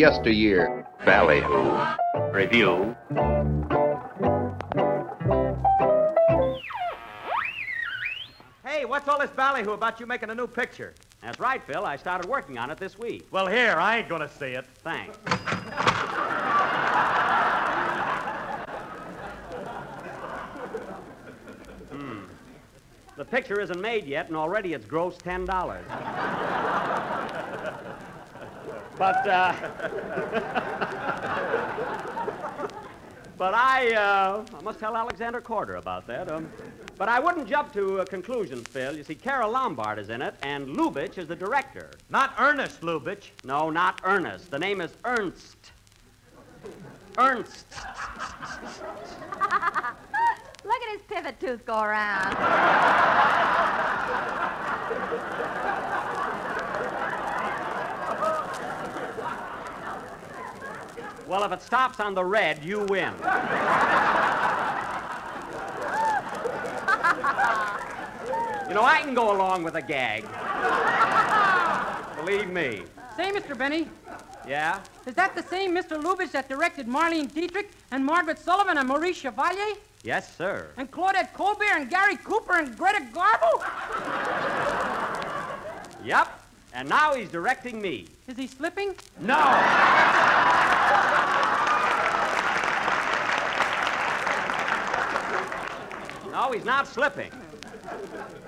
yesteryear. Ballyhoo. Review. Hey, what's all this ballyhoo about you making a new picture? That's right, Phil. I started working on it this week. Well, here, I ain't gonna see it. Thanks. hmm. The picture isn't made yet, and already it's grossed ten dollars. But uh, but I uh, I must tell Alexander Korda about that. Um, but I wouldn't jump to uh, conclusions, Phil. You see, Carole Lombard is in it, and Lubitsch is the director. Not Ernest Lubitsch. No, not Ernest. The name is Ernst. Ernst. Look at his pivot tooth go around. Well, if it stops on the red, you win. you know, I can go along with a gag. Believe me. Say, Mr. Benny, Yeah? is that the same Mr. Lubitsch that directed Marlene Dietrich and Margaret Sullavan and Maurice Chevalier? Yes, sir. And Claudette Colbert and Gary Cooper and Greta Garbo? Yep. And now he's directing me. Is he slipping? No. No, he's not slipping.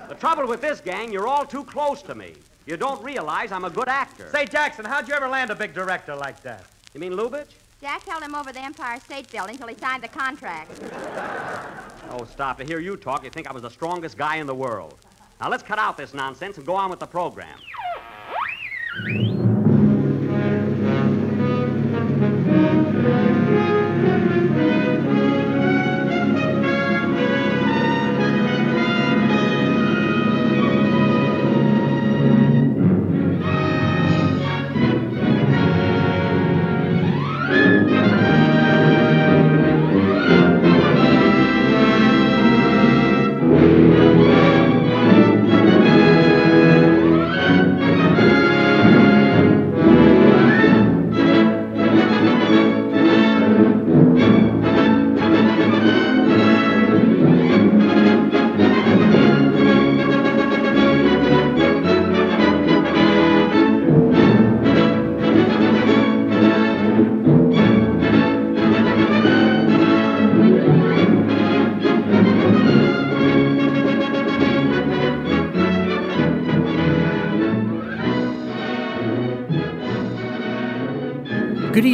The trouble with this gang, you're all too close to me. You don't realize I'm a good actor. Say, Jackson, how'd you ever land a big director like that? You mean Lubitsch? Jack held him over the Empire State Building till he signed the contract. Oh, stop. To hear you talk, you'd think I was the strongest guy in the world. Now let's cut out this nonsense and go on with the program.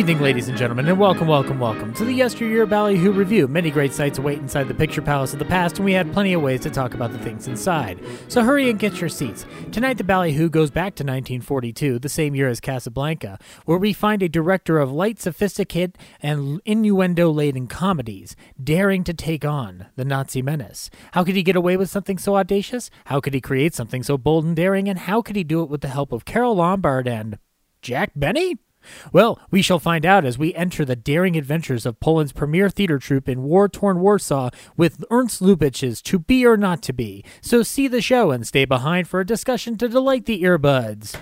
Evening, ladies and gentlemen, and welcome, welcome, welcome to the Yesteryear Ballyhoo Review. Many great sights await inside the picture palace of the past, and we had plenty of ways to talk about the things inside. So hurry and get your seats. Tonight, the Ballyhoo goes back to 1942, the same year as Casablanca, where we find a director of light, sophisticated, and innuendo laden comedies daring to take on the Nazi menace. How could he get away with something so audacious? How could he create something so bold and daring? And how could he do it with the help of Carole Lombard and Jack Benny? Well, we shall find out as we enter the daring adventures of Poland's premier theater troupe in war-torn Warsaw with Ernst Lubitsch's To Be or Not to Be. So see the show and stay behind for a discussion to delight the earbuds.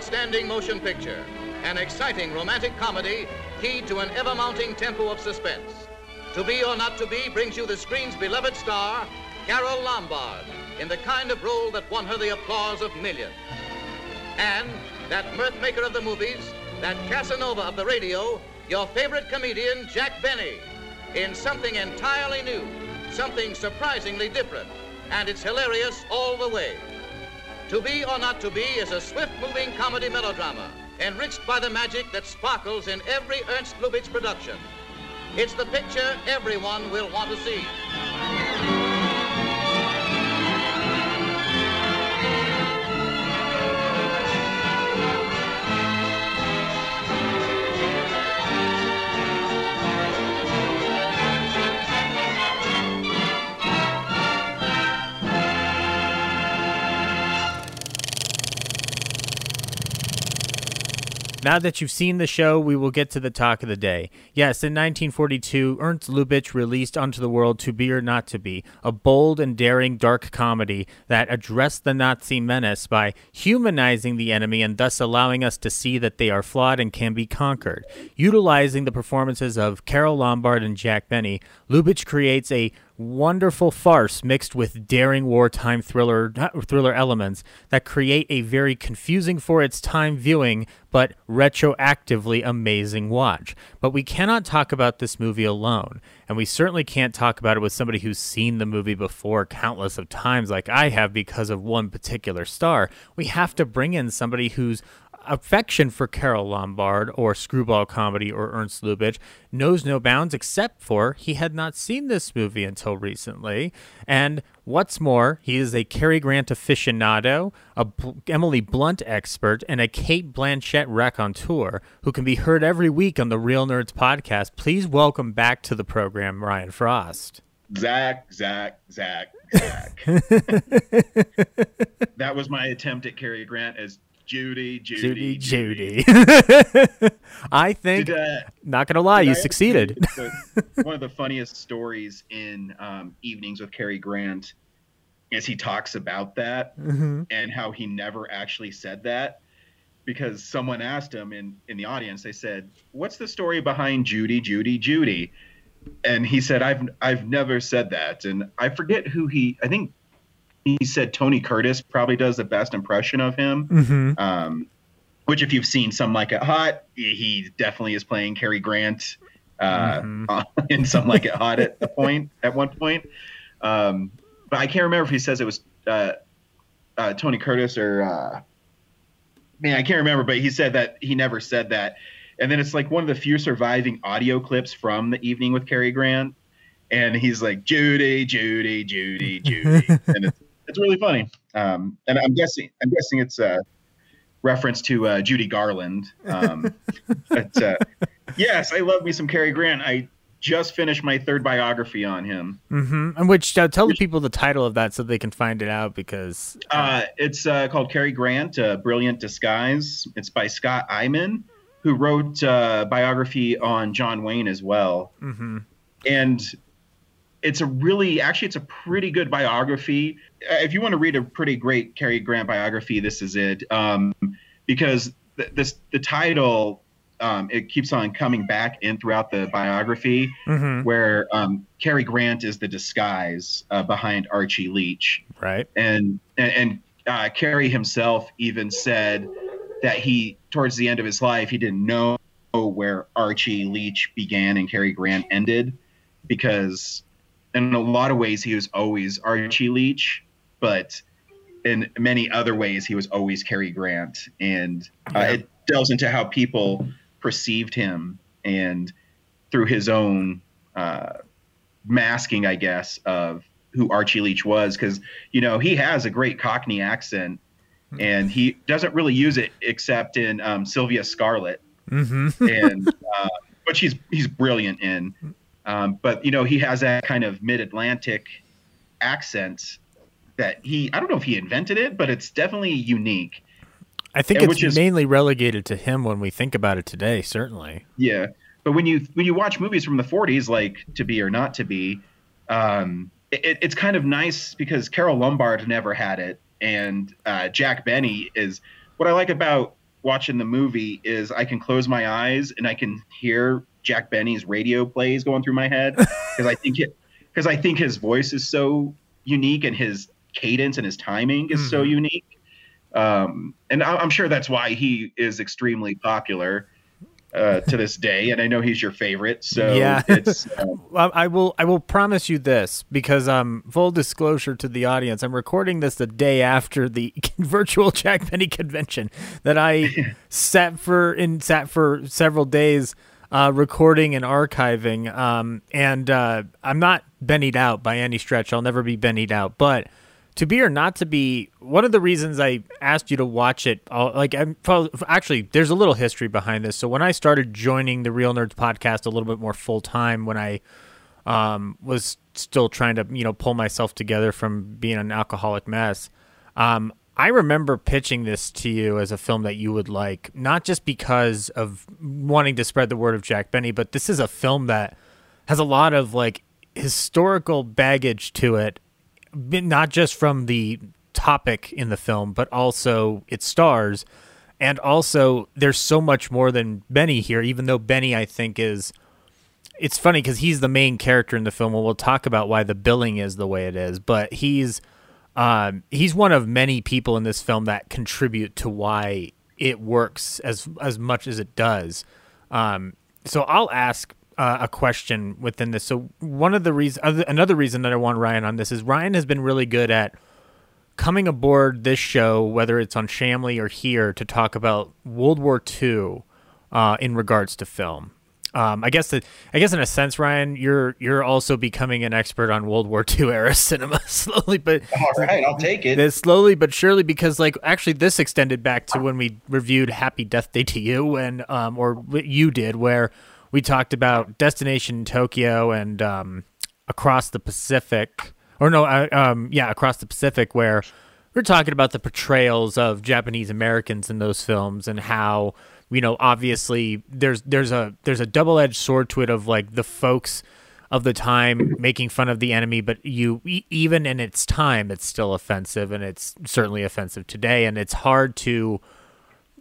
Outstanding motion picture, an exciting romantic comedy keyed to an ever mounting tempo of suspense. To Be or Not to Be brings you the screen's beloved star, Carole Lombard, in the kind of role that won her the applause of millions. And that mirthmaker of the movies, that Casanova of the radio, your favorite comedian, Jack Benny. in something entirely new, something surprisingly different, and it's hilarious all the way. To Be or Not to Be is a swift-moving comedy melodrama, enriched by the magic that sparkles in every Ernst Lubitsch production. It's the picture everyone will want to see. Now that you've seen the show, we will get to the talk of the day. Yes, in 1942, Ernst Lubitsch released onto the world To Be or Not to Be, a bold and daring dark comedy that addressed the Nazi menace by humanizing the enemy and thus allowing us to see that they are flawed and can be conquered. Utilizing the performances of Carole Lombard and Jack Benny, Lubitsch creates a wonderful farce mixed with daring wartime thriller thriller elements that create a very confusing for its time viewing but retroactively amazing watch. But we cannot talk about this movie alone, and we certainly can't talk about it with somebody who's seen the movie before countless of times like I have because of one particular star. We have to bring in somebody who's affection for Carole Lombard or screwball comedy or Ernst Lubitsch knows no bounds, except for he had not seen this movie until recently. And what's more, he is a Cary Grant aficionado, a B- Emily Blunt expert, and a Cate Blanchett raconteur who can be heard every week on the Real Nerds podcast. Please welcome back to the program, Ryan Frost. Zach, Zach, Zach, Zach. that was my attempt at Cary Grant as Judy, Judy, Judy, Judy. I think, Did, uh, not gonna lie, you I succeeded. the- one of the funniest stories in um, Evenings with Cary Grant is he talks about that Mhm. and how he never actually said that because someone asked him in, in the audience, they said, What's the story behind Judy, Judy, Judy? And he said, I've I've never said that. And I forget who he I think he said Tony Curtis probably does the best impression of him. Mhm. Um, which, if you've seen Some Like It Hot, he definitely is playing Cary Grant uh, in Some Like It Hot at the point at one point. Um, but I can't remember if he says it was uh, uh, Tony Curtis or uh, man, I can't remember. But he said that he never said that. And then it's like one of the few surviving audio clips from the evening with Cary Grant, and he's like Judy, Judy, Judy, Judy, and it's it's really funny. Um, and I'm guessing I'm guessing it's a reference to uh, Judy Garland. Um, but uh, yes, I love me some Cary Grant. I just finished my third biography on him. hmm And which uh, tell the people the title of that so they can find it out because Uh, it's uh, called Cary Grant, A Brilliant Disguise. It's by Scott Eyman, who wrote uh, biography on John Wayne as well. Mhm. And it's a really, actually, it's a pretty good biography. Uh, If you want to read a pretty great Cary Grant biography, this is it. Um, because th- this the title, um, it keeps on coming back in throughout the biography Mhm. where um, Cary Grant is the disguise uh, behind Archie Leach. Right. And and, and uh, Cary himself even said that he, towards the end of his life, he didn't know where Archie Leach began and Cary Grant ended, because in a lot of ways he was always Archie Leach, but in many other ways he was always Cary Grant, and uh, it delves into how people perceived him and through his own uh, masking, I guess, of who Archie Leach was, because you know he has a great Cockney accent, and he doesn't really use it except in um, Sylvia Scarlett, hmm and uh, which he's he's brilliant in. Um, but you know he has that kind of mid-Atlantic accent that he I don't know if he invented it, but it's definitely unique. I think it's is- mainly relegated to him when we think about it today. Certainly. Yeah, but when you when you watch movies from the '40s, like To Be or Not to Be, um, it, it's kind of nice because Carole Lombard never had it, and uh, Jack Benny is. What I like about watching the movie is I can close my eyes and I can hear Jack Benny's radio plays going through my head because I think it because I think his voice is so unique and his cadence and his timing is so unique. Um, and I- I'm sure that's why he is extremely popular. uh, to this day, and I know he's your favorite. So Yeah. it's Well, I will. I will promise you this because, um, full disclosure to the audience, I'm recording this the day after the virtual Jack Benny convention that I sat for in sat for several days, uh, recording and archiving. Um, and uh, I'm not bennied out by any stretch. I'll never be bennied out, but. To be or not to be, one of the reasons I asked you to watch it, uh, like I'm actually, there's a little history behind this. So when I started joining the Real Nerds podcast a little bit more full time, when I um, was still trying to you know pull myself together from being an alcoholic mess. Um, I remember pitching this to you as a film that you would like, not just because of wanting to spread the word of Jack Benny, but this is a film that has a lot of like historical baggage to it, not just from the topic in the film, but also its stars. And also, there's so much more than Benny here, even though Benny, I think, is it's funny because he's the main character in the film, and we'll talk about why the billing is the way it is. But he's um, he's one of many people in this film that contribute to why it works as as much as it does. Um, so I'll ask uh, a question within this. So one of the reasons, another reason that I want Ryan on this is Ryan has been really good at coming aboard this show, whether it's on Shamley or here, to talk about World War II uh, in regards to film. Um, I guess that I guess in a sense, Ryan, you're you're also becoming an expert on World War II era cinema slowly, but all right. I'll take it. slowly but surely because like actually this extended back to when we reviewed Happy Death Day to You and um or you did where we talked about Destination Tokyo and um Across the Pacific or no uh, um yeah Across the Pacific where we're talking about the portrayals of Japanese Americans in those films and how you know obviously there's there's a there's a double-edged sword to it of like the folks of the time making fun of the enemy but you even in its time it's still offensive and it's certainly offensive today. And it's hard to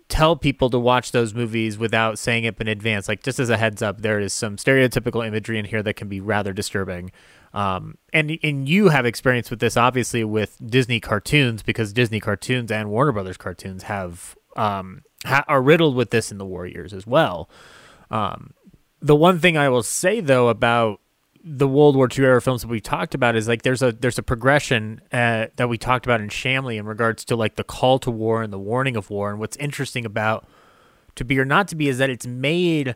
tell people to watch those movies without saying it in advance like just as a heads up there is some stereotypical imagery in here that can be rather disturbing um, and and you have experience with this obviously with Disney cartoons because Disney cartoons and Warner Brothers cartoons have um, ha- are riddled with this in the war years as well. Um, the one thing I will say though about the World War II era films that we talked about is like there's a there's a progression uh, that we talked about in Shamley in regards to like the call to war and the warning of war. And what's interesting about To Be or Not to Be is that it's made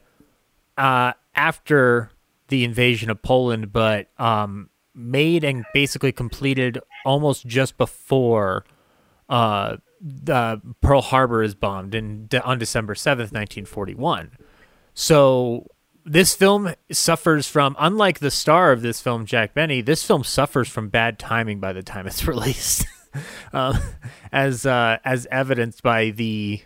uh, after the invasion of Poland, but um, made and basically completed almost just before uh, the Pearl Harbor is bombed in on December seventh, nineteen forty one. So this film suffers from, unlike the star of this film, Jack Benny, this film suffers from bad timing by the time it's released, um, as uh, as evidenced by the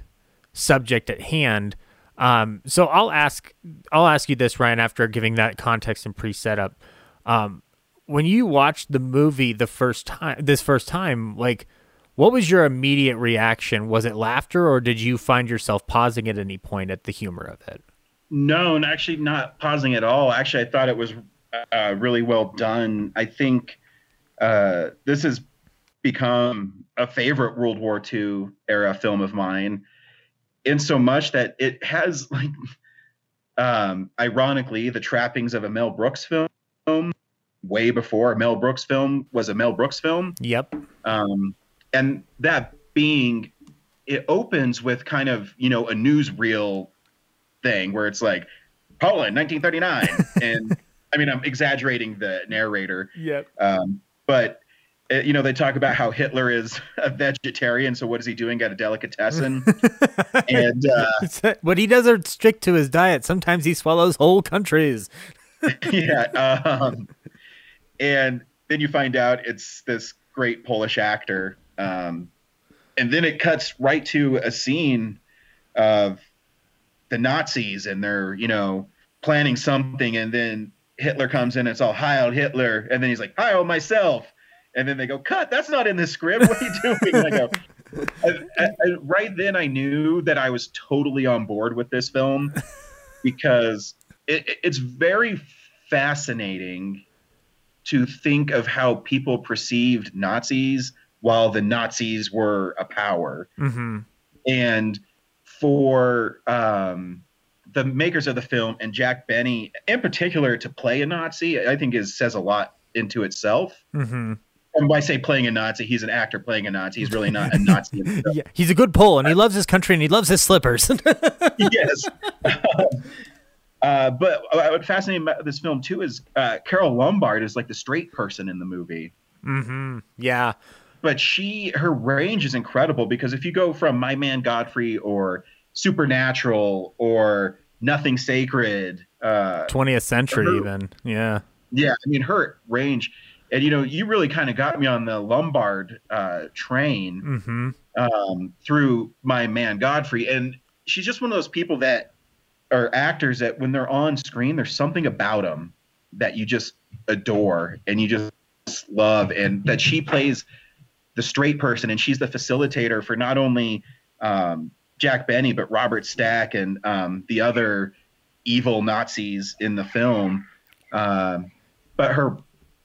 subject at hand. Um, so I'll ask I'll ask you this, Ryan, after giving that context and pre-setup. Um, when you watched the movie the first time, this first time, like, what was your immediate reaction? Was it laughter, or did you find yourself pausing at any point at the humor of it? No, and actually not pausing at all. Actually, I thought it was uh, really well done. I think uh, this has become a favorite World War II era film of mine, in so much that it has like, um, ironically, the trappings of a Mel Brooks film. Way before a Mel Brooks film was a Mel Brooks film. Yep. Um, and that being, it opens with kind of you know a newsreel thing where it's like Poland 1939 and I mean I'm exaggerating the narrator Yep. um, but uh, you know they talk about how Hitler is a vegetarian so what is he doing at a delicatessen and uh, what he doesn't stick to his diet. Sometimes he swallows whole countries. yeah um, and then you find out it's this great Polish actor um, and then it cuts right to a scene of the Nazis and they're, you know, planning something and then Hitler comes in and it's all Heil Hitler and then he's like, Heil myself. And then they go, cut, that's not in the script. What are you doing? I go, I, I, right then I knew that I was totally on board with this film because it, it- it's very fascinating to think of how people perceived Nazis while the Nazis were a power Mm-hmm. and for um, the makers of the film and Jack Benny in particular to play a Nazi, I think is says a lot into itself. Mm-hmm. And when I say playing a Nazi, he's an actor playing a Nazi. He's really not a Nazi. Yeah, he's a good Pole, and he loves his country, and he loves his slippers. yes. uh, but what fascinating about this film too is uh, Carol Lombard is like the straight person in the movie. mm-hmm. Yeah. But she her range is incredible because if you go from my man godfrey or supernatural or nothing sacred uh 20th century, Her- even. Yeah. yeah i mean her range and you know you really kind of got me on the lombard uh train Mm-hmm. um through my man godfrey and she's just one of those people that are actors that when they're on screen there's something about them that you just adore and you just love and that she plays the straight person and she's the facilitator for not only um, Jack Benny but Robert Stack and um, the other evil Nazis in the film. Um, but her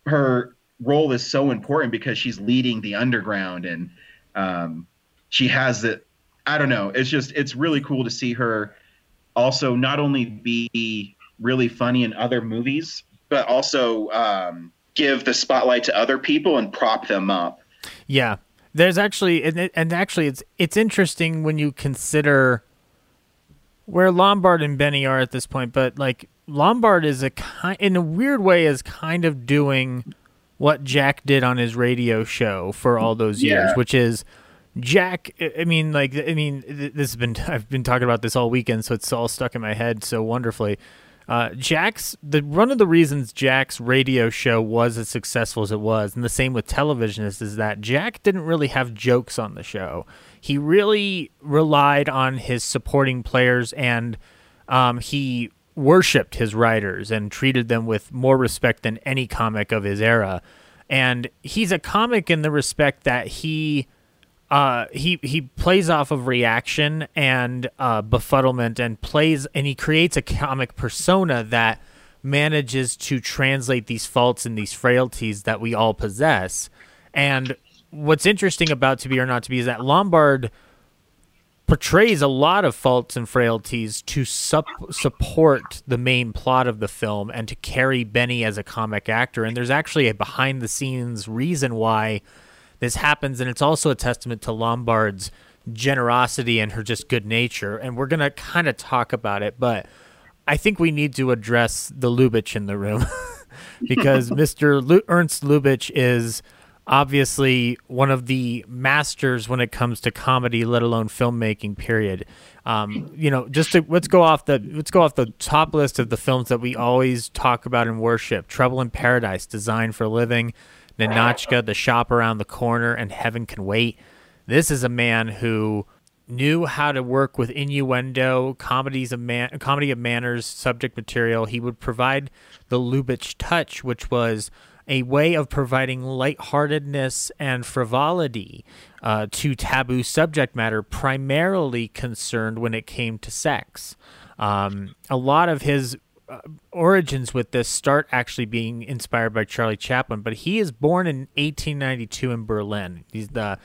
her role is so important because she's leading the underground and um, she has it. I don't know. It's just it's really cool to see her also not only be really funny in other movies but also um, give the spotlight to other people and prop them up. Yeah, there's actually, and, and actually, it's it's interesting when you consider where Lombard and Benny are at this point. But like Lombard is a kind, in a weird way, is kind of doing what Jack did on his radio show for all those years, Yeah. which is Jack. I- I mean, like, I mean, this has been I've been talking about this all weekend, so it's all stuck in my head so wonderfully. Uh, Jack's the one of the reasons Jack's radio show was as successful as it was, and the same with television is, is that Jack didn't really have jokes on the show. He really relied on his supporting players, and um, he worshipped his writers and treated them with more respect than any comic of his era. And he's a comic in the respect that he uh, he he plays off of reaction and uh, befuddlement and plays and he creates a comic persona that manages to translate these faults and these frailties that we all possess. And what's interesting about To Be or Not to Be is that Lombard portrays a lot of faults and frailties to sup- support the main plot of the film and to carry Benny as a comic actor. And there's actually a behind the scenes reason why this happens, and it's also a testament to Lombard's generosity and her just good nature. And we're gonna kind of talk about it, but I think we need to address the Lubitsch in the room because Mr. Lu- Ernst Lubitsch is obviously one of the masters when it comes to comedy, let alone filmmaking. Period. Um, you know, just to let's go off the let's go off the top list of the films that we always talk about and worship: Trouble in Paradise, Designed for Living, Ninotchka, The Shop Around the Corner, and Heaven Can Wait. This is a man who knew how to work with innuendo, comedies of man, comedy of manners, subject material. He would provide the Lubitsch touch, which was a way of providing lightheartedness and frivolity uh, to taboo subject matter, primarily concerned when it came to sex. Um, a lot of his origins with this start actually being inspired by Charlie Chaplin, but he is born in 1892 in Berlin. He's the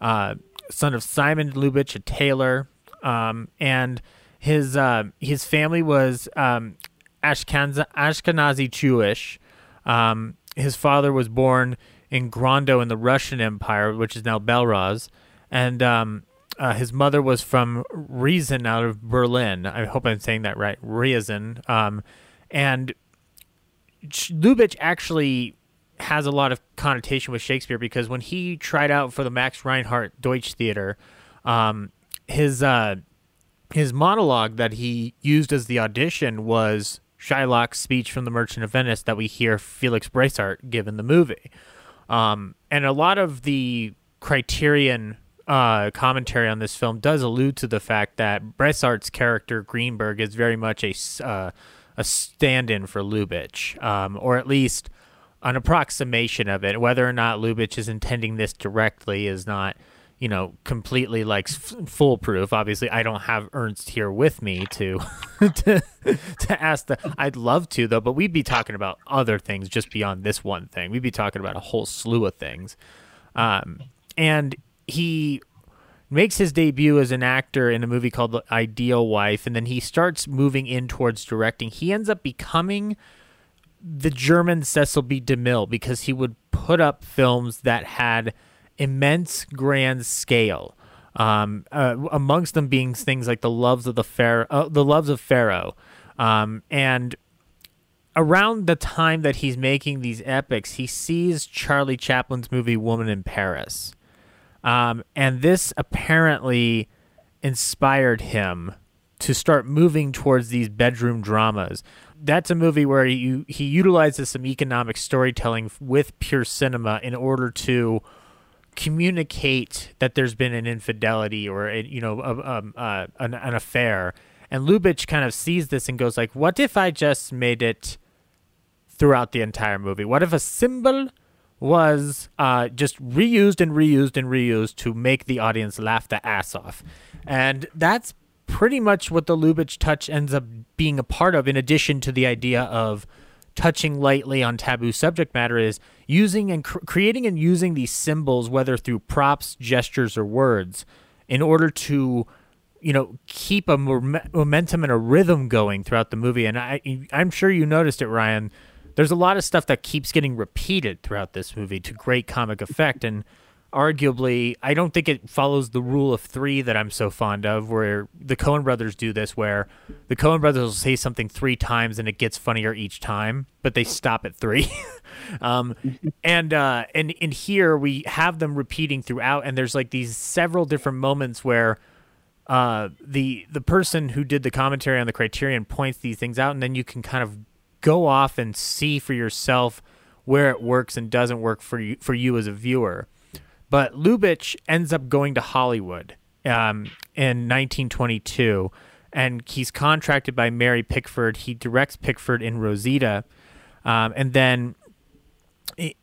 uh, son of Simon Lubitsch, a tailor, um, and his uh, his family was um, Ashkenaz- Ashkenazi Jewish. Um, his father was born in Grando in the Russian Empire, which is now Belarus, and um, uh, his mother was from Riesen out of Berlin. I hope I'm saying that right, Riesen. Um, and Lubitsch actually has a lot of connotation with Shakespeare because when he tried out for the Max Reinhardt Deutsch Theater, um, his uh, his monologue that he used as the audition was Shylock's speech from The Merchant of Venice that we hear Felix Bressart give in the movie. Um, and a lot of the Criterion uh, commentary on this film does allude to the fact that Bressart's character Greenberg is very much a uh, a stand-in for Lubitsch, um, or at least an approximation of it. Whether or not Lubitsch is intending this directly is not, you know, completely like f- foolproof. Obviously, I don't have Ernst here with me to to to ask the. I'd love to though, but we'd be talking about other things just beyond this one thing. We'd be talking about a whole slew of things, um, and he makes his debut as an actor in a movie called The Ideal Wife, and then he starts moving in towards directing. He ends up becoming the German Cecil B. DeMille because he would put up films that had immense grand scale. Um, uh, amongst them being things like the loves of the Pharaoh, uh, the loves of Pharaoh, um, and around the time that he's making these epics, he sees Charlie Chaplin's movie Woman in Paris. Um, and this apparently inspired him to start moving towards these bedroom dramas. That's a movie where he, he utilizes some economic storytelling with pure cinema in order to communicate that there's been an infidelity or a, you know a, um, uh, an, an affair. And Lubitsch kind of sees this and goes like, "What if I just made it throughout the entire movie? What if a symbol was uh, just reused and reused and reused to make the audience laugh the ass off?" And that's pretty much what the Lubitsch touch ends up being a part of, in addition to the idea of touching lightly on taboo subject matter is using and cr- creating and using these symbols whether through props gestures or words in order to you know keep a momentum and a rhythm going throughout the movie and i i'm sure you noticed it ryan there's a lot of stuff that keeps getting repeated throughout this movie to great comic effect and arguably, I don't think it follows the rule of three that I'm so fond of, where the Coen brothers do this, where the Coen brothers will say something three times and it gets funnier each time, but they stop at three. um, and uh, and and here we have them repeating throughout, and there's like these several different moments where uh, the the person who did the commentary on the Criterion points these things out, and then you can kind of go off and see for yourself where it works and doesn't work for you for you as a viewer. But Lubitsch ends up going to Hollywood um, in 1922, and he's contracted by Mary Pickford. He directs Pickford in Rosita, um, and then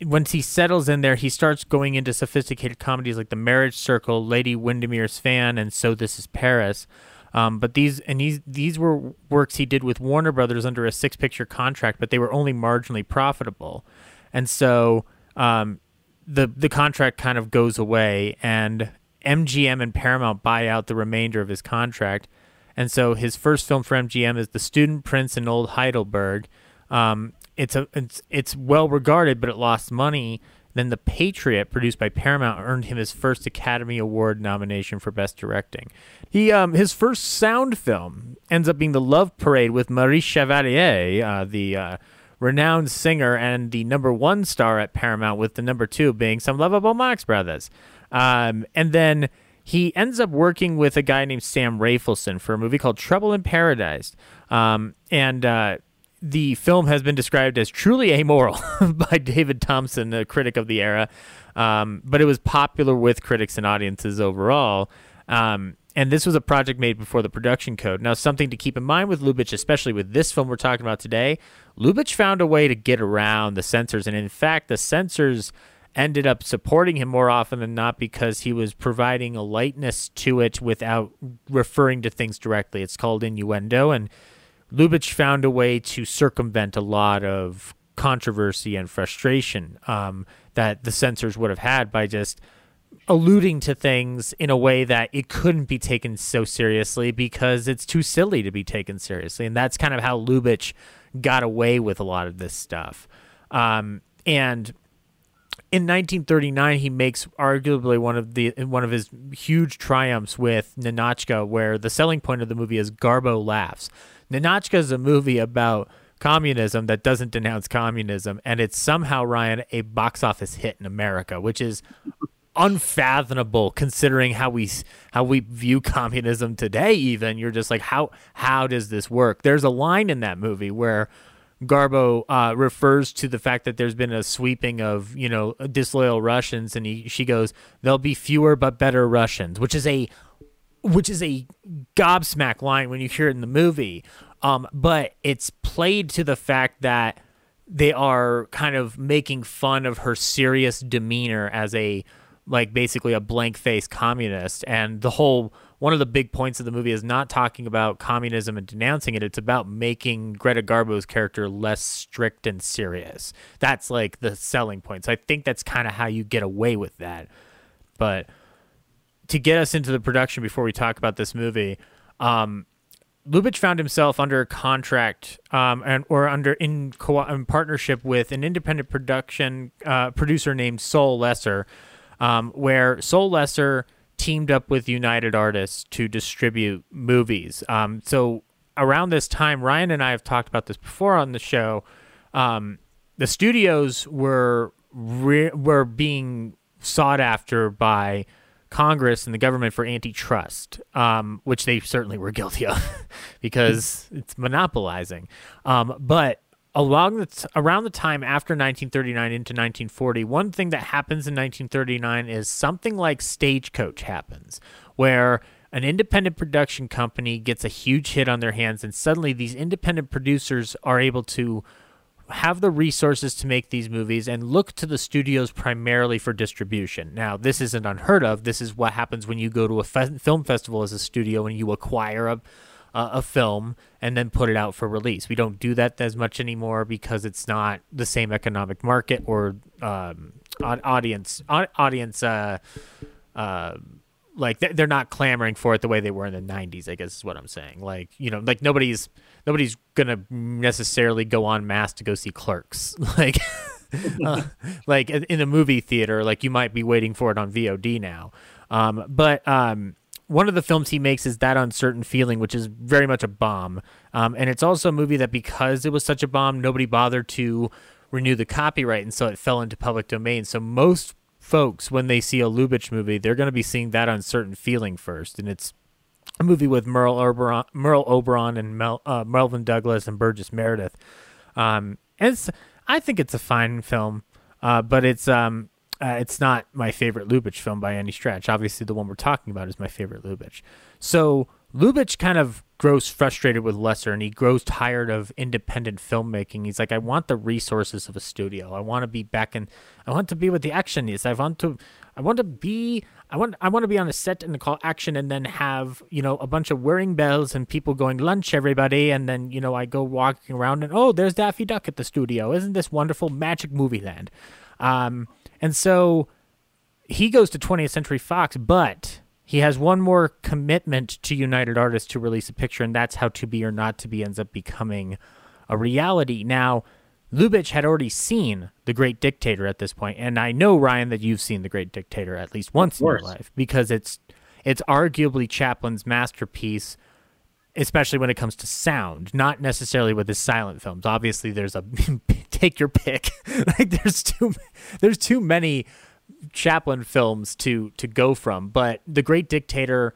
once he settles in there, he starts going into sophisticated comedies like The Marriage Circle, Lady Windermere's Fan, and So This Is Paris. Um, but these and these these were works he did with Warner Brothers under a six picture contract, but they were only marginally profitable, and so um, the the contract kind of goes away, and MGM and Paramount buy out the remainder of his contract. And so his first film for MGM is The Student Prince in Old Heidelberg. Um, it's a it's it's well regarded, but it lost money. Then The Patriot, produced by Paramount, earned him his first Academy Award nomination for Best Directing. He um, his first sound film ends up being The Love Parade with Marie Chevalier, uh, the uh, renowned singer and the number one star at Paramount, with the number two being some lovable Marx Brothers. Um, and then he ends up working with a guy named Sam Raphaelson for a movie called Trouble in Paradise. Um, and uh, the film has been described as truly amoral by David Thomson, a critic of the era. Um, but it was popular with critics and audiences overall. Um, and this was a project made before the production code. Now, something to keep in mind with Lubitsch, especially with this film we're talking about today, Lubitsch found a way to get around the censors. And in fact, the censors ended up supporting him more often than not because he was providing a lightness to it without referring to things directly. It's called innuendo. And Lubitsch found a way to circumvent a lot of controversy and frustration um, that the censors would have had by just alluding to things in a way that it couldn't be taken so seriously because it's too silly to be taken seriously. And that's kind of how Lubitsch got away with a lot of this stuff. Um, and in 1939, he makes arguably one of the one of his huge triumphs with Ninotchka, where the selling point of the movie is Garbo laughs. Ninotchka is a movie about communism that doesn't denounce communism, and it's somehow Ryan a box office hit in America, which is unfathomable considering how we how we view communism today even you're just like how how does this work there's a line in that movie where Garbo uh, refers to the fact that there's been a sweeping of you know disloyal Russians, and he, she goes, "There'll be fewer but better Russians," which is a which is a gobsmack line when you hear it in the movie. Um, but it's played to the fact that they are kind of making fun of her serious demeanor as a like basically a blank face communist. And the whole one of the big points of the movie is not talking about communism and denouncing it. It's about making Greta Garbo's character less strict and serious. That's like the selling point. So i think that's kind of how you get away with that. But to get us into the production before we talk about this movie, um, Lubitsch found himself under contract um, and or under in, co- in partnership with an independent production uh, producer named Sol Lesser, um, where Sol Lesser teamed up with United Artists to distribute movies. Um, so around this time, Ryan and I have talked about this before on the show. Um, the studios were re- were being sought after by Congress and the government for antitrust, um, which they certainly were guilty of because it's monopolizing. Um, but along the t- around the time after 1939 into 1940, one thing that happens in 1939 is something like Stagecoach happens, where an independent production company gets a huge hit on their hands, and suddenly these independent producers are able to have the resources to make these movies and look to the studios primarily for distribution. Now, this isn't unheard of. This is what happens when you go to a fe- film festival as a studio and you acquire a uh, a film and then put it out for release. We don't do that as much anymore because it's not the same economic market or um, audience audience uh, uh, like they're not clamoring for it the way they were in the 90s i guess is what i'm saying. Like you know like nobody's nobody's gonna necessarily go on mass to go see clerks. Like uh, like in a movie theater like you might be waiting for it on vod now. Um, but um, one of the films he makes is that uncertain feeling which is very much a bomb. Um, and it's also a movie that because it was such a bomb nobody bothered to renew the copyright and so it fell into public domain. So most folks when they see a Lubitsch movie, they're going to be seeing that uncertain feeling first, and it's a movie with Merle Oberon, Merle Oberon and Mel, uh, Melvyn Douglas and Burgess Meredith. Um, and I think it's a fine film, uh, but it's um, uh, it's not my favorite Lubitsch film by any stretch. Obviously, the one we're talking about is my favorite Lubitsch. So Lubitsch kind of grows frustrated with Lesser and he grows tired of independent filmmaking. He's like, I want the resources of a studio. I want to be back in. I want to be with the action is. I want to. I want to be. I want. I want to be on a set and call action, and then have you know a bunch of whirring bells and people going lunch, everybody, and then you know I go walking around and oh, there's Daffy Duck at the studio. Isn't this wonderful magic movie land? Um, and so he goes to 20th Century Fox, but he has one more commitment to United Artists to release a picture, and that's how To Be or Not to Be ends up becoming a reality. Now, Lubitsch had already seen The Great Dictator at this point, and I know Ryan that you've seen The Great Dictator at least once in your life because it's it's arguably Chaplin's masterpiece, especially when it comes to sound, not necessarily with his silent films. Obviously, there's a take your pick. like there's too there's too many Chaplin films to to go from. But The Great Dictator,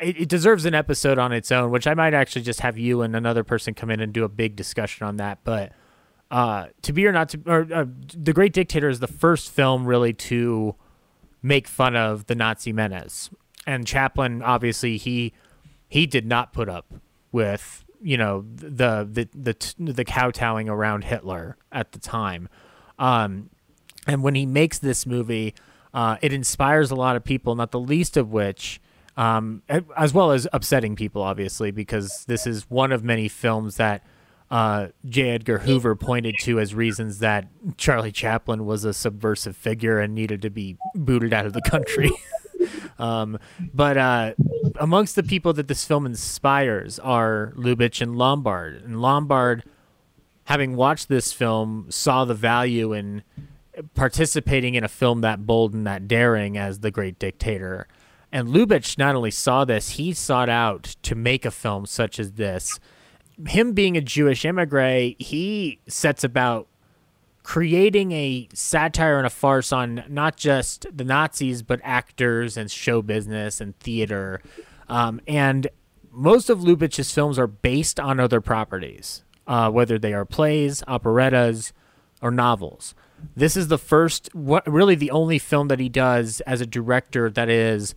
it, it, deserves an episode on its own, which I might actually just have you and another person come in and do a big discussion on that. But uh, to be or not to, or uh, The Great Dictator is the first film really to make fun of the Nazi menace, and Chaplin obviously he he did not put up with you know the the the the kowtowing around Hitler at the time. Um, and when he makes this movie, uh, it inspires a lot of people, not the least of which, um, as well as upsetting people, obviously, because this is one of many films that uh, J. Edgar Hoover pointed to as reasons that Charlie Chaplin was a subversive figure and needed to be booted out of the country. um, but uh, amongst the people that this film inspires are Lubitsch and Lombard. And Lombard, having watched this film, saw the value in participating in a film that bold and that daring as The Great Dictator. And Lubitsch not only saw this, he sought out to make a film such as this. Him being a Jewish immigrant, he sets about creating a satire and a farce on not just the Nazis, but actors and show business and theater. Um, and most of Lubitsch's films are based on other properties, uh, whether they are plays, operettas, or novels. This is the first, what really the only film that he does as a director that is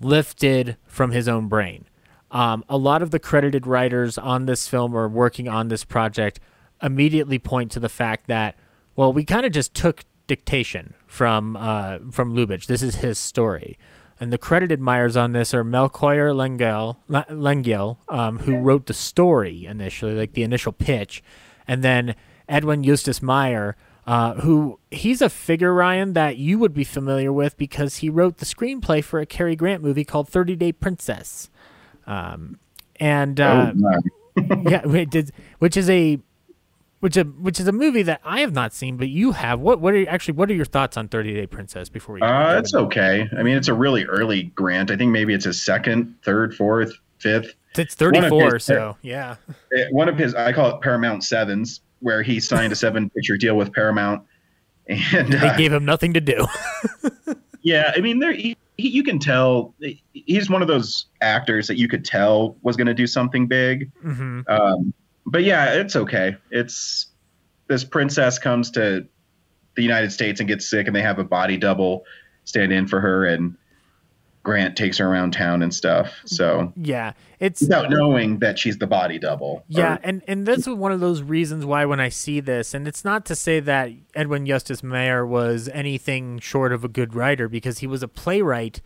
lifted from his own brain. Um, a lot of the credited writers on this film or working on this project immediately point to the fact that, well, we kind of just took dictation from uh, from Lubitsch. This is his story. And the credited Myers on this are Melchior Lengyel um, who wrote the story initially, like the initial pitch, and then Edwin Justus Mayer, uh, who he's a figure Ryan that you would be familiar with because he wrote the screenplay for a Cary Grant movie called Thirty Day Princess, um, and uh, yeah, did, which is a which a which is a movie that I have not seen, but you have. What what are actually what are your thoughts on Thirty Day Princess before we? Uh, it's okay. I mean, it's a really early Grant. I think maybe it's his second, third, fourth, fifth. It's thirty four, his- so yeah. Eh, One of his, I call it Paramount Sevens, where he signed a seven-picture deal with Paramount, and They uh, gave him nothing to do. yeah, I mean, there he, he, you can tell he's one of those actors that you could tell was going to do something big. hmm Um, but yeah, it's okay. It's this princess comes to the United States and gets sick, and they have a body double stand in for her, and Grant takes her around town and stuff. So Yeah, it's without knowing that she's the body double. Yeah, Or- and and this is one of those reasons why when I see this, and it's not to say that Edwin Justus Mayer was anything short of a good writer, because he was a playwright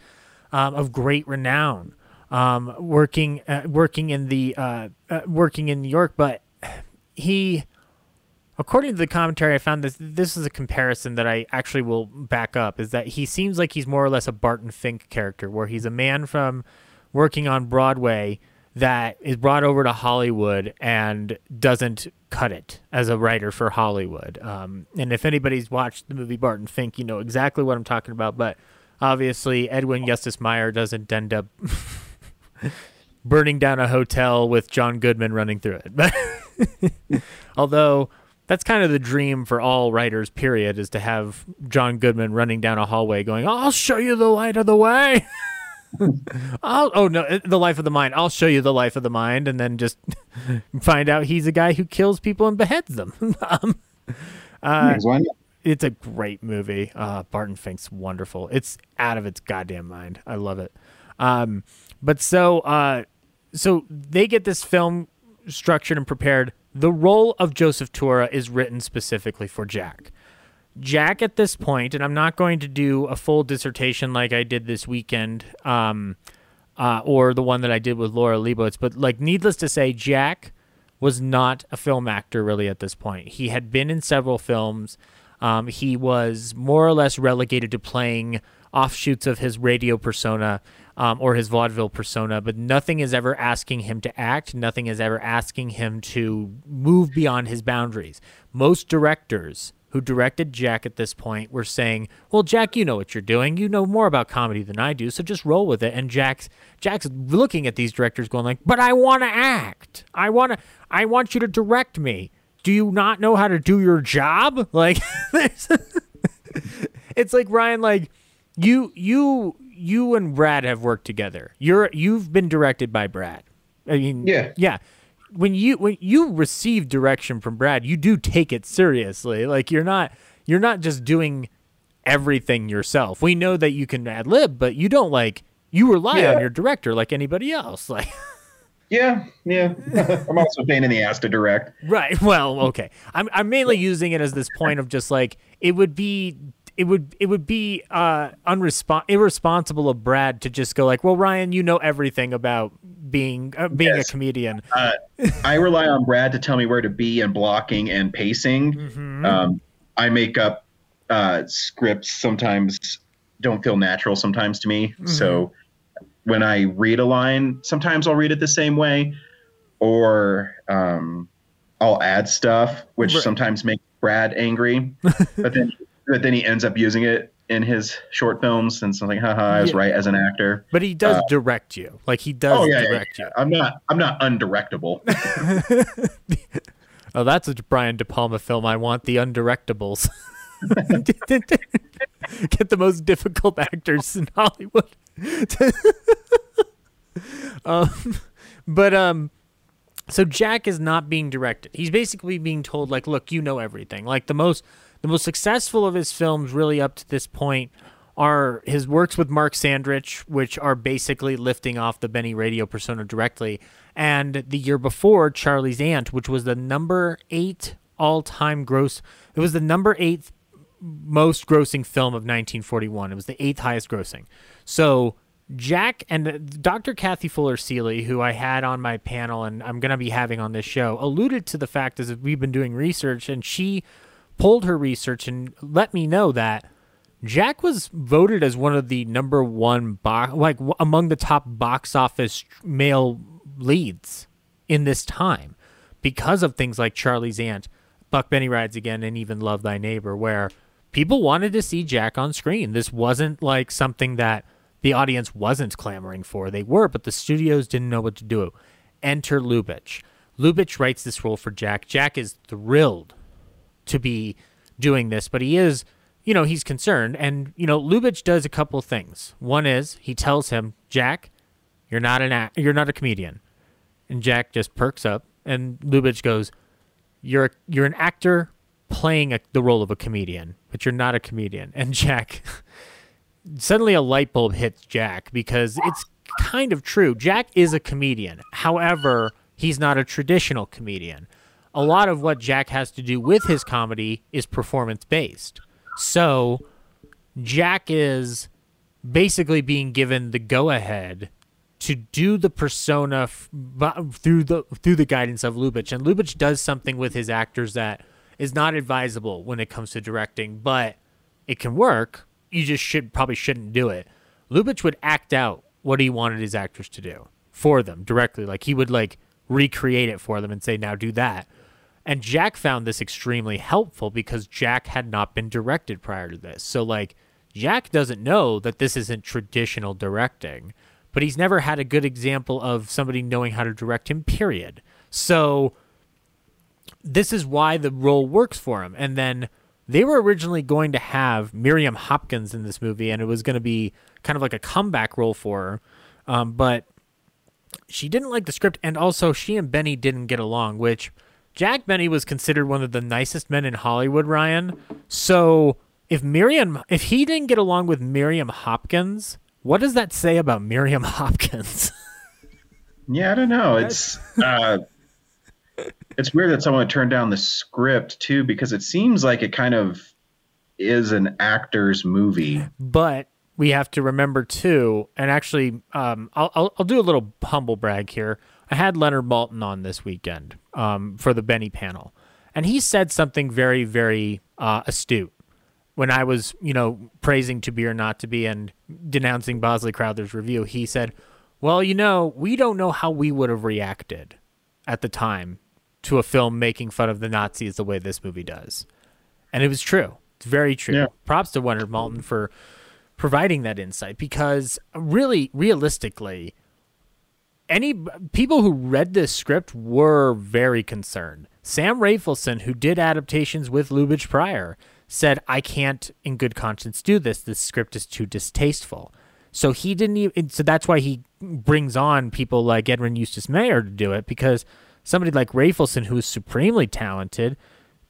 um, of great renown, um, working uh, working in the uh, uh, working in New York, but he. According to the commentary, I found this. This is a comparison that I actually will back up. Is that he seems like he's more or less a Barton Fink character, where he's a man from working on Broadway that is brought over to Hollywood and doesn't cut it as a writer for Hollywood. Um, and if anybody's watched the movie Barton Fink, you know exactly what I'm talking about. But obviously, Edwin Justus Mayer doesn't end up burning down a hotel with John Goodman running through it. Although that's kind of the dream for all writers, period, is to have John Goodman running down a hallway going, I'll show you the light of the way. I'll, oh no, the life of the mind. I'll show you the life of the mind, and then just find out he's a guy who kills people and beheads them. um, uh, it's a great movie. Uh, Barton Fink's wonderful. It's out of its goddamn mind. I love it. Um, but so, uh, so they get this film structured and prepared. The role of Joseph Tura is written specifically for Jack. Jack at this point, and I'm not going to do a full dissertation like I did this weekend, um, uh, or the one that I did with Laura Leibowitz, but like needless to say, Jack was not a film actor really at this point. He had been in several films. Um, he was more or less relegated to playing offshoots of his radio persona um, or his vaudeville persona, but nothing is ever asking him to act. Nothing is ever asking him to move beyond his boundaries. Most directors who directed Jack at this point were saying, "Well, Jack, you know what you're doing. You know more about comedy than I do, so just roll with it." And Jack's Jack's looking at these directors going like, "But I want to act. I want to I want you to direct me. Do you not know how to do your job?" Like it's like Ryan like you you you and Brad have worked together. You're you've been directed by Brad. I mean, Yeah. yeah. When you when you receive direction from Brad, you do take it seriously. Like you're not you're not just doing everything yourself. We know that you can ad lib, but you don't like you rely Yeah. on your director like anybody else. Like Yeah, yeah. I'm also a pain in the ass to direct. Right. Well, okay. I'm I'm mainly using it as this point of just like it would be it would it would be uh unrespon- irresponsible of Brad to just go like, "Well, Ryan, you know everything about being uh, being Yes. a comedian." Uh, I rely on Brad to tell me where to be and blocking and pacing. Mm-hmm. Um, I make up uh, scripts sometimes don't feel natural sometimes to me. Mm-hmm. So when I read a line, sometimes I'll read it the same way, or um, I'll add stuff, which Right. sometimes makes Brad angry. but then, but then he ends up using it in his short films, and something haha, I was Yeah. right as an actor. But he does direct you. Like he does Uh, Oh yeah, direct yeah. I'm not. I'm not undirectable. Oh, that's a Brian De Palma film. I want the undirectables. Get the most difficult actors in Hollywood. um, but um, so Jack is not being directed. He's basically being told like, look, you know everything. Like the most the most successful of his films really up to this point are his works with Mark Sandrich, which are basically lifting off the Benny Radio persona directly, and the year before Charlie's Aunt, which was the number 8 all-time gross. It was the number 8 most grossing film of 1941. It was the eighth highest grossing. So Jack and uh, Dr. Kathy Fuller Seeley, who I had on my panel and I'm going to be having on this show, alluded to the fact as we've been doing research, and she pulled her research and let me know that Jack was voted as one of the number one box, like among the top box office male leads in this time because of things like Charlie's Aunt, Buck Benny Rides Again, and even Love Thy Neighbor, where people wanted to see Jack on screen. This wasn't like something that the audience wasn't clamoring for. They were, but the studios didn't know what to do. Enter Lubitsch. Lubitsch writes this role for Jack. Jack is thrilled to be doing this, but he is, you know, he's concerned. And, you know, Lubitsch does a couple things. One is he tells him, Jack, you're not an act- you're not a comedian. And Jack just perks up and Lubitsch goes, You're a, you're an actor playing a, the role of a comedian, but you're not a comedian. And Jack suddenly a light bulb hits Jack because it's kind of true. Jack is a comedian. However, he's not a traditional comedian. A lot of what Jack has to do with his comedy is performance based. So, Jack is basically being given the go ahead to do the persona through the through the guidance of Lubitsch. And Lubitsch does something with his actors that is not advisable when it comes to directing, but it can work. You just should probably shouldn't do it. Lubitsch would act out what he wanted his actors to do for them directly. Like he would like recreate it for them and say, "Now do that." And Jack found this extremely helpful because Jack had not been directed prior to this. So like Jack doesn't know that this isn't traditional directing, but he's never had a good example of somebody knowing how to direct him, period. So this is why the role works for him. And then they were originally going to have Miriam Hopkins in this movie, and it was going to be kind of like a comeback role for her. Um, but she didn't like the script, and also she and Benny didn't get along, which Jack Benny was considered one of the nicest men in Hollywood, Ryan. So if Miriam, if he didn't get along with Miriam Hopkins, what does that say about Miriam Hopkins? Yeah, I don't know. It's uh, it's weird that someone turned down the script too, because it seems like it kind of is an actor's movie. but we have to remember too, and actually, um, I'll, I'll I'll do a little humble brag here. I had Leonard Maltin on this weekend um, for the Benny panel, and he said something very very uh, astute when I was you know praising To Be or Not to Be and denouncing Bosley Crowther's review. He said, "Well, you know, we don't know how we would have reacted at the time to a film making fun of the Nazis the way this movie does," and it was true. It's very true. Yeah. Props to Leonard Maltin for providing that insight because really realistically any people who read this script were very concerned. Sam Raphaelson who did adaptations with lubitsch prior said i can't in good conscience do this. This script is too distasteful. So he didn't even so that's why he brings on people like Edwin Justus Mayer to do it because somebody like Raphaelson who is supremely talented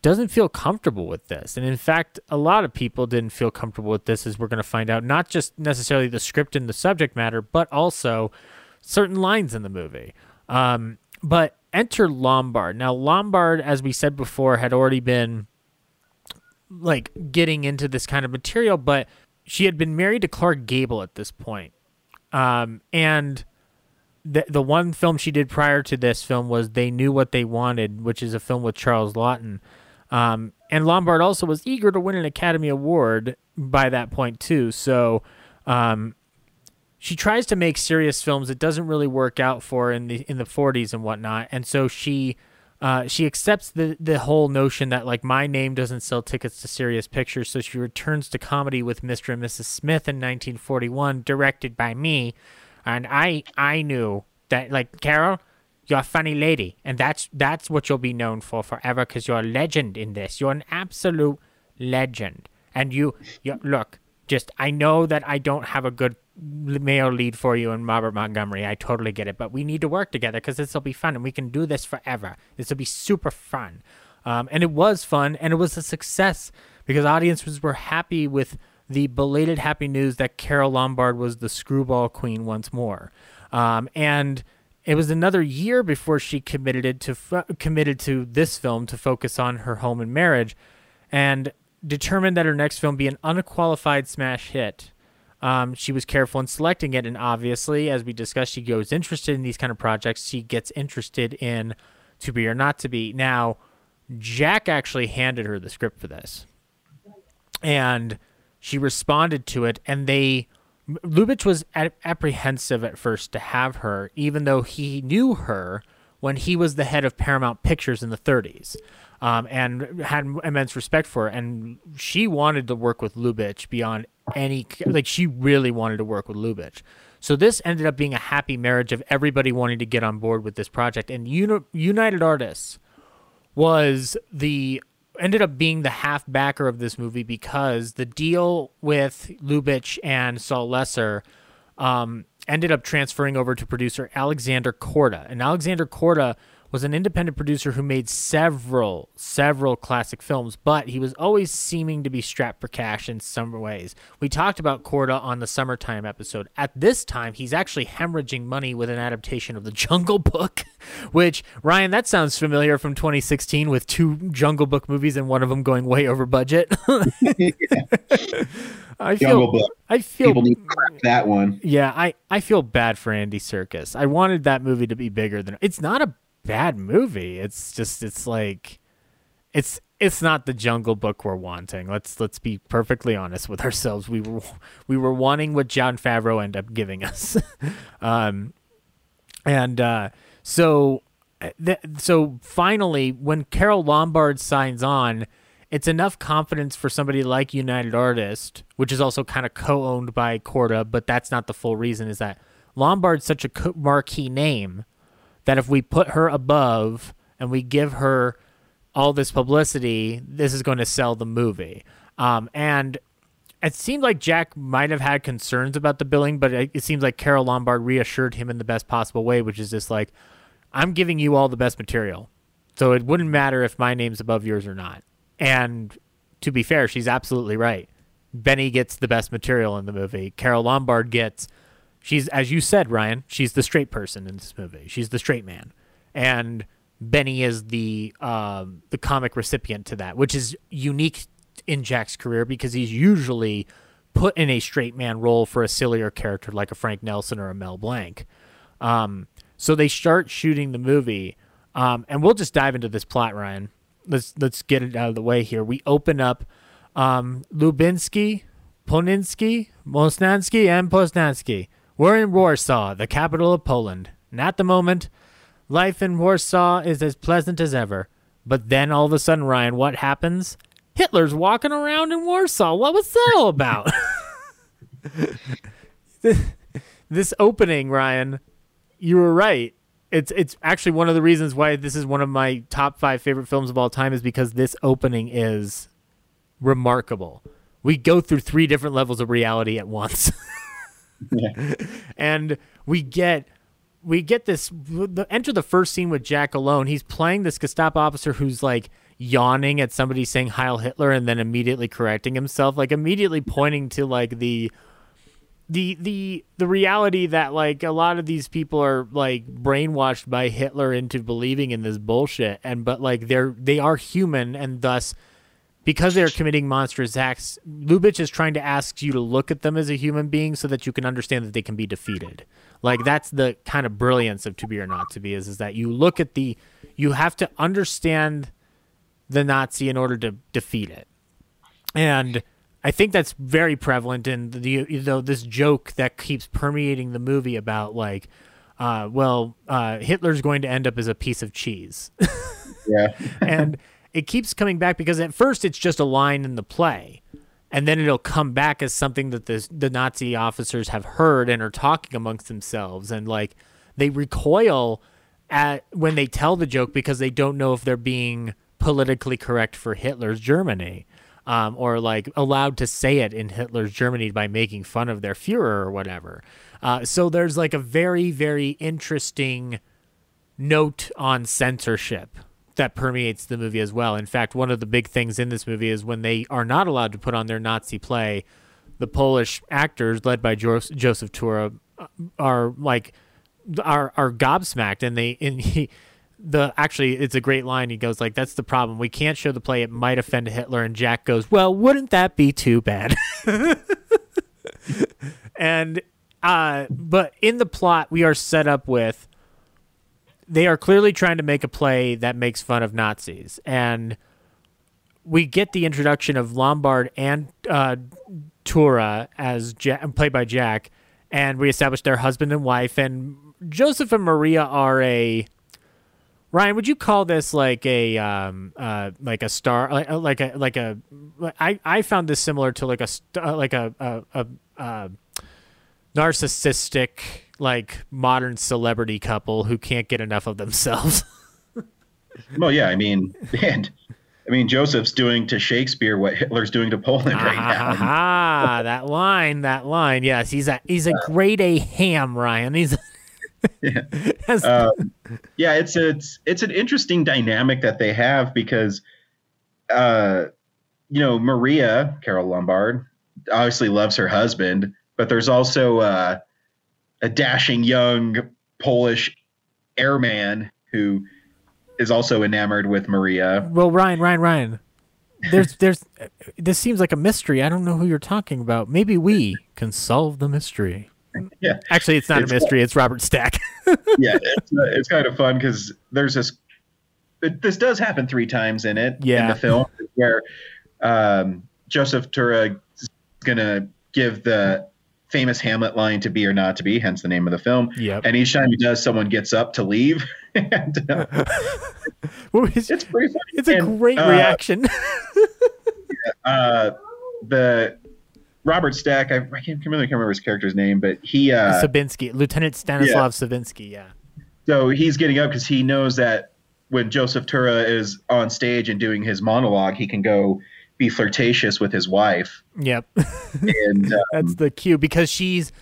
doesn't feel comfortable with this. And in fact, a lot of people didn't feel comfortable with this, as we're going to find out, not just necessarily the script and the subject matter, but also certain lines in the movie. Um, but enter Lombard. Now, Lombard, as we said before, had already been like getting into this kind of material, but she had been married to Clark Gable at this point. Um, and the the one film she did prior to this film was They Knew What They Wanted, which is a film with Charles Laughton. Um, and Lombard also was eager to win an Academy Award by that point too. So um, she tries to make serious films. It doesn't really work out for in the in the 40s and whatnot. And so she uh, she accepts the the whole notion that like my name doesn't sell tickets to serious pictures. So she returns to comedy with Mr. and Mrs. Smith in 1941, directed by me. And I I knew that like Carole, you're a funny lady, and that's that's what you'll be known for forever because you're a legend in this. You're an absolute legend, and you you look. Just I know that I don't have a good male lead for you and Robert Montgomery. I totally get it, but we need to work together because this will be fun, and we can do this forever. This will be super fun, um, and it was fun, and it was a success because audiences were happy with the belated happy news that Carole Lombard was the screwball queen once more. Um, and it was another year before she committed it to committed to this film to focus on her home and marriage, and determined that her next film be an unqualified smash hit. Um, she was careful in selecting it, and obviously, as we discussed, she goes interested in these kind of projects. She gets interested in To Be or Not to Be. Now, Jack actually handed her the script for this, and she responded to it, and they. Lubitsch was apprehensive at first to have her, even though he knew her when he was the head of Paramount Pictures in the 30s, um, and had immense respect for her. And she wanted to work with Lubitsch beyond any like she really wanted to work with Lubitsch. So this ended up being a happy marriage of everybody wanting to get on board with this project. And Uni- United Artists was the ended up being the half backer of this movie because the deal with Lubitsch and Sol Lesser um, ended up transferring over to producer Alexander Korda. And Alexander Korda was an independent producer who made several, several classic films, but he was always seeming to be strapped for cash in some ways. We talked about Korda on the summertime episode. At this time, he's actually hemorrhaging money with an adaptation of The Jungle Book, which, Ryan, that sounds familiar from 2016 with two Jungle Book movies and one of them going way over budget. I feel, Jungle Book. I feel People need that one. yeah, I, I feel bad for Andy Serkis. I wanted that movie to be bigger than it's not a bad movie. It's just it's like it's it's not the Jungle Book we're wanting. Let's let's be perfectly honest with ourselves. We were we were wanting what Jon Favreau ended up giving us. um and uh so th- so finally when Carole Lombard signs on it's enough confidence for somebody like United Artist, which is also kind of co-owned by Korda, but that's not the full reason. Is that Lombard's such a marquee name that if we put her above and we give her all this publicity, this is going to sell the movie. Um, and it seemed like Jack might have had concerns about the billing, but it, it seems like Carole Lombard reassured him in the best possible way, which is just like, I'm giving you all the best material. So it wouldn't matter if my name's above yours or not. And to be fair, she's absolutely right. Benny gets the best material in the movie. Carole Lombard gets, she's, as you said, Ryan, she's the straight person in this movie. She's the straight man. And Benny is the um, the comic recipient to that, which is unique in Jack's career because he's usually put in a straight man role for a sillier character like a Frank Nelson or a Mel Blanc. Um, so they start shooting the movie, um, and we'll just dive into this plot, Ryan. Let's let's get it out of the way here. We open up um, Lubinsky, Poninsky, Mosnansky, and Poznansky. We're in Warsaw, the capital of Poland. And at the moment, life in Warsaw is as pleasant as ever. But then all of a sudden, Ryan, what happens? Hitler's walking around in Warsaw. What was that all about? this opening, Ryan, you were right. It's it's actually one of the reasons why this is one of my top five favorite films of all time is because this opening is remarkable. We go through three different levels of reality at once. and we get we get this enter the first scene with Jack alone. He's playing this Gestapo officer who's like yawning at somebody saying Heil Hitler and then immediately correcting himself, like immediately pointing to like the the the the reality that like a lot of these people are like brainwashed by Hitler into believing in this bullshit and but like they're they are human and thus because they're committing monstrous acts, Lubitsch is trying to ask you to look at them as a human being so that you can understand that they can be defeated. Like that's the kind of brilliance of to be or not to be is is that you look at the you have to understand the Nazi in order to defeat it. And I think that's very prevalent in the you know this joke that keeps permeating the movie about like uh, well uh, Hitler's going to end up as a piece of cheese. Yeah. and it keeps coming back because at first it's just a line in the play and then it'll come back as something that the the Nazi officers have heard and are talking amongst themselves and like they recoil at when they tell the joke because they don't know if they're being politically correct for Hitler's Germany um, or like allowed to say it in Hitler's Germany by making fun of their Fuhrer or whatever. Uh, so there's like a very very interesting note on censorship that permeates the movie as well. In fact, one of the big things in this movie is when they are not allowed to put on their Nazi play, the Polish actors, led by jo- Joseph Tura, are like are are gobsmacked, and they and he. The actually, it's a great line. He goes like, "That's the problem. We can't show the play. It might offend Hitler." And Jack goes, "Well, wouldn't that be too bad?" and uh, but in the plot, we are set up with they are clearly trying to make a play that makes fun of Nazis, and we get the introduction of Lombard and uh, Tura as ja- played by Jack, and we establish their husband and wife, and Joseph and Maria are a. Ryan, would you call this like a um uh like a star like, like a like a I I found this similar to like a uh, like a a, a, a narcissistic like modern celebrity couple who can't get enough of themselves. Well, yeah, I mean, and I mean, Joseph's doing to Shakespeare what Hitler's doing to Poland right now. Ah, that line, that line. Yes, he's a he's a grade A ham, Ryan. He's yeah. Um, yeah, it's it's it's an interesting dynamic that they have because, uh, you know, Maria Carol Lombard obviously loves her husband, but there's also uh, a dashing young Polish airman who is also enamored with Maria. Well, Ryan, Ryan, Ryan. There's, there's. This seems like a mystery. I don't know who you're talking about. Maybe we can solve the mystery. Yeah. Actually, it's not It's- a mystery. It's Robert Stack. yeah, it's, uh, it's kind of fun because there's this. It, this does happen three times in it Yeah. in the film where um, Joseph Tura is gonna give the famous Hamlet line to be or not to be, hence the name of the film. Yep. And each time he does, someone gets up to leave. and, uh, it's, it's pretty funny. it's a And, great uh, reaction. Uh, the Robert Stack, I, I can't really can't remember his character's name, but he uh, Sobinski, Lieutenant Stanislav Sabinsky. Yeah. So he's getting up because he knows that when Joseph Tura is on stage and doing his monologue, he can go be flirtatious with his wife. Yep. And um, That's the cue because she's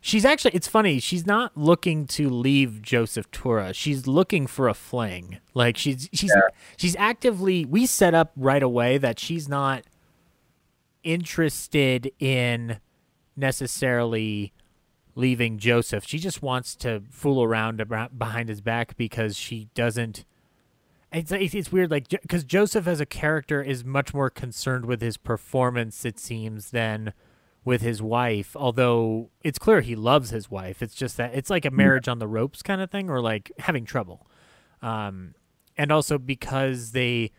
she's actually it's funny, she's not looking to leave Joseph Tura. She's looking for a fling. Like she's she's she's actively we set up right away that she's not interested in necessarily leaving Joseph. She just wants to fool around behind his back because she doesn't it's it's, it's weird like because Joseph as a character is much more concerned with his performance it seems than with his wife although it's clear he loves his wife. It's just that it's like a marriage on the ropes kind of thing or like having trouble. Um and also because they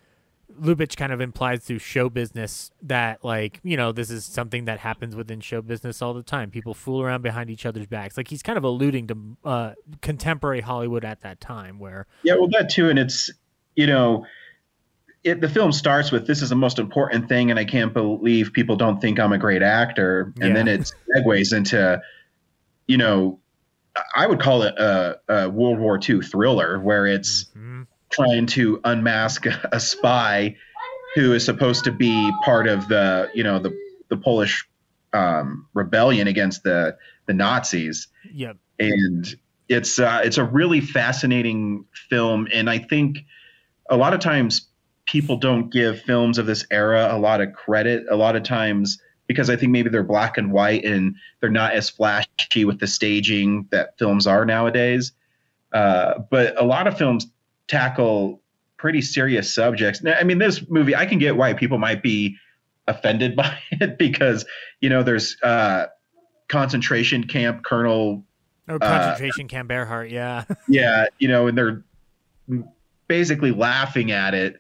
Lubitsch kind of implies through show business that like you know this is something that happens within show business all the time. People fool around behind each other's backs. Like he's kind of alluding to uh contemporary Hollywood at that time where yeah, well, that too, and it's you know, it, the film starts with this is the most important thing, and I can't believe people don't think I'm a great actor, and Yeah. then it segues into, you know, I would call it a, a World War II thriller where it's trying to unmask a, a spy who is supposed to be part of the you know the the Polish um, rebellion against the the Nazis. Yep. And it's uh, it's a really fascinating film and I think a lot of times people don't give films of this era a lot of credit. A lot of times because I think maybe they're black and white and they're not as flashy with the staging that films are nowadays. Uh, but a lot of films tackle pretty serious subjects. Now, I mean this movie I can get why people might be offended by it because you know there's uh, concentration camp colonel or uh, concentration camp Ehrhardt yeah. Yeah, you know, and they're basically laughing at it.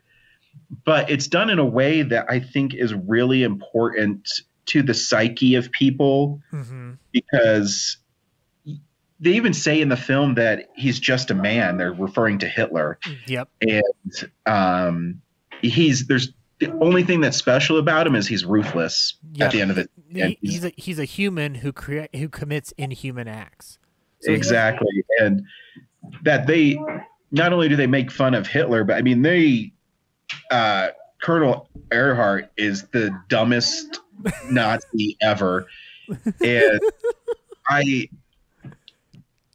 But it's done in a way that I think is really important to the psyche of people mm-hmm. because they even say in the film that he's just a man. They're referring to Hitler. yep And um, he's there's the only thing that's special about him is he's ruthless Yeah. at the end of it. He- he's a he's a human who create who commits inhuman acts. So exactly and that they not only do they make fun of hitler but i mean they uh colonel Ehrhardt is the dumbest nazi ever and i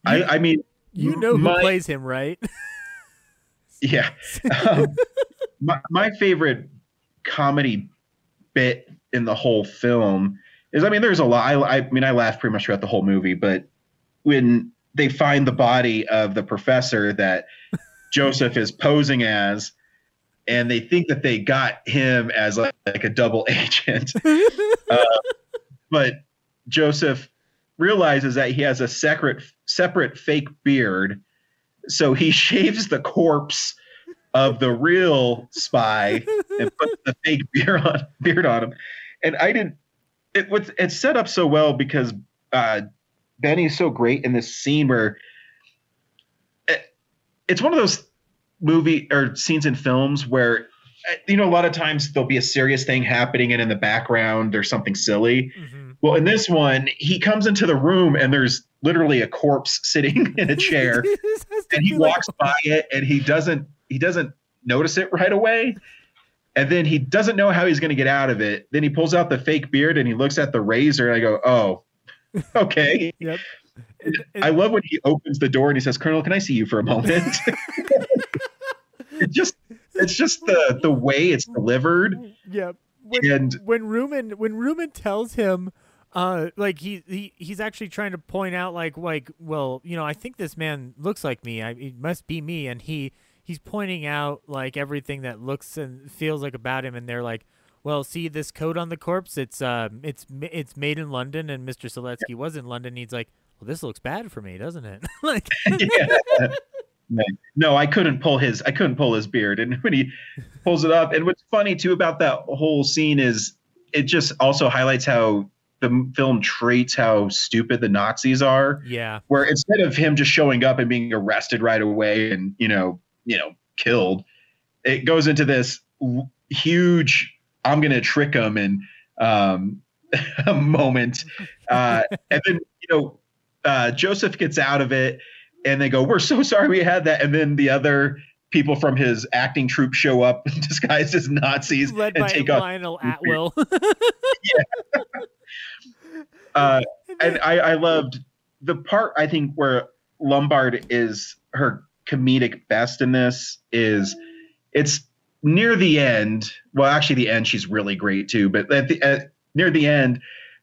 i i mean you know who my- plays him, right? yeah um, my, my favorite comedy bit in the whole film is i mean there's a lot I, I mean i laughed pretty much throughout the whole movie but when they find the body of the professor that joseph is posing as and they think that they got him as like, like a double agent uh, but joseph realizes that he has a separate separate fake beard so he shaves the corpse of the real spy and puts the fake beard on beard on him. And I didn't. It was it's set up so well because uh, Benny's so great in this scene where it, it's one of those movie or scenes in films where uh, you know a lot of times there'll be a serious thing happening and in the background there's something silly. Mhm. Well, in this one, he comes into the room and there's literally a corpse sitting in a chair This has to and he walks by it and he doesn't he doesn't notice it right away and then he doesn't know how he's going to get out of it then he pulls out the fake beard and he looks at the razor and i go oh okay. Yep. I love when he opens the door and he says colonel can i see you for a moment? It just it's just the the way it's delivered. Yeah. When, And- when Ruman when Ruman tells him uh like he, he he's actually trying to point out like like well you know I think this man looks like me. I, it must be me. And he he's pointing out like everything that looks and feels like about him. And they're like well see this coat on the corpse it's um it's it's made in London and Mr. Siletsky was in London he's like well this looks bad for me doesn't it like yeah. No, I couldn't pull his I couldn't pull his beard. And when he pulls it up, and what's funny too about that whole scene is it just also highlights how the film treats how stupid the Nazis are. yeah Where instead of him just showing up and being arrested right away and you know you know killed, it goes into this huge I'm gonna trick him and um, a moment, uh, and then you know uh, Joseph gets out of it, and they go, "We're so sorry we had that," and then the other people from his acting troupe show up disguised as Nazis led and by take off. Lionel Atwill Uh, and I, I loved the part I think where Lombard is her comedic best in this is it's near the end. Well, actually, the end she's really great too. But at the at, near the end,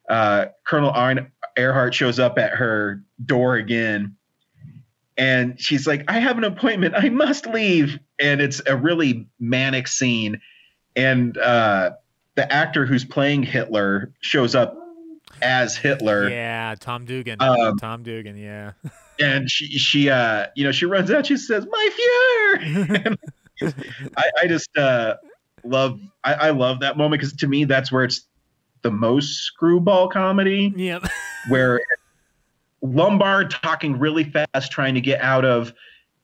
uh, Colonel Arn Ehrhardt shows up at her door again, and she's like, "I have an appointment. I must leave." And it's a really manic scene, and uh, the actor who's playing Hitler shows up as Hitler yeah Tom Dugan Um, Tom Dugan yeah and she she uh you know she runs out she says my Fuhrer I, I just uh love I, I love that moment because to me that's where it's the most screwball comedy Yep. where Lombard talking really fast trying to get out of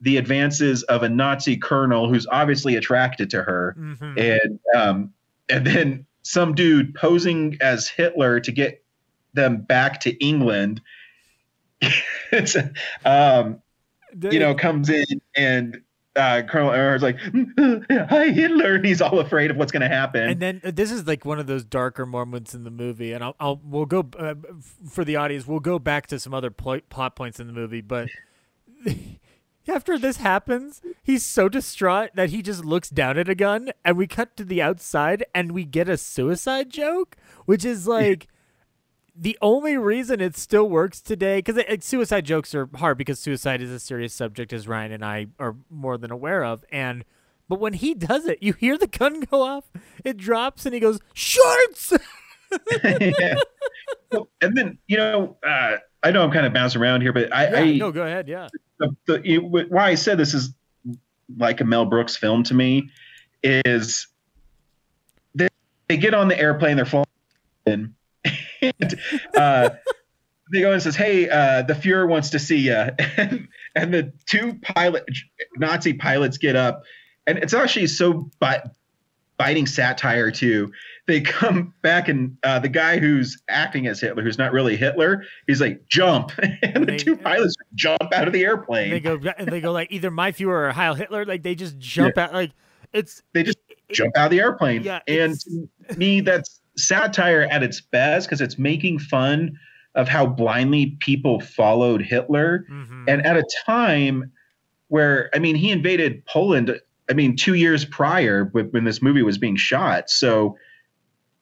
the advances of a Nazi colonel who's obviously attracted to her Mhm. and um and then some dude posing as Hitler to get them back to England um you know, comes in and uh, Colonel Ehrhardt's like, "Hi, Hitler," and he's all afraid of what's going to happen. and then uh, this is like one of those darker moments in the movie, and I'll, I'll we'll go uh, for the audience. We'll go back to some other pl- plot points in the movie, but after this happens, he's so distraught that he just looks down at a gun, and we cut to the outside, and we get a suicide joke, which is like. The only reason it still works today, because suicide jokes are hard because suicide is a serious subject, as Ryan and I are more than aware of. And but when he does it, you hear the gun go off, it drops, and he goes, "Shorts!" Yeah. Well, and then you know, uh, I know I'm kind of bouncing around here, but I, Yeah, I no, go ahead. Yeah. the, the, it- why I said this is like a Mel Brooks film to me is they, they get on the airplane, they're flying, in, and uh, they go and says, "Hey, uh, the Fuhrer wants to see you," and, and the two pilot Nazi pilots get up, and it's actually so bi- biting satire too. They come back and uh, the guy who's acting as Hitler, who's not really Hitler, he's like, "Jump!" and the They- two pilots jump out of the airplane. They go and they go like either my Fuhrer or Heil Hitler. Like they just jump out. Like it's they just jump out of the airplane. Yeah, and to me, that's satire at its best because it's making fun of how blindly people followed Hitler, mhm. and at a time where I mean, he invaded Poland. I mean, two years prior when this movie was being shot. So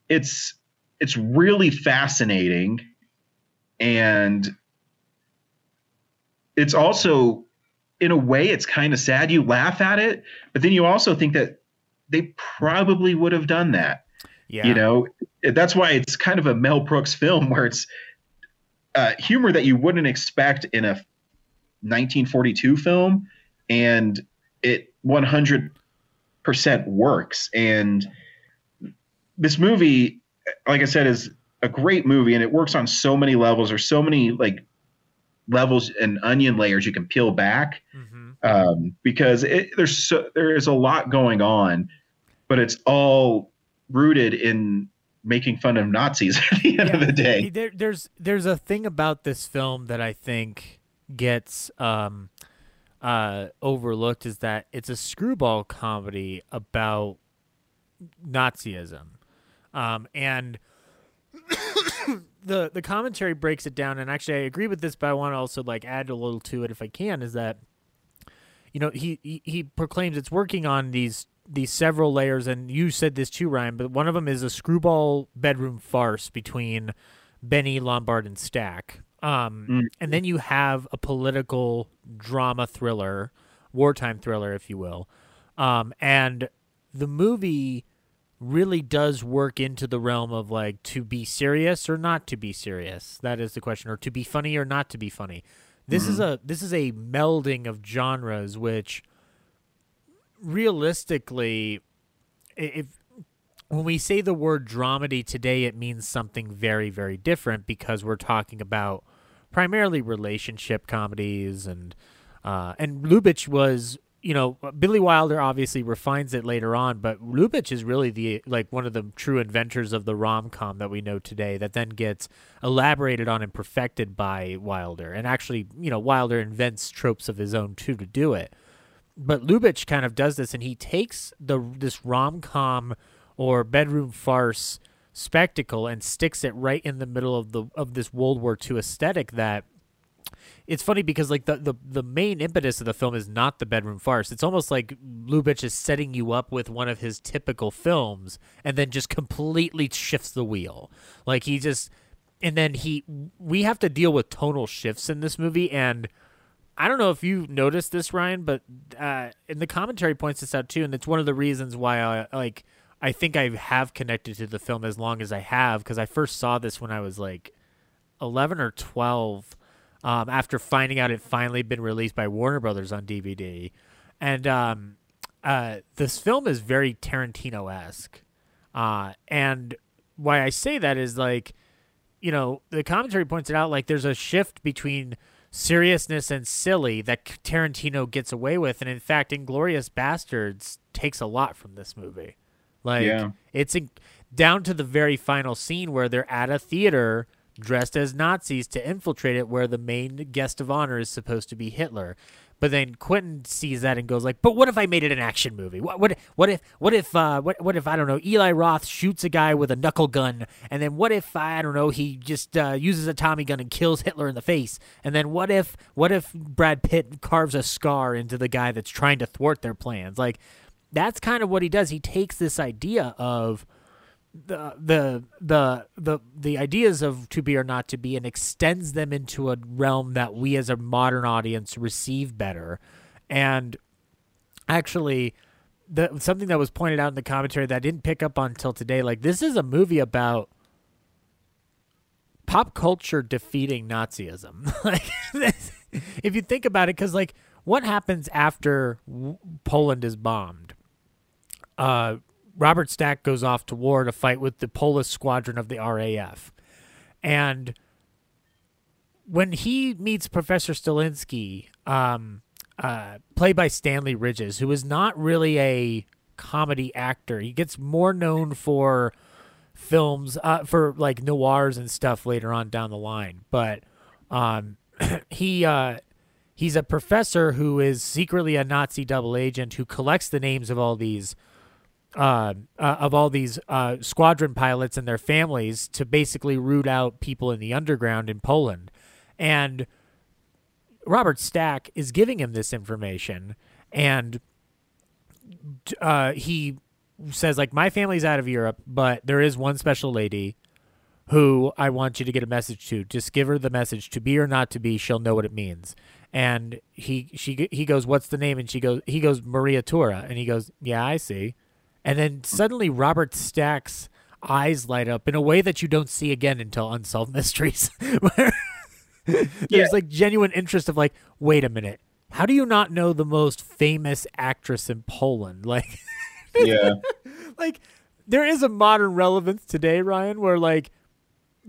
it's it's really fascinating, and it's also in a way it's kind of sad you laugh at it but then you also think that they probably would have done that yeah. you know that's why it's kind of a mel brooks film where it's uh, humor that you wouldn't expect in a 1942 film and it 100% works. And this movie, like I said, is a great movie, and it works on so many levels. There's so many like levels and onion layers you can peel back um, because it, there's so, there is a lot going on, but it's all rooted in making fun of Nazis at the end of the day. There, there's there's a thing about this film that I think gets um, uh, overlooked is that it's a screwball comedy about Nazism, um, and the the commentary breaks it down. And actually, I agree with this, but I want to also like add a little to it if I can. Is that you know he, he he proclaims it's working on these these several layers, and you said this too, Ryan. But one of them is a screwball bedroom farce between Benny Lombard and Stack, um, Mm. and then you have a political drama thriller, wartime thriller, if you will, um, and the movie really does work into the realm of like to be serious or not to be serious. That is the question, or to be funny or not to be funny. This is a this is a melding of genres, which realistically, if when we say the word dramedy today, it means something very very different because we're talking about primarily relationship comedies and uh, and Lubitsch was you know Billy Wilder obviously refines it later on, but Lubitsch is really the like one of the true inventors of the rom com that we know today. That then gets elaborated on and perfected by Wilder, and actually you know Wilder invents tropes of his own too to do it. But Lubitsch kind of does this, and he takes the this rom com or bedroom farce spectacle and sticks it right in the middle of the of this World War II aesthetic that it's funny because like the, the the main impetus of the film is not the bedroom farce. It's almost like Lubitsch is setting you up with one of his typical films and then just completely shifts the wheel. Like he just and then he we have to deal with tonal shifts in this movie and I don't know if you noticed this, Ryan, but uh, and the commentary points this out too, and it's one of the reasons why I like. I think I have connected to the film as long as I have because I first saw this when I was like eleven or twelve. Um, after finding out it finally been released by Warner Brothers on DVD, and um, uh, this film is very Tarantino esque, uh, and why I say that is like you know, the commentary points it out like there's a shift between seriousness and silly that Tarantino gets away with, and in fact, Inglourious Basterds takes a lot from this movie. Like Yeah. it's in, down to the very final scene where they're at a theater dressed as Nazis to infiltrate it, where the main guest of honor is supposed to be Hitler. But then Quentin sees that and goes like, "But what if I made it an action movie? What what what if what if uh, what what if I don't know Eli Roth shoots a guy with a knuckle gun, and then what if I don't know he just uh, uses a Tommy gun and kills Hitler in the face, and then what if what if Brad Pitt carves a scar into the guy that's trying to thwart their plans? Like that's kind of what he does. He takes this idea of the the the the the ideas of to be or not to be and extends them into a realm that we as a modern audience receive better. And actually the something that was pointed out in the commentary that I didn't pick up on until today like this is a movie about pop culture defeating nazism. Like if you think about it cuz like what happens after Poland is bombed? Uh, Robert Stack goes off to war to fight with the Polish squadron of the RAF. And when he meets Professor Stilinski, um, uh, played by Stanley Ridges, who is not really a comedy actor, he gets more known for films, uh, for like noirs and stuff later on down the line. But um, he uh, he's a professor who is secretly a Nazi double agent who collects the names of all these uh, uh, of all these uh, squadron pilots and their families to basically root out people in the underground in Poland. And Robert Stack is giving him this information, and uh, he says, like, my family's out of Europe, but there is one special lady who I want you to get a message to. Just give her the message to be or not to be. She'll know what it means. And he she he goes, "What's the name?" And she goes, he goes, "Maria Tura." And he goes, "Yeah, I see." And then suddenly Robert Stack's eyes light up in a way that you don't see again until Unsolved Mysteries. Where There's Yeah. like genuine interest of like, wait a minute, how do you not know the most famous actress in Poland? Like, Yeah. like there is a modern relevance today, Ryan, where like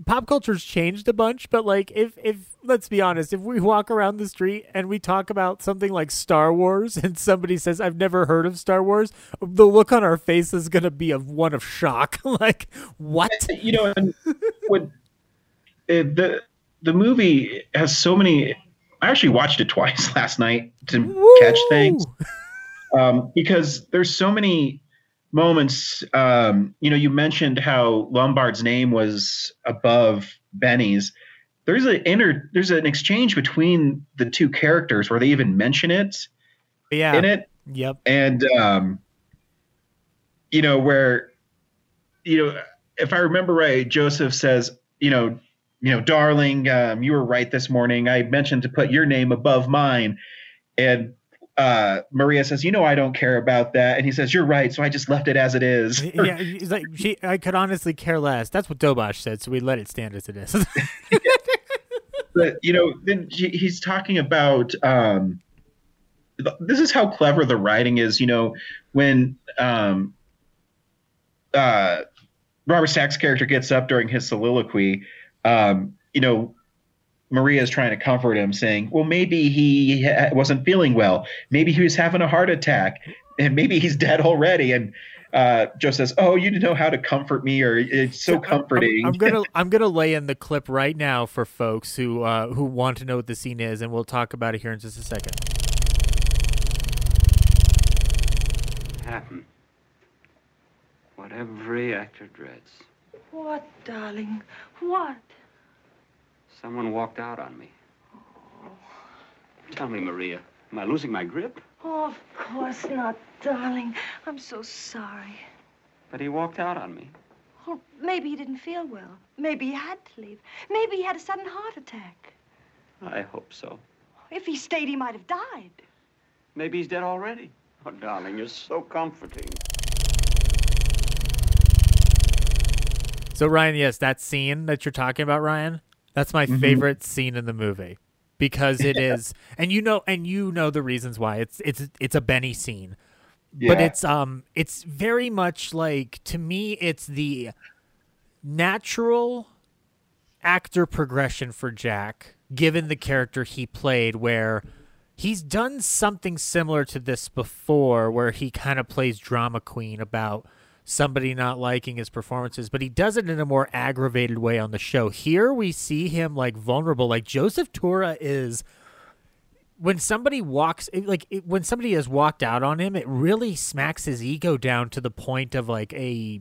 pop culture's changed a bunch, but like if if let's be honest, if we walk around the street and we talk about something like Star Wars and somebody says I've never heard of Star Wars, the look on our face is going to be of one of shock. like, what? you know, and when it, the the movie has so many. I actually watched it twice last night to catch things um, because there's so many moments. Um, you know, you mentioned how Lombard's name was above Benny's. There's an inner. There's an exchange between the two characters where they even mention it Yeah. in it Yep. and um, you know where you know if i remember right joseph says you know you know darling um, you were right this morning i mentioned to put your name above mine and uh, maria says you know i don't care about that and he says you're right so i just left it as it is yeah, he's like she. I could honestly care less. That's what Dobosh said, so we let it stand as it is. but you know then he- he's talking about um this is how clever the writing is you know when um uh robert stack's character gets up during his soliloquy um you know maria is trying to comfort him saying well maybe he ha- wasn't feeling well maybe he was having a heart attack and maybe he's dead already and uh joe says oh you know how to comfort me or it's so comforting I'm gonna I'm gonna lay in the clip right now for folks who uh, who want to know what the scene is, and we'll talk about it here in just a second. Happen. What every actor dreads. What, darling? What? Someone walked out on me. Tell me, Maria, am I losing my grip? Oh, of course not, darling. I'm so sorry. But he walked out on me. Oh, maybe he didn't feel well. Maybe he had to leave. Maybe he had a sudden heart attack. I hope so. If he stayed, he might have died. Maybe he's dead already. Oh, darling, you're so comforting. So Ryan, yes, that scene that you're talking about, Ryan, that's my Mhm. favorite scene in the movie because it is, and you know, and you know the reasons why. It's it's it's a Benny scene, but it's um it's very much like to me it's the natural actor progression for Jack given the character he played where he's done something similar to this before where he kind of plays drama queen about somebody not liking his performances but he does it in a more aggravated way on the show. Here we see him like vulnerable. Like joseph tura is when somebody walks like it, when somebody has walked out on him it really smacks his ego down to the point of like a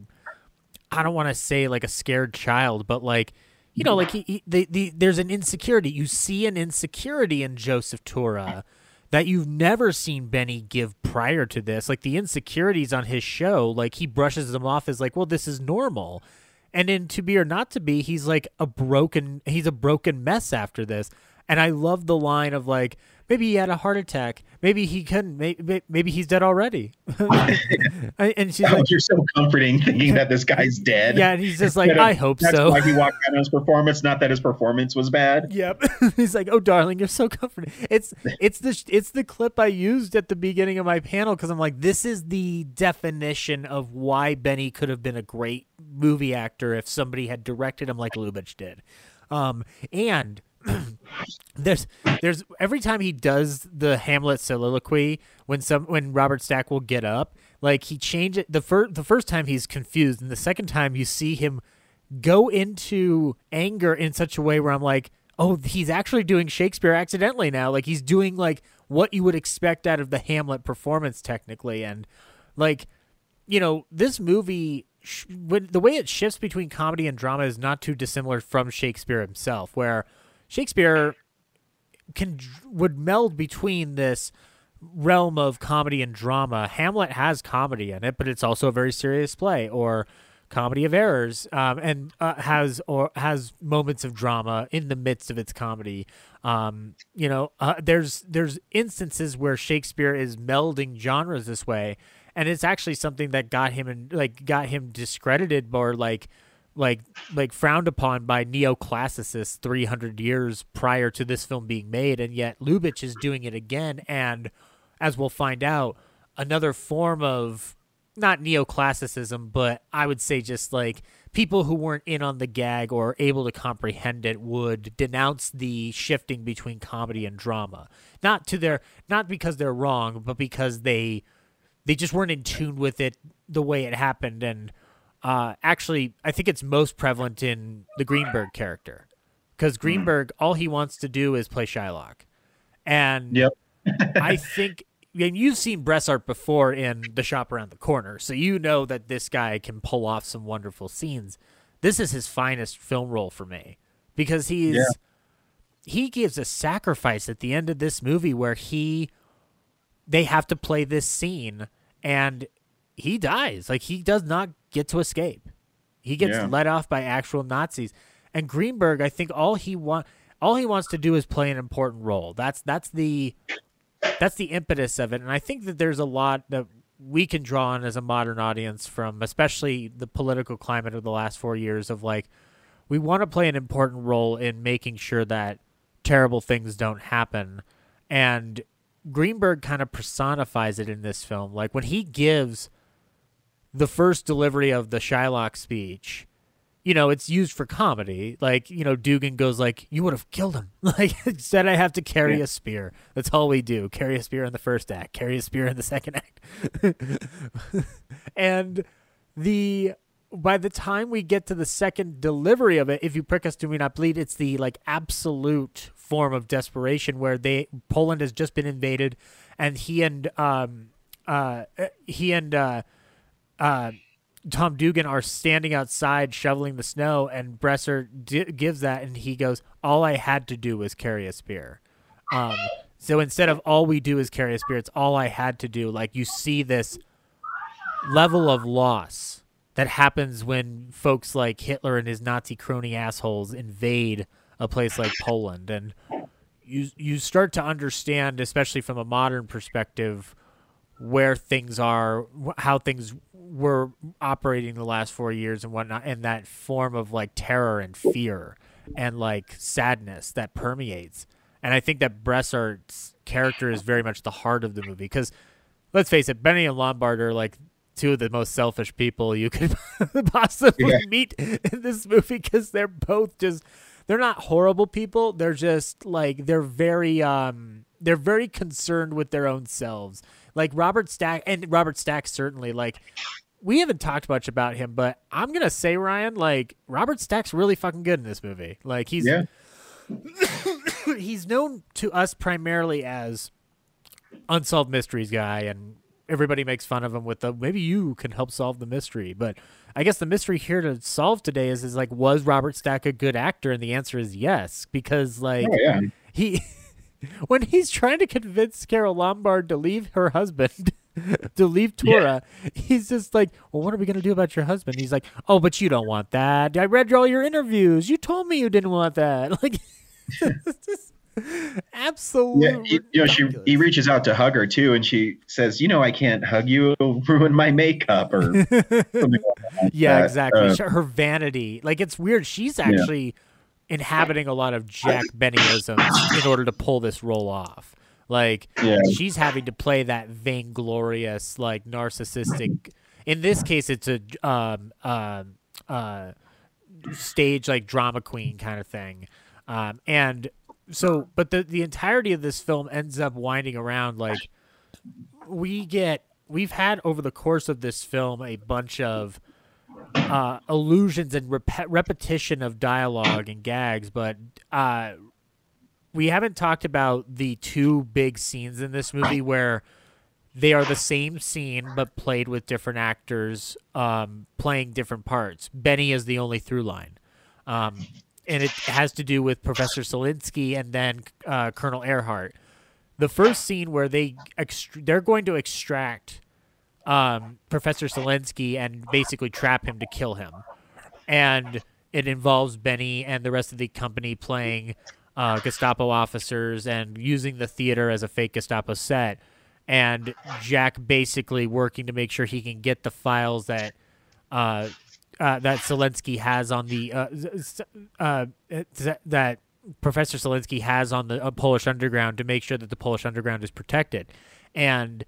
i don't want to say like a scared child but like you know like he, he the, the there's an insecurity. You see an insecurity in joseph tura that you've never seen benny give prior to this. Like the insecurities on his show like he brushes them off as like well this is normal. And in to be or not to be he's like a broken he's a broken mess after this. And i love the line of like maybe he had a heart attack maybe he couldn't maybe, maybe he's dead already and she's oh, like you're so comforting thinking that this guy's dead. Yeah, and he's just like, of- "I hope that's so." why he walked out on his performance, not that his performance was bad. Yep. He's like, "Oh, darling, you're so comforting." It's it's the it's the clip I used at the beginning of my panel because I'm like, this is the definition of why Benny could have been a great movie actor if somebody had directed him like Lubitsch did. Um, and there's there's every time he does the Hamlet soliloquy when some when Robert Stack will get up, like he change it the first the first time he's confused, and the second time you see him go into anger in such a way where I'm like, oh, he's actually doing Shakespeare accidentally now. Like he's doing like what you would expect out of the Hamlet performance technically, and like you know this movie. When the way it shifts between comedy and drama is not too dissimilar from Shakespeare himself, where Shakespeare can would meld between this realm of comedy and drama. Hamlet has comedy in it, but it's also a very serious play, or Comedy of Errors, um, and uh, has or has moments of drama in the midst of its comedy. Um, you know, uh, there's there's instances where Shakespeare is melding genres this way, and it's actually something that got him in, like got him discredited or like like like frowned upon by neoclassicists 300 years prior to this film being made and yet Lubitsch is doing it again. And as we'll find out another form of not neoclassicism but I would say just like people who weren't in on the gag or able to comprehend it would denounce the shifting between comedy and drama. Not to their not because they're wrong but because they they just weren't in tune with it the way it happened. And uh, actually, I think it's most prevalent in the Greenberg character because Hmm. Greenberg, all he wants to do is play Shylock, and Yep. I think. And you've seen Bressart before in The Shop Around the Corner, so you know that this guy can pull off some wonderful scenes. This is his finest film role for me because he's Yeah. he gives a sacrifice at the end of this movie where he they have to play this scene and he dies. Like he does not get to escape. He gets Yeah. let off by actual Nazis. And Greenberg, I think all he want all he wants to do is play an important role. That's that's the that's the impetus of it. And I think that there's a lot that we can draw on as a modern audience from especially the political climate of the last 4 years of like we want to play an important role in making sure that terrible things don't happen. And Greenberg kind of personifies it in this film. Like when he gives the first delivery of the Shylock speech, you know, it's used for comedy. Like, you know, Dugan goes like, "You would have killed him." Like, instead, I have to carry Yeah. a spear. That's all we do: carry a spear in the first act, carry a spear in the second act. and the by the time we get to the second delivery of it, if you prick us, do we not bleed? It's the like absolute form of desperation where they Poland has just been invaded, and he and um uh he and uh uh Tom Dugan are standing outside shoveling the snow, and Bresser d- gives that, and he goes, "All I had to do was carry a spear." Um, so instead of all we do is carry a spear, it's all I had to do. Like you see this level of loss that happens when folks like Hitler and his Nazi crony assholes invade a place like Poland, and you you start to understand, especially from a modern perspective, where things are, how things were operating the last four years and whatnot, and that form of like terror and fear and like sadness that permeates. And I think that Bressart's character is very much the heart of the movie because, let's face it, Benny and Lombard are like two of the most selfish people you could possibly Yeah. meet in this movie because they're both just they're not horrible people they're just like they're very um they're very concerned with their own selves like robert stack and robert stack certainly like we haven't talked much about him but i'm gonna say ryan like robert stack's really fucking good in this movie like he's Yeah. he's known to us primarily as unsolved mysteries guy and everybody makes fun of him with the maybe you can help solve the mystery but i guess the mystery here to solve today is is like was robert stack a good actor and the answer is yes because like Oh, yeah. he when he's trying to convince carole lombard to leave her husband to leave Tura, he's just like, "Well, what are we gonna do about your husband?" He's like, "Oh, but you don't want that. I read all your interviews. You told me you didn't want that." Like, just absolutely. Yeah, he, you know, she he reaches out to hug her too, and she says, "You know, I can't hug you; it'll ruin my makeup." Or like yeah, that. exactly. Uh, her vanity, like it's weird. She's actually inhabiting a lot of Jack Bennyisms in order to pull this role off. Like Yeah. she's having to play that vainglorious, like narcissistic. In this case, it's a um um uh stage like drama queen kind of thing, um and so but the the entirety of this film ends up winding around like we get we've had over the course of this film a bunch of uh, illusions and rep- repetition of dialogue and gags, but uh, we haven't talked about the two big scenes in this movie where they are the same scene but played with different actors um, playing different parts. Benny is the only through line. Um, and it has to do with Professor Siletsky and then uh, Colonel Ehrhardt. The first scene where they ext- they're going to extract um, Professor Siletsky and basically trap him to kill him. And it involves Benny and the rest of the company playing uh, Gestapo officers and using the theater as a fake Gestapo set. And Jack basically working to make sure he can get the files that uh, uh, that Siletsky has on the uh, uh, that Professor Siletsky has on the uh, Polish underground to make sure that the Polish underground is protected, and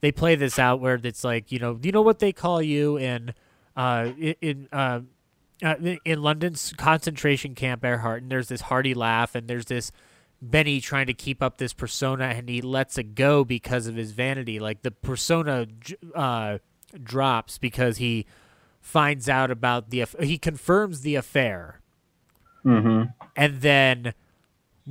they play this out where it's like you know you know what they call you in uh in. In uh, uh, in London's concentration camp, Ehrhardt, and there's this hearty laugh, and there's this Benny trying to keep up this persona, and he lets it go because of his vanity. Like the persona uh, drops because he finds out about the he confirms the affair, Mm-hmm. and then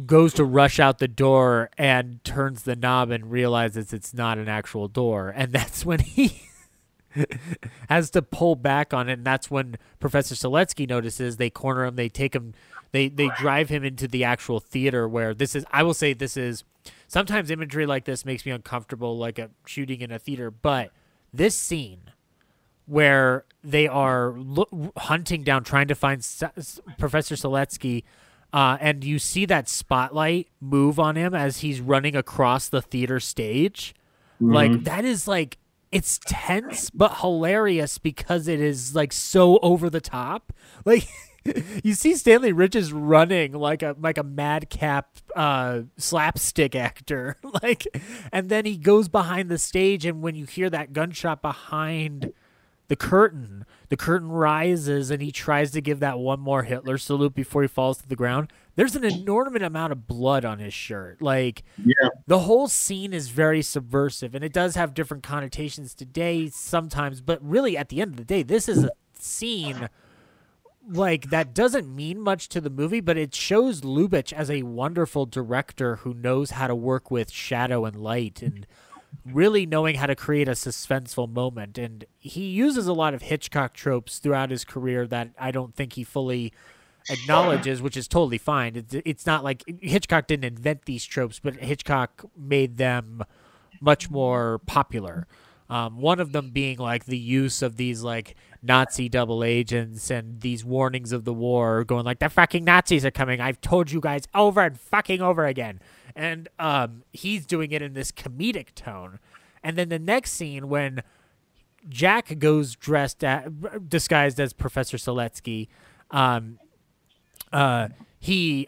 goes to rush out the door and turns the knob and realizes it's not an actual door, and that's when he. has to pull back on it, and that's when Professor Siletsky notices. They corner him. They take him. They they drive him into the actual theater where this is. I will say this is. Sometimes imagery like this makes me uncomfortable, like a shooting in a theater. But this scene, where they are lo- hunting down, trying to find S- Professor Siletsky, uh, and you see that spotlight move on him as he's running across the theater stage. Like Mhm. that is like it's tense but hilarious because it is like so over the top. Like you see Stanley Ridges running like a like a madcap uh, slapstick actor, like, and then he goes behind the stage, and when you hear that gunshot behind the curtain, the curtain rises, and he tries to give that one more Hitler salute before he falls to the ground. There's an enormous amount of blood on his shirt, like Yeah. the whole scene is very subversive and it does have different connotations today sometimes but really at the end of the day this is a scene like that doesn't mean much to the movie but it shows Lubitsch as a wonderful director who knows how to work with shadow and light and really knowing how to create a suspenseful moment and he uses a lot of Hitchcock tropes throughout his career that I don't think he fully acknowledges, which is totally fine. It's, it's not like Hitchcock didn't invent these tropes, but Hitchcock made them much more popular. Um, one of them being like the use of these like Nazi double agents and these warnings of the war, going like the fucking Nazis are coming. I've told you guys over and fucking over again. And um, he's doing it in this comedic tone. And then the next scene when Jack goes dressed at, disguised as Professor Siletsky. Um, uh, he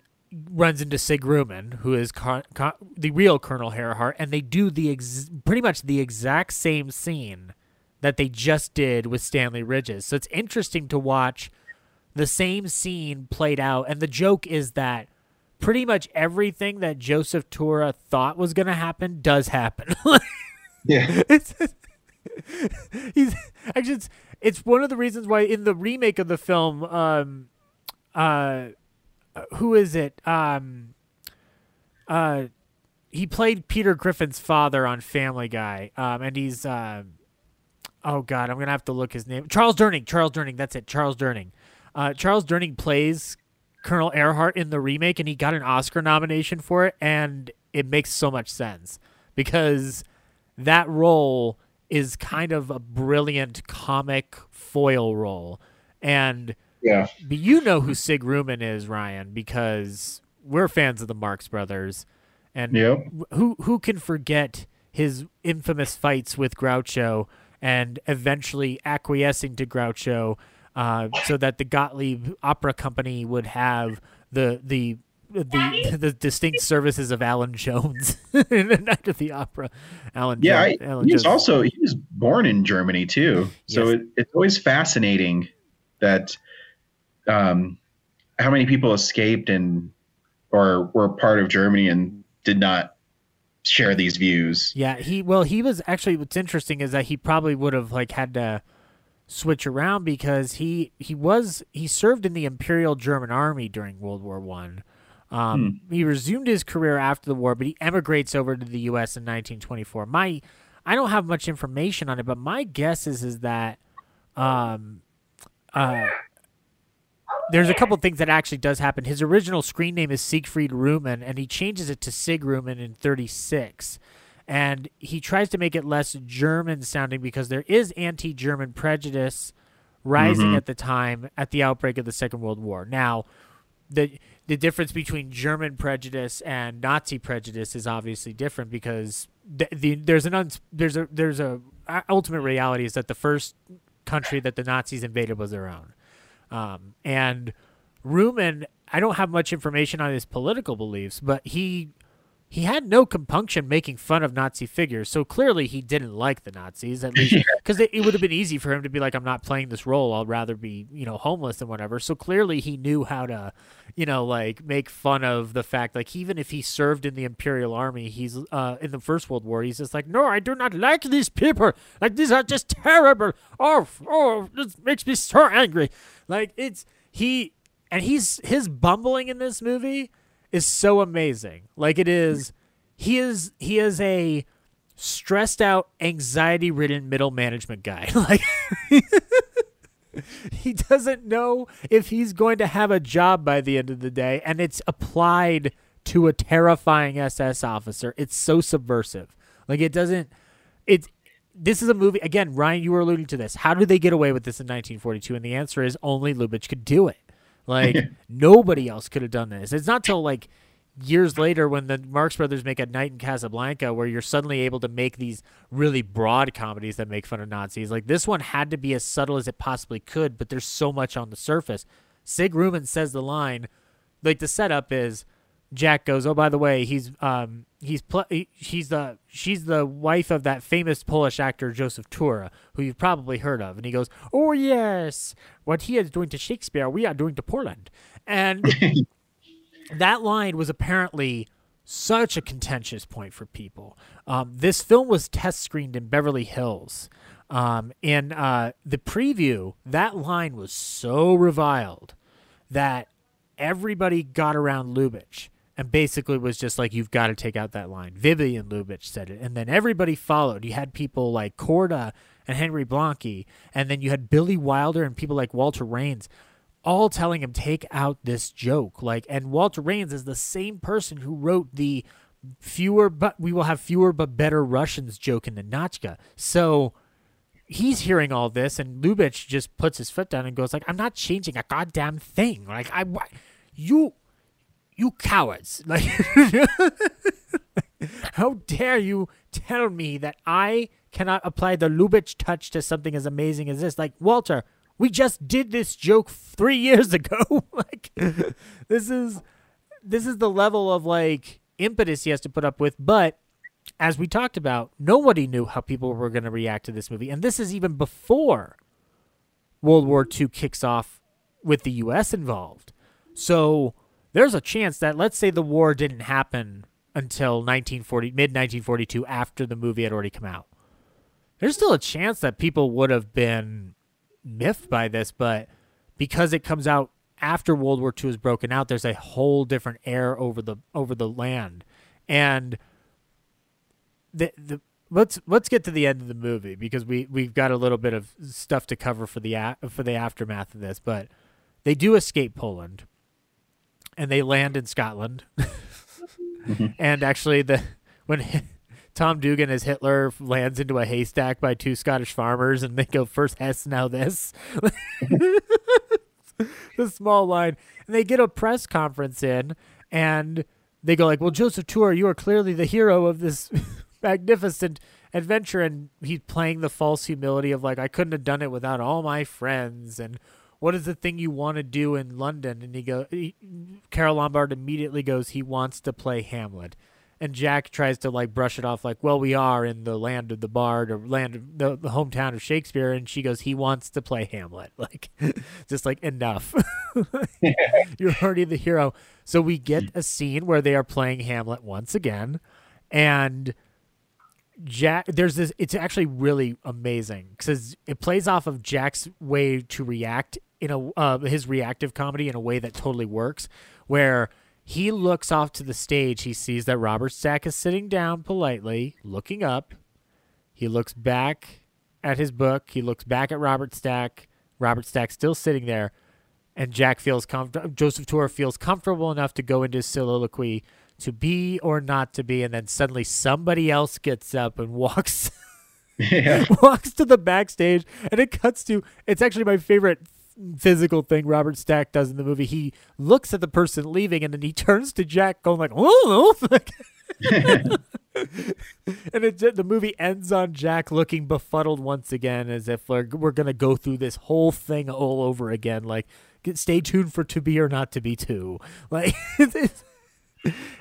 runs into Sig Ruman, who is Car- Car- the real Colonel Ehrhardt, and they do the ex- pretty much the exact same scene that they just did with Stanley Ridges. So it's interesting to watch the same scene played out, and the joke is that pretty much everything that Joseph Tura thought was going to happen does happen. Yeah. it's he's actually it's, it's one of the reasons why in the remake of the film um uh who is it um uh he played Peter Griffin's father on Family Guy um and he's um oh god I'm gonna have to look his name Charles Durning Charles Durning that's it Charles Durning uh Charles Durning plays Colonel Ehrhardt in the remake and he got an Oscar nomination for it and it makes so much sense because that role is kind of a brilliant comic foil role. And Yeah. but you know who Sig Ruman is, Ryan, because we're fans of the Marx Brothers. And Yep. who who can forget his infamous fights with Groucho and eventually acquiescing to Groucho uh, so that the Gottlieb Opera Company would have the the the the distinct services of Allan Jones in the Night of the Opera. Allan Yeah, Jones, I, Allan he was Jones. also he was born in Germany too. So Yes. it, it's always fascinating that um, how many people escaped and or were part of Germany and did not share these views. Yeah, he well, he was actually. What's interesting is that he probably would have like had to switch around because he he was he served in the Imperial German Army during World War One. Um, He resumed his career after the war, but he emigrates over to the U.S. in 1924. My I don't have much information on it, but my guess is is that um, uh, there's a couple things that actually does happen. His original screen name is Siegfried Ruman, and he changes it to Sig Ruman in 36. And he tries to make it less German sounding because there is anti German prejudice rising Mhm. at the time at the outbreak of the Second World War. Now, the the difference between German prejudice and Nazi prejudice is obviously different because the, the, there's an uns, there's a there's a ultimate reality is that the first country that the Nazis invaded was their own. Um, and Ruman, I don't have much information on his political beliefs, but he he had no compunction making fun of Nazi figures. So clearly he didn't like the Nazis, at least because it, it would have been easy for him to be like, I'm not playing this role. I'll rather be, you know, homeless and whatever. So clearly he knew how to, you know, like make fun of the fact, like, even if he served in the Imperial Army, he's uh, in the First World War, he's just like, no, I do not like these people. Like, these are just terrible. Oh, oh, this makes me so angry. Like, it's, he, and he's, his bumbling in this movie is so amazing. Like it is he is he is a stressed out, anxiety ridden middle management guy. like he doesn't know if he's going to have a job by the end of the day and it's applied to a terrifying SS officer. It's so subversive. Like it doesn't it's this is a movie again, Ryan, you were alluding to this. How did they get away with this in 1942? And the answer is only Lubitsch could do it. Like nobody else could have done this. It's not till like years later when the Marx Brothers make a Night in Casablanca where you're suddenly able to make these really broad comedies that make fun of Nazis. Like this one had to be as subtle as it possibly could, but there's so much on the surface. Sig Ruman says the line, like the setup is Jack goes, "Oh, by the way, he's um he's pl- he's the she's the wife of that famous Polish actor Joseph Tura, who you've probably heard of." And he goes, "Oh yes, what he is doing to Shakespeare, we are doing to Poland." And that line was apparently such a contentious point for people. Um, this film was test screened in Beverly Hills. Um, in uh, the preview, that line was so reviled that everybody got around Lubitsch and basically was just like, you've got to take out that line. Vivian Lubitsch said it. And then everybody followed. You had people like Korda and Henry Blanke, and then you had Billy Wilder and people like Walter Reisch all telling him, take out this joke. Like, and Walter Reisch is the same person who wrote the fewer but we will have fewer but better Russians joke in the Ninotchka. So he's hearing all this, and Lubitsch just puts his foot down and goes like, "I'm not changing a goddamn thing. Like I, you, you cowards! Like, how dare you tell me that I cannot apply the Lubitsch touch to something as amazing as this? Like Walter." We just did this joke three years ago. like, this is this is the level of like impetus he has to put up with. But as we talked about, nobody knew how people were going to react to this movie, and this is even before World War II kicks off with the U.S. involved. So there's a chance that let's say the war didn't happen until 1940 mid 1942 after the movie had already come out. There's still a chance that people would have been miffed by this, but because it comes out after World War II is broken out, there's a whole different air over the over the land, and the the let's let's get to the end of the movie because we we've got a little bit of stuff to cover for the for the aftermath of this, but they do escape Poland, and they land in Scotland, mm-hmm. and actually the when Tom Dugan as Hitler lands into a haystack by two Scottish farmers, and they go first Hess, now this. the small line, and they get a press conference in, and they go like, "Well, Joseph Tura, you are clearly the hero of this magnificent adventure," and he's playing the false humility of like, "I couldn't have done it without all my friends," and what is the thing you want to do in London? And he go, he, Carole Lombard immediately goes, he wants to play Hamlet and Jack tries to like brush it off like, well, we are in the land of the bard or land of the, the hometown of Shakespeare, and she goes, he wants to play Hamlet, like, just like enough. You're already the hero. So we get a scene where they are playing Hamlet once again, and Jack. There's this. It's actually really amazing because it plays off of Jack's way to react in a uh, his reactive comedy in a way that totally works, where he looks off to the stage. He sees that Robert Stack is sitting down politely, looking up. He looks back at his book. He looks back at Robert Stack. Robert Stack still sitting there. And Jack feels comfortable. Joseph Tura feels comfortable enough to go into his soliloquy to be or not to be. And then suddenly somebody else gets up and walks. Yeah. walks to the backstage and it cuts to it's actually my favorite physical thing Robert Stack does in the movie. He looks at the person leaving and then he turns to Jack, going like, "Oh." and it, the movie ends on Jack looking befuddled once again, as if we're, we're going to go through this whole thing all over again. Like, stay tuned for To Be or Not to Be Two. Like,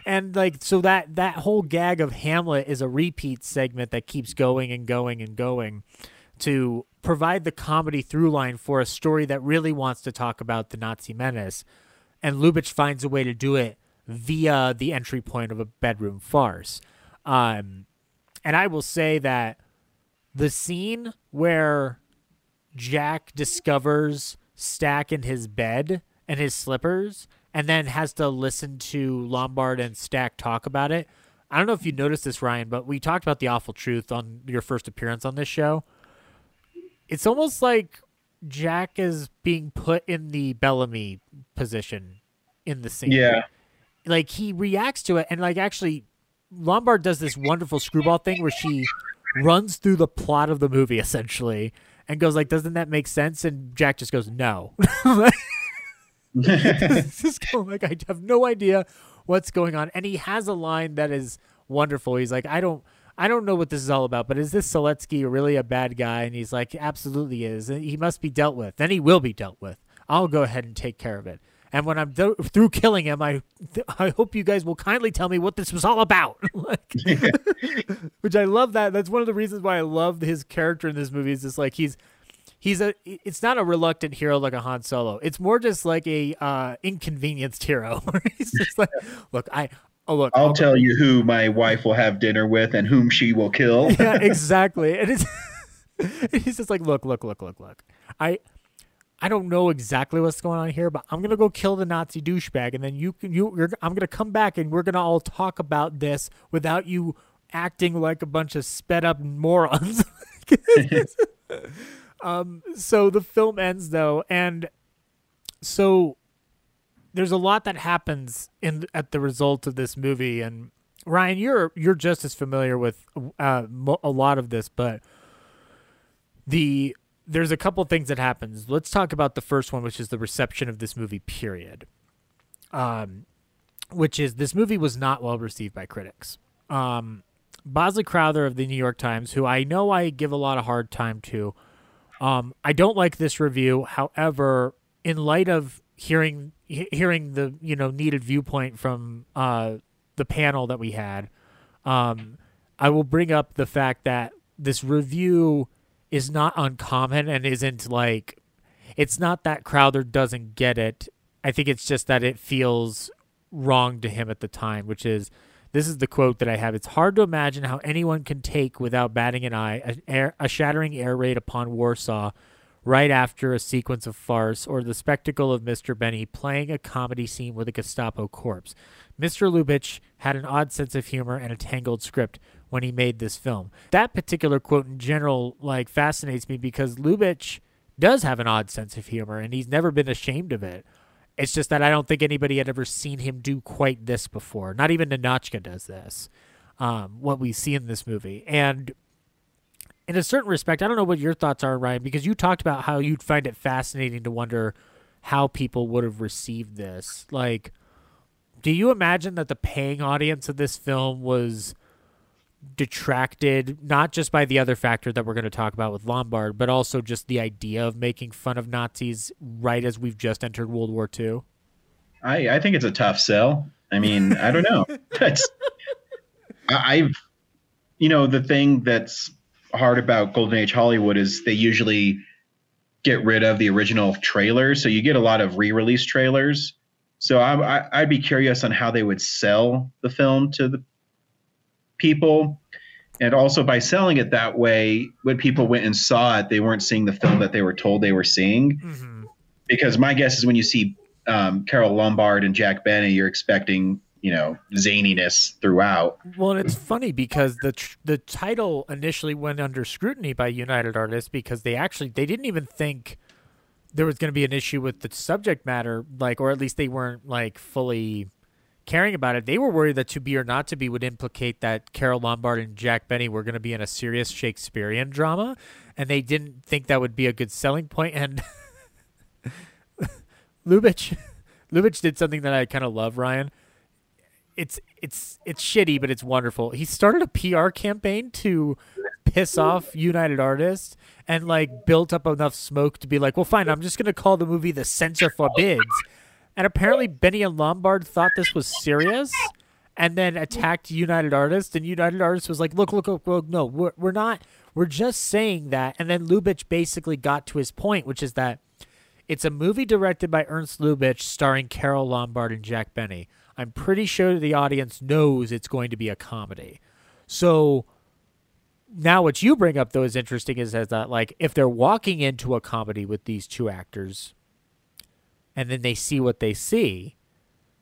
and like, so that that whole gag of Hamlet is a repeat segment that keeps going and going and going to provide the comedy through line for a story that really wants to talk about the Nazi menace. And Lubitsch finds a way to do it via the entry point of a bedroom farce. Um, and I will say that the scene where Jack discovers Stack in his bed and his slippers and then has to listen to Lombard and Stack talk about it. I don't know if you noticed this, Ryan, but we talked about the awful truth on your first appearance on this show. It's almost like Jack is being put in the Bellamy position in the scene. Yeah. Like he reacts to it and like actually Lombard does this wonderful screwball thing where she runs through the plot of the movie essentially and goes like, "Doesn't that make sense?" And Jack just goes, "No." just going like, I have no idea what's going on, and he has a line that is wonderful. He's like, "I don't." I don't know what this is all about, but is this Siletsky really a bad guy? And he's like, absolutely is. He must be dealt with. Then he will be dealt with. I'll go ahead and take care of it. And when I'm th- through killing him, I th- I hope you guys will kindly tell me what this was all about. like, which I love that. That's one of the reasons why I love his character in this movie. Is just like he's he's a it's not a reluctant hero like a Han Solo. It's more just like a uh, inconvenienced hero. he's just like, look, I oh look, I'll, I'll tell you who my wife will have dinner with and whom she will kill. yeah, exactly. And it's he's just like, look, look, look, look, look. I I don't know exactly what's going on here, but I'm gonna go kill the Nazi douchebag, and then you can you you're, I'm gonna come back and we're gonna all talk about this without you acting like a bunch of sped up morons. um, so the film ends though, and so there's a lot that happens in at the result of this movie, and Ryan, you're you're just as familiar with uh, a lot of this, but the there's a couple things that happens. Let's talk about the first one, which is the reception of this movie. Period. Um, which is this movie was not well received by critics. Um, Bosley Crowther of the New York Times, who I know I give a lot of hard time to, um, I don't like this review. However, in light of hearing he- hearing the you know needed viewpoint from uh, the panel that we had, um, I will bring up the fact that this review is not uncommon and isn't like it's not that Crowther doesn't get it. I think it's just that it feels wrong to him at the time, which is this is the quote that I have. It's hard to imagine how anyone can take without batting an eye a, a shattering air raid upon Warsaw right after a sequence of farce or the spectacle of Mr. Benny playing a comedy scene with a Gestapo corpse. Mr. Lubitsch had an odd sense of humor and a tangled script when he made this film. That particular quote in general like fascinates me because Lubitsch does have an odd sense of humor and he's never been ashamed of it. It's just that I don't think anybody had ever seen him do quite this before. Not even Ninotchka does this. Um, what we see in this movie. And in a certain respect, I don't know what your thoughts are, Ryan, because you talked about how you'd find it fascinating to wonder how people would have received this. Like, do you imagine that the paying audience of this film was detracted not just by the other factor that we're going to talk about with Lombard, but also just the idea of making fun of Nazis right as we've just entered World War II? I, I think it's a tough sell. I mean, I don't know. That's I, I've you know the thing that's hard about Golden Age Hollywood is they usually get rid of the original trailer, so you get a lot of re-release trailers. So I, I, I'd be curious on how they would sell the film to the people and also by selling it that way when people went and saw it they weren't seeing the film that they were told they were seeing mm-hmm. because my guess is when you see um, carole lombard and jack benny you're expecting you know zaniness throughout well it's funny because the tr- the title initially went under scrutiny by united artists because they actually they didn't even think there was going to be an issue with the subject matter like or at least they weren't like fully caring about it. They were worried that To Be or Not to Be would implicate that Carole Lombard and Jack Benny were going to be in a serious Shakespearean drama, and they didn't think that would be a good selling point. And Lubitsch, Lubitsch did something that I kind of love, Ryan. It's it's it's shitty, but it's wonderful. He started a PR campaign to piss off United Artists and like built up enough smoke to be like, well, fine, I'm just gonna call the movie The Censor Forbids. And apparently, Benny and Lombard thought this was serious, and then attacked United Artists. And United Artists was like, look, look, look, look no, we're we're not. We're just saying that. And then Lubitsch basically got to his point, which is that it's a movie directed by Ernst Lubitsch starring Carole Lombard and Jack Benny. I'm pretty sure the audience knows it's going to be a comedy. So now what you bring up though is interesting is that like if they're walking into a comedy with these two actors and then they see what they see,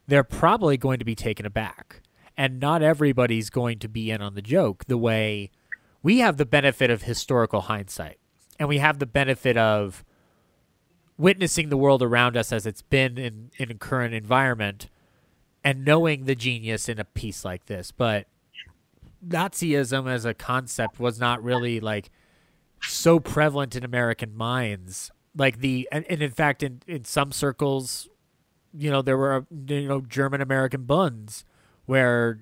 they're probably going to be taken aback. And not everybody's going to be in on the joke the way we have the benefit of historical hindsight. And we have the benefit of witnessing the world around us as it's been in, in current environment and knowing the genius in a piece like this. But Nazism as a concept was not really like so prevalent in American minds. Like the and, and in fact in, in some circles, you know, there were you know German American Bunds where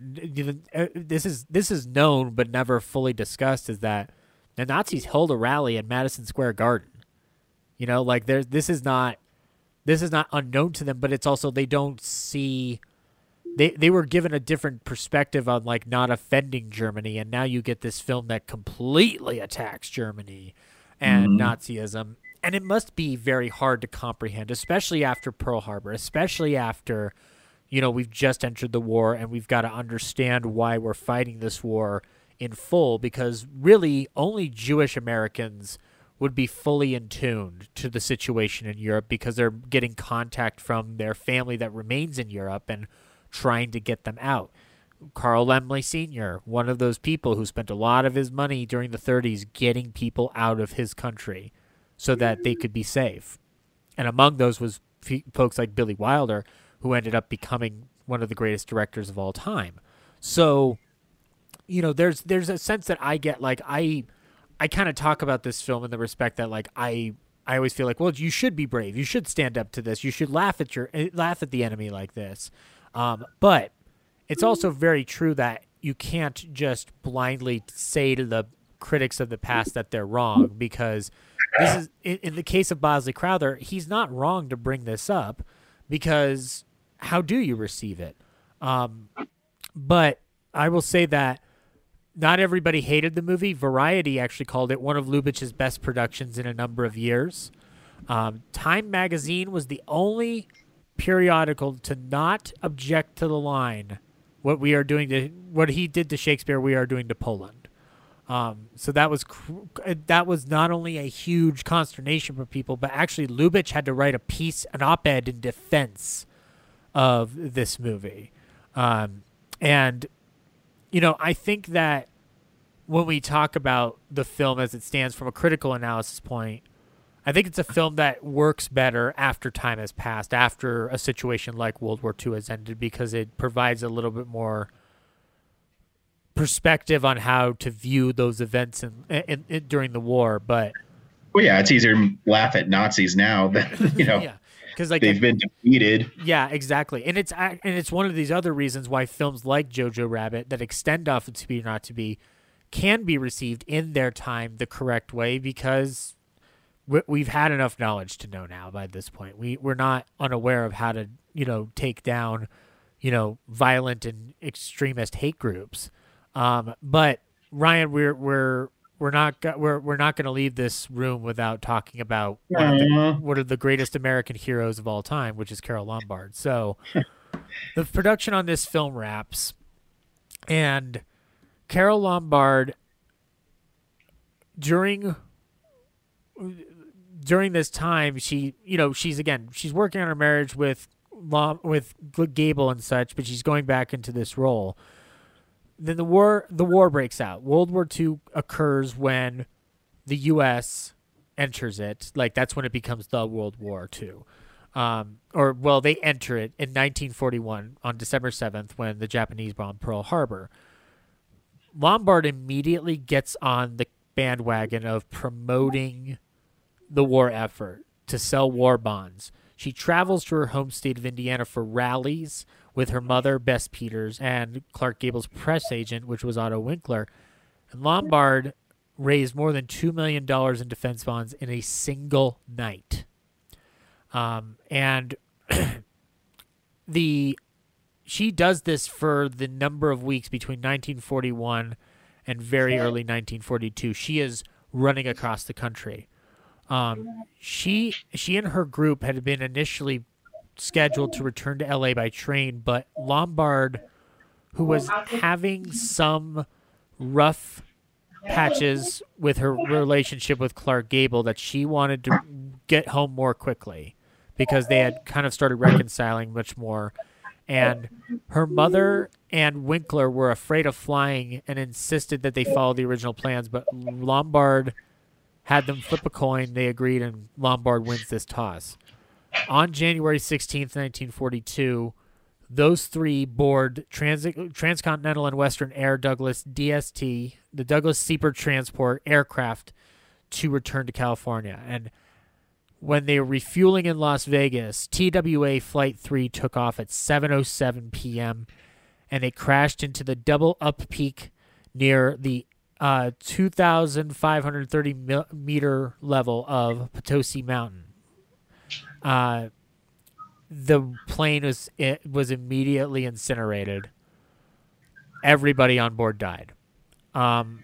uh, this is this is known but never fully discussed is that the Nazis held a rally in Madison Square Garden. You know, like there's this is not this is not unknown to them, but it's also they don't see they they were given a different perspective on like not offending Germany, and now you get this film that completely attacks Germany and mm-hmm. Nazism, and it must be very hard to comprehend, especially after Pearl Harbor, especially after you know we've just entered the war and we've got to understand why we're fighting this war in full because really only Jewish Americans would be fully in tune to the situation in Europe because they're getting contact from their family that remains in Europe and trying to get them out. Carl Laemmle Sr., one of those people who spent a lot of his money during the 30s getting people out of his country so that they could be safe. And among those was folks like Billy Wilder, who ended up becoming one of the greatest directors of all time. So, you know, there's there's a sense that I get like I I kind of talk about this film in the respect that like I I always feel like, well, you should be brave. You should stand up to this. You should laugh at your eh, laugh at the enemy like this. Um, but it's also very true that you can't just blindly say to the critics of the past that they're wrong because this is in, in the case of Bosley Crowther, he's not wrong to bring this up because how do you receive it? Um, but I will say that not everybody hated the movie. Variety actually called it one of Lubitsch's best productions in a number of years. Um, Time magazine was the only periodical to not object to the line what we are doing to what he did to Shakespeare we are doing to Poland. Um, so that was that was not only a huge consternation for people, but actually Lubitsch had to write a piece, an op-ed in defense of this movie. Um, and you know, I think that when we talk about the film as it stands from a critical analysis point, I think it's a film that works better after time has passed, after a situation like World War II has ended, because it provides a little bit more perspective on how to view those events in, in, in during the war. But well, yeah, it's easier to laugh at Nazis now than you know. yeah. Because like they've been defeated. Yeah, exactly, and it's and it's one of these other reasons why films like Jojo Rabbit that extend off of To Be or Not to Be can be received in their time the correct way because we've had enough knowledge to know now by this point. We we're not unaware of how to you know take down you know violent and extremist hate groups. Um, but Ryan, we're we're we're not we're we're not going to leave this room without talking about one of, the, one of the greatest American heroes of all time, which is Carole Lombard. So the production on this film wraps, and Carole Lombard during during this time, she, you know, she's again, she's working on her marriage with with Gable and such, but she's going back into this role. Then the war, the war breaks out. World War II occurs when the U.S. enters it. Like that's when it becomes the World War II. Um, or well, they enter it in 1941 on December 7th when the Japanese bomb Pearl Harbor. Lombard immediately gets on the bandwagon of promoting the war effort, to sell war bonds, She travels to her home state of Indiana for rallies with her mother, Bess Peters, and Clark Gable's press agent, which was Otto Winkler. And Lombard raised more than $2 million in defense bonds in a single night. Um, and the she does this for the number of weeks between 1941 and very early 1942. She is running across the country. Um, she she and her group had been initially scheduled to return to LA by train, but Lombard, who was having some rough patches with her relationship with Clark Gable, that she wanted to get home more quickly because they had kind of started reconciling much more. And her mother and Winkler were afraid of flying and insisted that they follow the original plans, but Lombard had them flip a coin. They agreed, and Lombard wins this toss. On January 16th, 1942, those three board Trans- Transcontinental and Western Air Douglas DST, the Douglas Seabird Transport aircraft, to return to California. And when they were refueling in Las Vegas, TWA Flight 3 took off at 7:07 p.m. and they crashed into the double up peak near the uh, 2,530 meter level of Potosi Mountain. Uh, the plane was it was immediately incinerated. Everybody on board died. Um,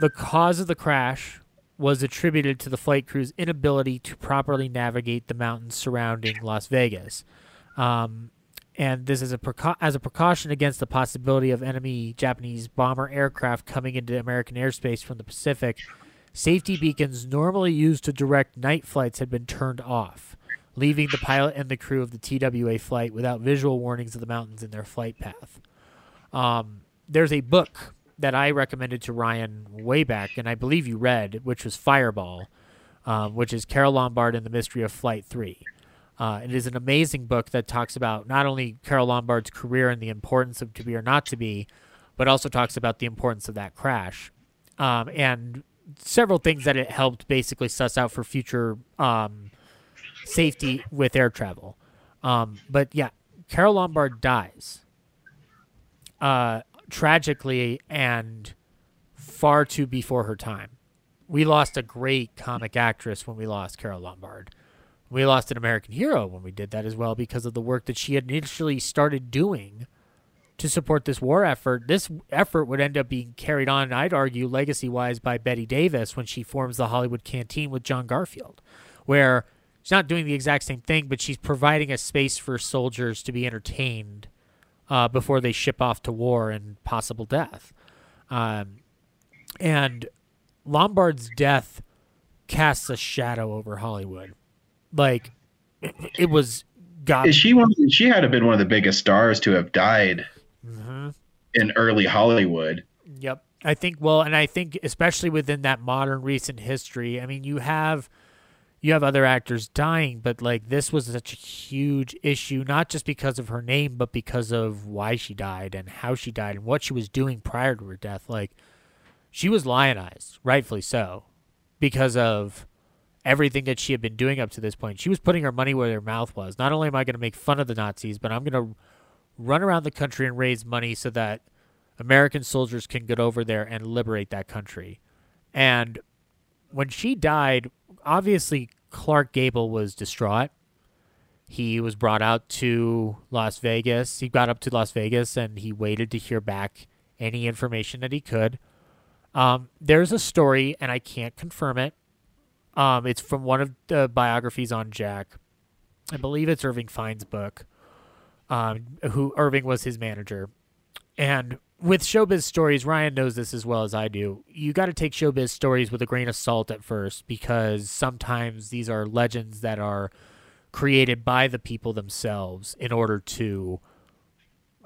the cause of the crash was attributed to the flight crew's inability to properly navigate the mountains surrounding Las Vegas. Um, and this is a preca- as a precaution against the possibility of enemy Japanese bomber aircraft coming into American airspace from the Pacific. Safety beacons normally used to direct night flights had been turned off, leaving the pilot and the crew of the TWA flight without visual warnings of the mountains in their flight path. Um, there's a book that I recommended to Ryan way back, and I believe you read, which was Fireball, um, which is Carole Lombard and the Mystery of Flight 3. Uh, it is an amazing book that talks about not only Carole Lombard's career and the importance of To Be or Not to Be, but also talks about the importance of that crash. Um, and several things that it helped basically suss out for future um, safety with air travel. Um, but yeah, Carole Lombard dies uh, tragically and far too before her time. We lost a great comic actress when we lost Carole Lombard. We lost an American hero when we did that as well because of the work that she had initially started doing to support this war effort. This effort would end up being carried on, I'd argue, legacy wise by Bette Davis when she forms the Hollywood Canteen with John Garfield, where she's not doing the exact same thing, but she's providing a space for soldiers to be entertained uh, before they ship off to war and possible death. Um, and Lombard's death casts a shadow over Hollywood like it was God. She one? She had to have been one of the biggest stars to have died mm-hmm. in early Hollywood. Yep, I think. Well, and I think especially within that modern recent history. I mean, you have you have other actors dying, but like this was such a huge issue, not just because of her name, but because of why she died and how she died and what she was doing prior to her death. Like she was lionized, rightfully so, because of everything that she had been doing up to this point. She was putting her money where her mouth was. Not only am I going to make fun of the Nazis, but I'm going to run around the country and raise money so that American soldiers can get over there and liberate that country. And when she died, obviously Clark Gable was distraught. He was brought out to Las Vegas. He got up to Las Vegas and he waited to hear back any information that he could. Um, there's a story, and I can't confirm it, um, it's from one of the biographies on Jack. I believe it's Irving Fein's book. Um, who Irving was his manager, and with showbiz stories, Ryan knows this as well as I do. You got to take showbiz stories with a grain of salt at first because sometimes these are legends that are created by the people themselves in order to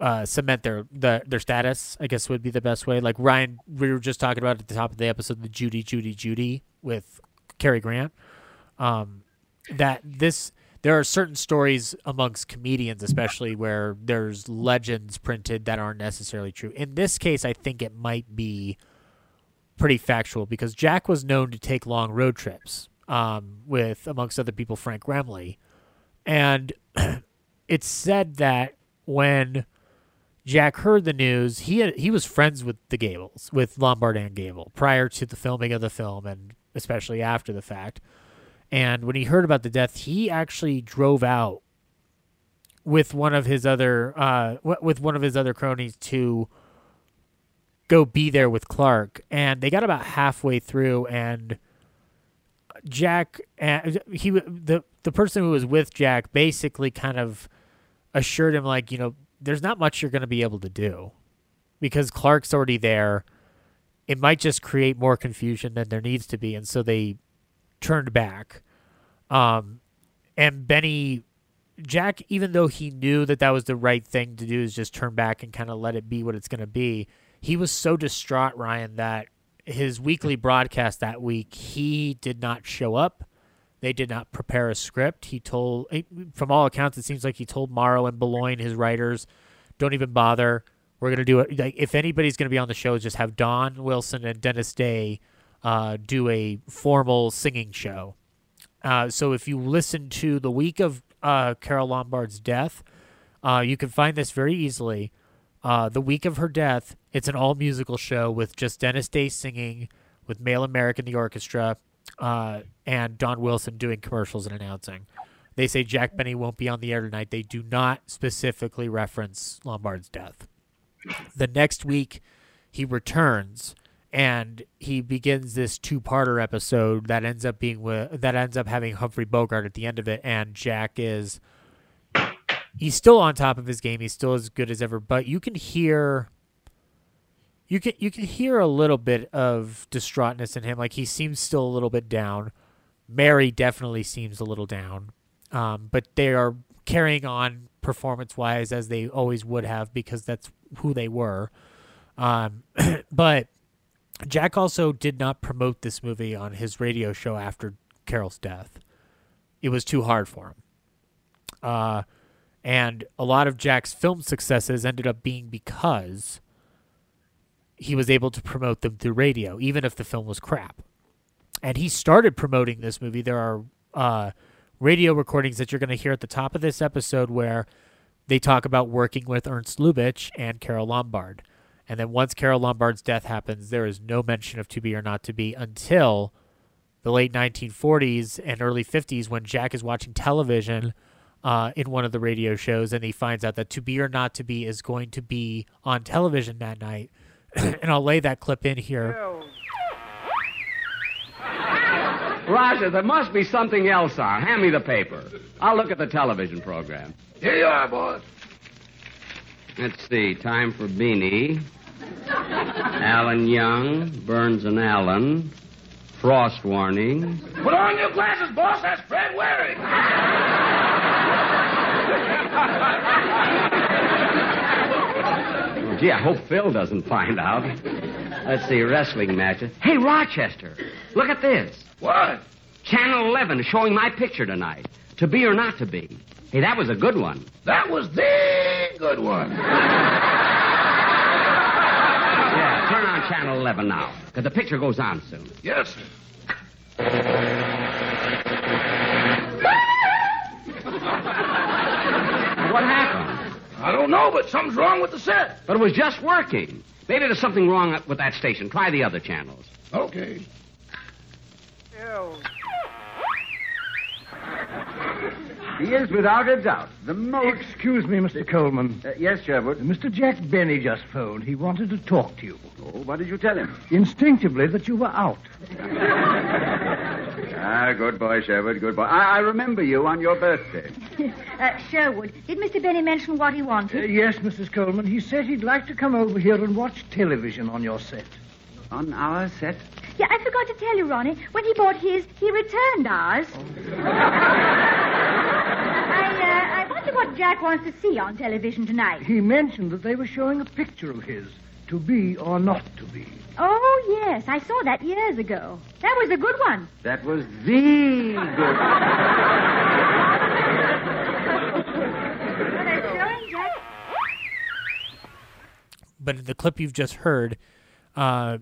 uh, cement their the, their status. I guess would be the best way. Like Ryan, we were just talking about at the top of the episode, the Judy, Judy, Judy with Cary Grant. Um, that this there are certain stories amongst comedians, especially where there's legends printed that aren't necessarily true. In this case, I think it might be pretty factual because Jack was known to take long road trips um, with, amongst other people, Frank Remley. and it's said that when Jack heard the news, he had, he was friends with the Gables, with Lombard and Gable, prior to the filming of the film, and especially after the fact. And when he heard about the death, he actually drove out with one of his other uh, with one of his other cronies to go be there with Clark. And they got about halfway through, and Jack and he the the person who was with Jack basically kind of assured him like you know there's not much you're going to be able to do because Clark's already there. It might just create more confusion than there needs to be, and so they turned back. Um, and Benny, Jack, even though he knew that that was the right thing to do, is just turn back and kind of let it be what it's going to be. He was so distraught, Ryan, that his weekly broadcast that week, he did not show up. They did not prepare a script. He told, from all accounts, it seems like he told Morrow and Beloin, his writers, don't even bother. We're gonna do it. Like, if anybody's gonna be on the show, just have Don Wilson and Dennis Day uh, do a formal singing show. Uh, so if you listen to the week of uh, Carole Lombard's death, uh, you can find this very easily. Uh, the week of her death, it's an all musical show with just Dennis Day singing, with Mahlon Merrick the orchestra, uh, and Don Wilson doing commercials and announcing. They say Jack Benny won't be on the air tonight. They do not specifically reference Lombard's death. The next week, he returns and he begins this two-parter episode that ends up being with, that ends up having Humphrey Bogart at the end of it, and Jack is he's still on top of his game. He's still as good as ever, but you can hear you can you can hear a little bit of distraughtness in him. Like he seems still a little bit down. Mary definitely seems a little down, um, but they are carrying on performance wise as they always would have because that's who they were. Um, but Jack also did not promote this movie on his radio show after Carole's death. It was too hard for him. Uh, and a lot of Jack's film successes ended up being because he was able to promote them through radio, even if the film was crap. And he started promoting this movie. There are uh, radio recordings that you're going to hear at the top of this episode where they talk about working with Ernst Lubitsch and Carole Lombard. And then once Carole Lombard's death happens, there is no mention of To Be or Not to Be until the late 1940s and early 50s when Jack is watching television uh, in one of the radio shows and he finds out that To Be or Not to Be is going to be on television that night. and I'll lay that clip in here. Roger, there must be something else on. Hand me the paper. I'll look at the television program. Here you are, boss. Let's see. Time for Beany. Alan Young, Burns and Allen, Frost Warning. Put on your glasses, boss. That's Fred Waring. oh, gee, I hope Phil doesn't find out. Let's see, wrestling matches. Hey, Rochester, look at this. What? Channel 11 is showing my picture tonight. To be or not to be. Hey, that was a good one. That was the good one. yeah, turn on Channel 11 now, because the picture goes on soon. Yes, sir. what happened? I don't know, but something's wrong with the set. But it was just working. Maybe there's something wrong with that station. Try the other channels. Okay. He is, without a doubt, the most. Excuse me, Mr. Colman. Uh, yes, Sherwood. Mr. Jack Benny just phoned. He wanted to talk to you. Oh, what did you tell him? Instinctively that you were out. ah, good boy, Sherwood, good boy. I, I remember you on your birthday. uh, Sherwood, did Mr. Benny mention what he wanted? Uh, yes, Mrs. Colman. He said he'd like to come over here and watch television on your set. On our set? Yeah, I forgot to tell you, Ronnie. When he bought his, he returned ours. Oh. I, uh, I wonder what Jack wants to see on television tonight. He mentioned that they were showing a picture of his, to be or not to be. Oh, yes. I saw that years ago. That was a good one. That was the good one. But in the clip you've just heard, uh,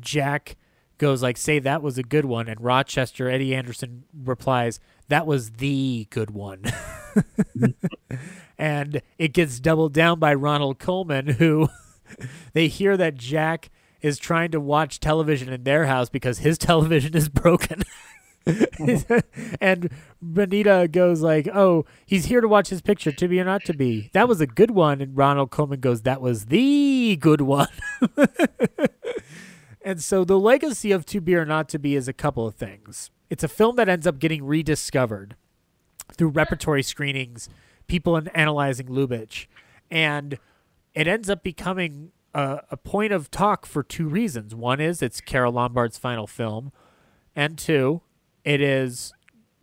Jack goes like, "Say that was a good one," and Rochester Eddie Anderson replies, "That was the good one." and it gets doubled down by Ronald Colman, who they hear that Jack is trying to watch television in their house because his television is broken. and Benita goes like, "Oh, he's here to watch his picture, to be or not to be. That was a good one." And Ronald Colman goes, "That was the good one." And so the legacy of To Be or Not to Be is a couple of things. It's a film that ends up getting rediscovered through repertory screenings, people in analyzing Lubitsch, and it ends up becoming a, a point of talk for two reasons. One is it's Carole Lombard's final film, and two, it is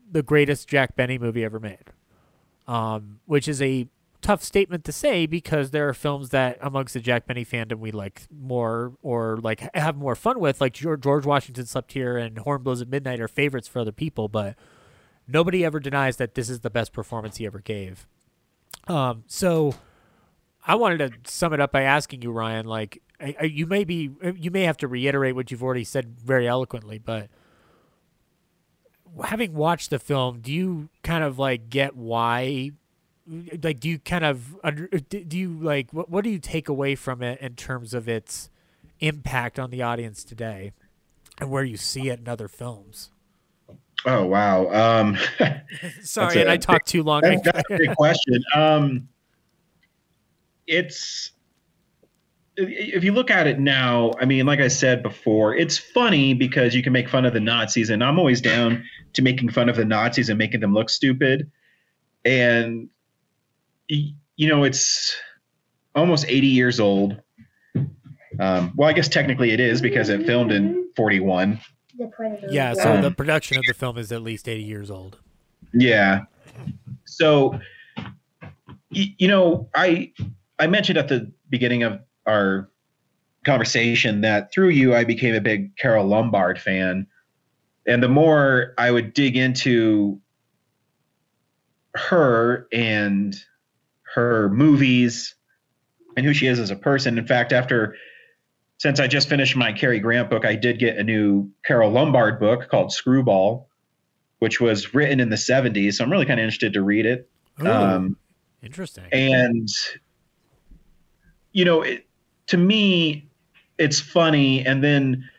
the greatest Jack Benny movie ever made, um, which is a tough statement to say because there are films that amongst the Jack Benny fandom we like more or like have more fun with, like George Washington Slept Here and Horn Blows at Midnight are favorites for other people, but nobody ever denies that this is the best performance he ever gave. Um, so I wanted to sum it up by asking you, Ryan, like you may be, you may have to reiterate what you've already said very eloquently, but having watched the film, do you kind of like get why? Like, do you kind of under? Do you like what? What do you take away from it in terms of its impact on the audience today, and where you see it in other films? Oh wow! Um, Sorry, and I talked too long. That's, that's a big question. Um, it's if you look at it now, I mean, like I said before, it's funny because you can make fun of the Nazis, and I'm always down to making fun of the Nazis and making them look stupid. And you know, it's almost 80 years old. Um, well, I guess technically it is because it filmed in 41. Yeah, so um, the production of the film is at least 80 years old. Yeah. So, you know, I I mentioned at the beginning of our conversation that through you I became a big Carole Lombard fan. And the more I would dig into her and her movies and who she is as a person. In fact, after since I just finished my Cary Grant book, I did get a new Carole Lombard book called Screwball, which was written in the 70s. So I'm really kind of interested to read it. Ooh, um, interesting. And, you know, it, to me, it's funny. And then,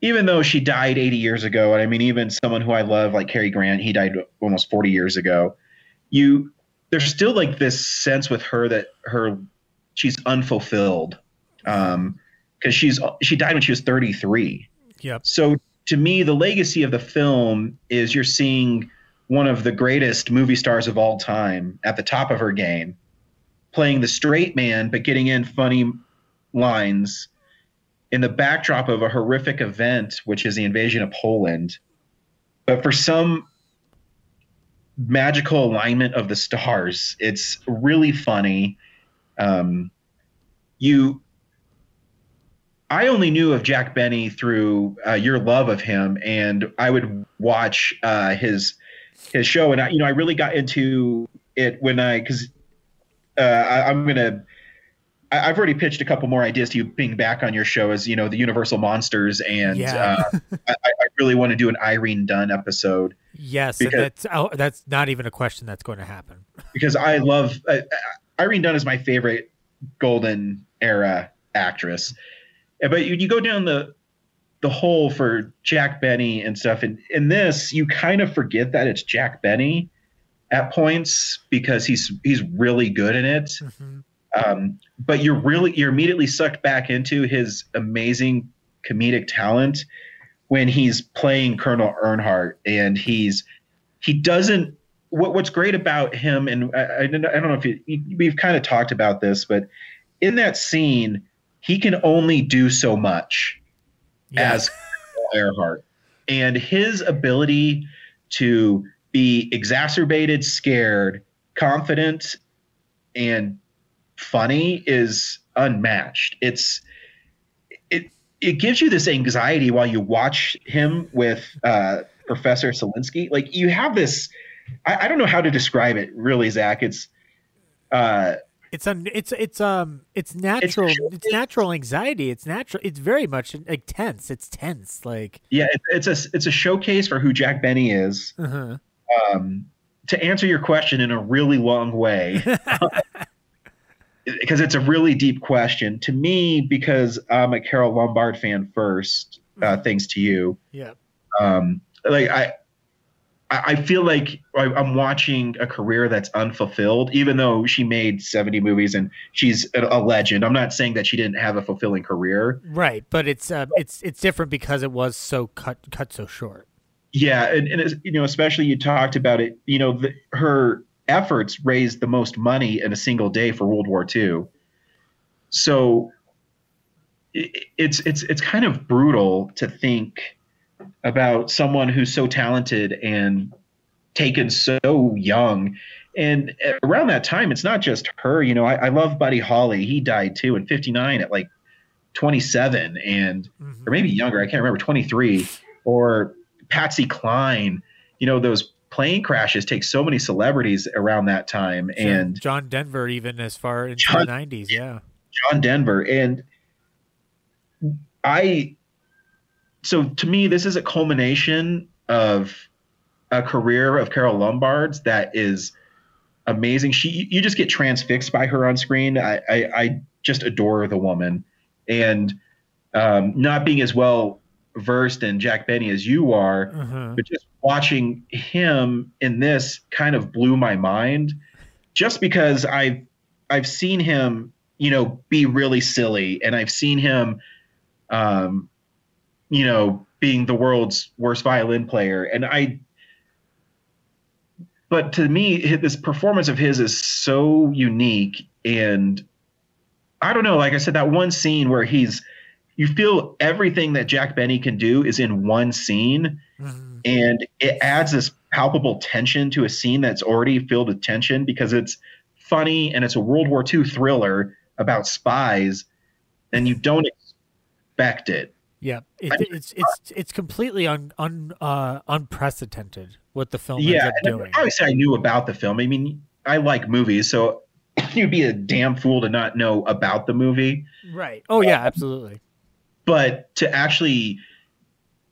even though she died 80 years ago, and I mean, even someone who I love, like Cary Grant, he died almost 40 years ago. You, there's still like this sense with her that her, she's unfulfilled, um, because she's she died when she was 33. Yep. So to me, the legacy of the film is you're seeing one of the greatest movie stars of all time at the top of her game, playing the straight man, but getting in funny lines in the backdrop of a horrific event, which is the invasion of Poland. But for some magical alignment of the stars, it's really funny. Um, you, I only knew of Jack Benny through uh, your love of him, and I would watch uh, his his show, and I, you know, I really got into it when I because uh, I, I'm gonna I, have already pitched a couple more ideas to you being back on your show as you know the Universal monsters, and yeah. uh, I, I, really want to do an Irene Dunne episode. Yes, because, that's oh, that's not even a question that's going to happen. because I love uh, Irene Dunne is my favorite golden era actress, but you, you go down the the hole for Jack Benny and stuff, and in this you kind of forget that it's Jack Benny at points because he's he's really good in it. Mm-hmm. Um, but you're really you're immediately sucked back into his amazing comedic talent when he's playing Colonel Ehrhardt, and he's he doesn't. What, what's great about him, and I, I don't know if you, we've kind of talked about this, but in that scene, he can only do so much yeah. as Ehrhardt, and his ability to be exacerbated, scared, confident, and funny is unmatched. It's it gives you this anxiety while you watch him with uh, Professor Siletsky. Like you have this, I, I, don't know how to describe it really, Zach. It's uh, It's un, it's it's um it's natural it's, natural anxiety. It's natural. It's very much like tense. It's tense. Like Yeah, it, it's a it's a showcase for who Jack Benny is. uh-huh. Um, to answer your question in a really long way, because it's a really deep question to me. Because I'm a Carole Lombard fan first, uh, thanks to you. Yeah. Um, like I, I feel like I- I'm watching a career that's unfulfilled, even though she made 70 movies and she's a, a legend. I'm not saying that she didn't have a fulfilling career. Right, but it's uh, it's it's different because it was so cut cut so short. Yeah, and, and it's, you know, especially you talked about it. You know, the, her efforts raised the most money in a single day for World War II. So it's it's it's kind of brutal to think about someone who's so talented and taken so young. And around that time, it's not just her. You know, I, I love Buddy Holly. He died too in '59 at like 27 and mm-hmm. or maybe younger. I can't remember 23 or Patsy Cline. You know, those plane crashes take so many celebrities around that time and John Denver even as far into John- the nineties. Yeah. John Denver and I so to me this is a culmination of a career of Carole Lombard's that is amazing. She you just get transfixed by her on screen. I I, I just adore the woman and um, not being as well versed in Jack Benny as you are, Uh-huh. but just watching him in this kind of blew my mind just because I've I've seen him, you know, be really silly and I've seen him um you know, being the world's worst violin player and I but to me this performance of his is so unique and I don't know, like I said that one scene where he's you feel everything that Jack Benny can do is in one scene and it adds this palpable tension to a scene that's already filled with tension because it's funny and it's a World War II thriller about spies, and you don't expect it. Yeah, it, it's it's it's completely un, un uh, unprecedented what the film yeah, ends up doing. obviously I knew about the film. I mean, I like movies, so you'd be a damn fool to not know about the movie. Right. Oh yeah, absolutely. But to actually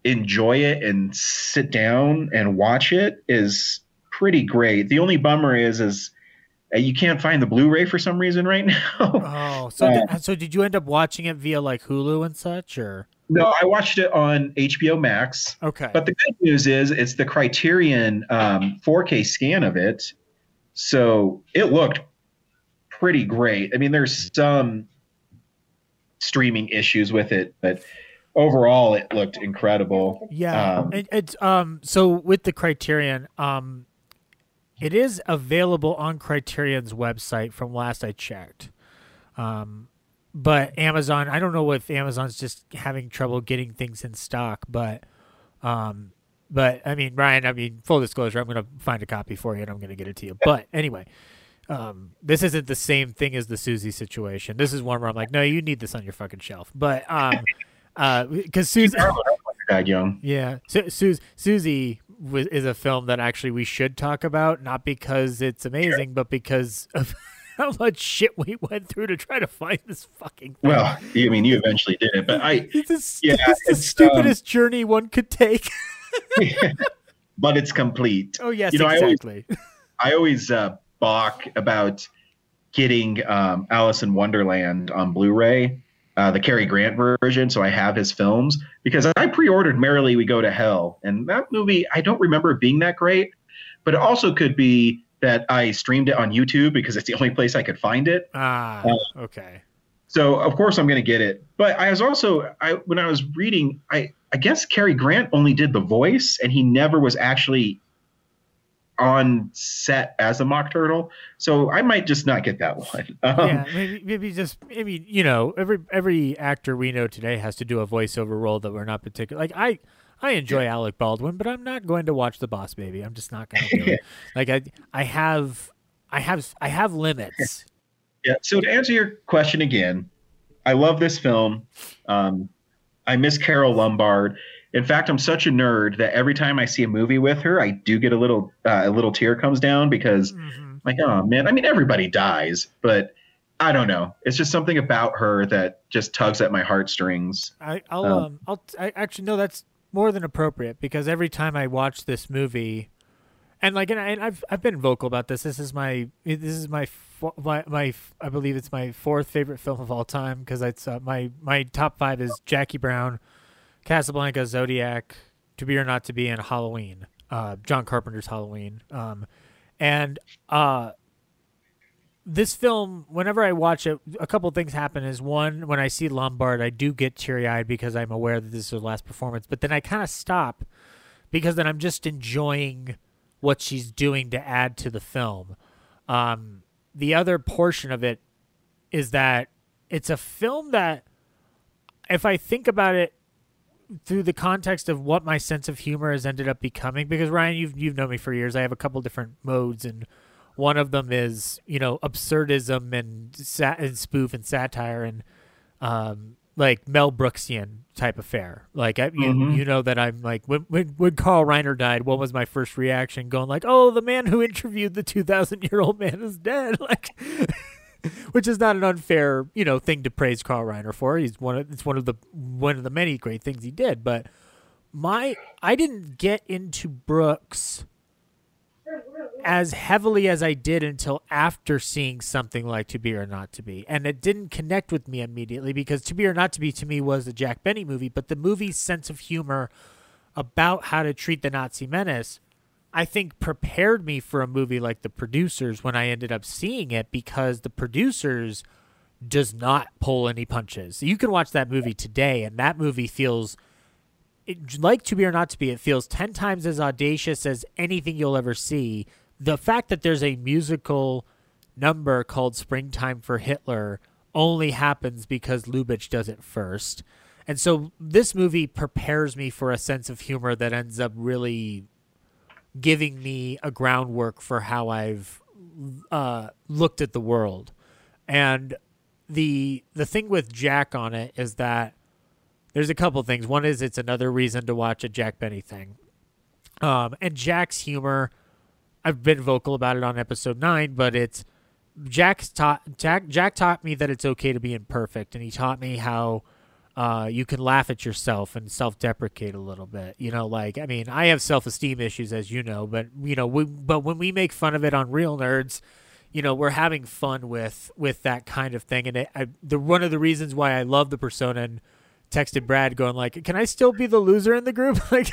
enjoy it and sit down and watch it is pretty great. The only bummer is is uh, you can't find the Blu-ray for some reason right now. Oh, so Uh, did, so did you end up watching it via like Hulu and such, or No, I watched it on HBO Max. Okay. But the good news is it's the Criterion um, 4K scan of it. So it looked pretty great. I mean, there's some streaming issues with it, but overall it looked incredible. Yeah, Um, it, it's um. So with the Criterion, um, it is available on Criterion's website from last I checked. Um, but Amazon, I don't know if Amazon's just having trouble getting things in stock, but um, but I mean, Ryan, I mean, full disclosure, I'm gonna find a copy for you and I'm gonna get it to you. But anyway. Um, this isn't the same thing as the Susie situation. This is one where I'm like, no, you need this on your fucking shelf. But um, uh, because Susie, died young. yeah, Su- Sus- Susie was, is a film that actually we should talk about, not because it's amazing, but because of how much shit we went through to try to find this fucking. Thing. Well, I mean, you eventually did it, but I, it's, yeah, it's the it's, stupidest journey one could take. but it's complete. Oh, yes, you know, exactly. I always, I always uh, balk about getting um, Alice in Wonderland on Blu-ray, uh, the Cary Grant version. So I have his films because I pre-ordered Merrily We Go to Hell, and that movie I don't remember being that great, but it also could be that I streamed it on YouTube because it's the only place I could find it. Ah, Uh, okay. So of course I'm going to get it. But I was also I when I was reading I I guess Cary Grant only did the voice and he never was actually on set as a mock turtle. So I might just not get that one. Um, yeah, maybe maybe just maybe you know every every actor we know today has to do a voiceover role that we're not particular. Like I I enjoy Alec Baldwin, but I'm not going to watch The Boss Baby. I'm just not going to do it. Like I I have I have I have limits. Yeah. So to answer your question again, I love this film. Um, I miss Carole Lombard. In fact, I'm such a nerd that every time I see a movie with her, I do get a little uh, a little tear comes down because like, oh man, I mean everybody dies, but I don't know. It's just something about her that just tugs at my heartstrings. I, I'll Um, um, I'll I, actually no, that's more than appropriate because every time I watch this movie, and like, and, I, and I've I've been vocal about this. This is my this is my my, my I believe it's my fourth favorite film of all time because it's uh, my my top five is Jackie Brown, Casablanca, Zodiac, To Be or Not to Be, and Halloween. Uh, John Carpenter's Halloween. Um, and uh this film, whenever I watch it, a couple things happen. Is one, when I see Lombard, I do get teary eyed because I'm aware that this is her last performance. But then I kind of stop because then I'm just enjoying what she's doing to add to the film. Um, the other portion of it is that it's a film that, if I think about it through the context of what my sense of humor has ended up becoming, because Ryan, you've you've known me for years. I have a couple different modes and one of them is you know absurdism and sat and spoof and satire and um like Mel Brooksian type affair. Like I, you, Mhm. you know that I'm like when, when when Carl Reiner died, what was my first reaction? Going like, oh, the man who interviewed the two thousand year old man is dead. Like, which is not an unfair you know thing to praise Carl Reiner for. He's one of it's one of the one of the many great things he did. But my I didn't get into Brooks as heavily as I did until after seeing something like To Be or Not to Be. And it didn't connect with me immediately because To Be or Not to Be to me was a Jack Benny movie, but the movie's sense of humor about how to treat the Nazi menace, I think prepared me for a movie like The Producers when I ended up seeing it because The Producers does not pull any punches. You can watch that movie today and that movie feels it, like to be or not to be, it feels 10 times as audacious as anything you'll ever see. The fact that there's a musical number called Springtime for Hitler only happens because Lubitsch does it first. And so this movie prepares me for a sense of humor that ends up really giving me a groundwork for how I've uh, looked at the world. And the the thing with Jack on it is that there's a couple things. One is it's another reason to watch a Jack Benny thing. Um, and Jack's humor, I've been vocal about it on episode nine, but it's Jack's taught Jack Jack taught me that it's okay to be imperfect, and he taught me how uh, you can laugh at yourself and self-deprecate a little bit. You know, like I mean, I have self-esteem issues, as you know, but you know, we, but when we make fun of it on Real Nerds, you know, we're having fun with with that kind of thing, and it, I, the one of the reasons why I love the persona and texted Brad going like, "Can I still be the loser in the group?" Like,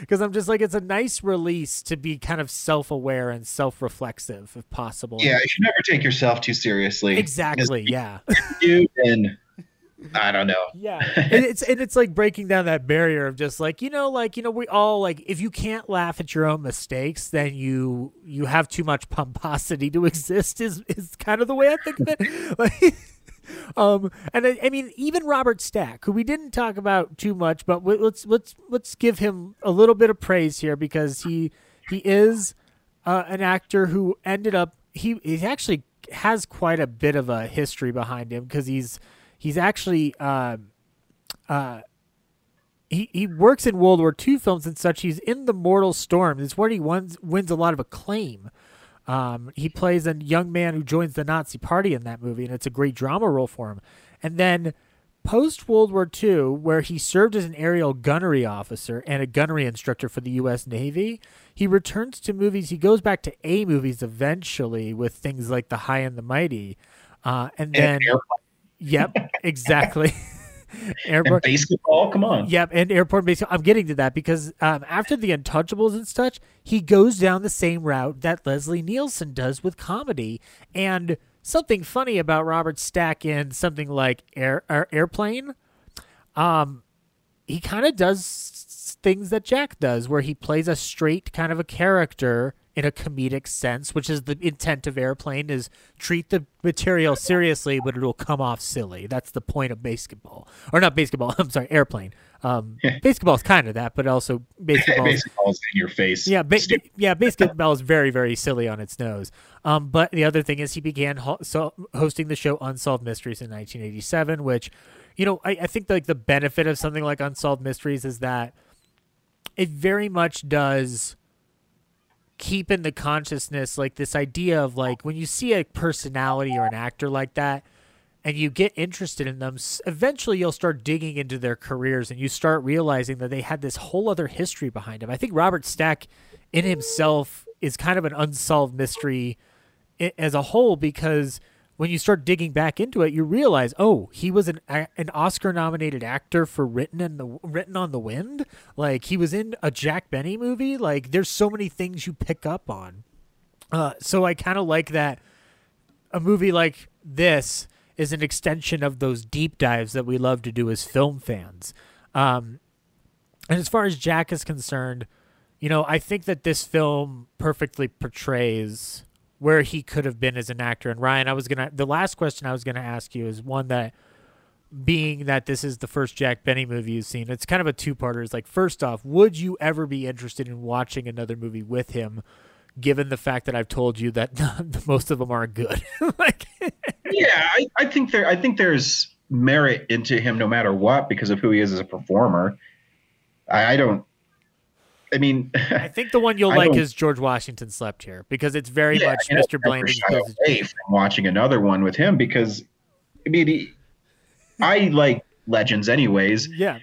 because I'm just like, it's a nice release to be kind of self-aware and self-reflexive, if possible. Yeah, you should never take yourself too seriously. Exactly. Yeah. You and I don't know. Yeah. and it's and it's like breaking down that barrier of just like you know like you know we all like if you can't laugh at your own mistakes then you you have too much pomposity to exist is is kind of the way I think of it. like, um and I, I mean even Robert Stack who we didn't talk about too much but we, let's let's let's give him a little bit of praise here because he he is uh, an actor who ended up he he actually has quite a bit of a history behind him because he's he's actually um uh he, he works in World War II films and such. He's in The Mortal Storm. It's where he wins, wins a lot of acclaim. Um, he plays a young man who joins the Nazi party in that movie, and it's a great drama role for him. And then post World War II, where he served as an aerial gunnery officer and a gunnery instructor for the U.S. Navy, he returns to movies. He goes back to A movies eventually with things like The High and the Mighty. Uh, and then, yep, exactly. Airport BASEketball, come on. Yep, and airport BASEketball. I'm getting to that because um, after the Untouchables and such, he goes down the same route that Leslie Nielsen does with comedy. And something funny about Robert Stack in something like Air, Air Airplane, um, he kind of does things that Jack does, where he plays a straight kind of a character in a comedic sense, which is the intent of Airplane is treat the material seriously, but it'll come off silly. That's the point of BASEketball, or not BASEketball. I'm sorry, Airplane. Um, BASEketball is kind of that, but also BASEketball. Baseball's in your face. Yeah, ba- yeah, BASEketball is very, very silly on its nose. Um, but the other thing is he began ho- so hosting the show Unsolved Mysteries in 1987, which, you know, I, I think like the benefit of something like Unsolved Mysteries is that it very much does keep in the consciousness like this idea of like when you see a personality or an actor like that and you get interested in them eventually you'll start digging into their careers and you start realizing that they had this whole other history behind them. I think robert stack in himself is kind of an unsolved mystery eh, as a whole because when you start digging back into it, you realize, oh, he was an an Oscar nominated actor for Written in the Written on the Wind. Like he was in a Jack Benny movie. Like there's so many things you pick up on. Uh, so I kind of like that. A movie like this is an extension of those deep dives that we love to do as film fans. Um, and as far as Jack is concerned, you know, I think that this film perfectly portrays where he could have been as an actor. And Ryan, I was gonna the last question I was gonna ask you is one that being that this is the first Jack Benny movie you've seen, it's kind of a two parter. It's like first off, would you ever be interested in watching another movie with him, given the fact that I've told you that most of them aren't good? like yeah, I, I think there. I think there's merit into him no matter what because of who he is as a performer. I, I don't. I mean, I think the one you'll I like is George Washington slept here because it's very Yeah, much Mr. Blanding. away from watching another one with him because I mean, he, I like legends anyways. Yeah.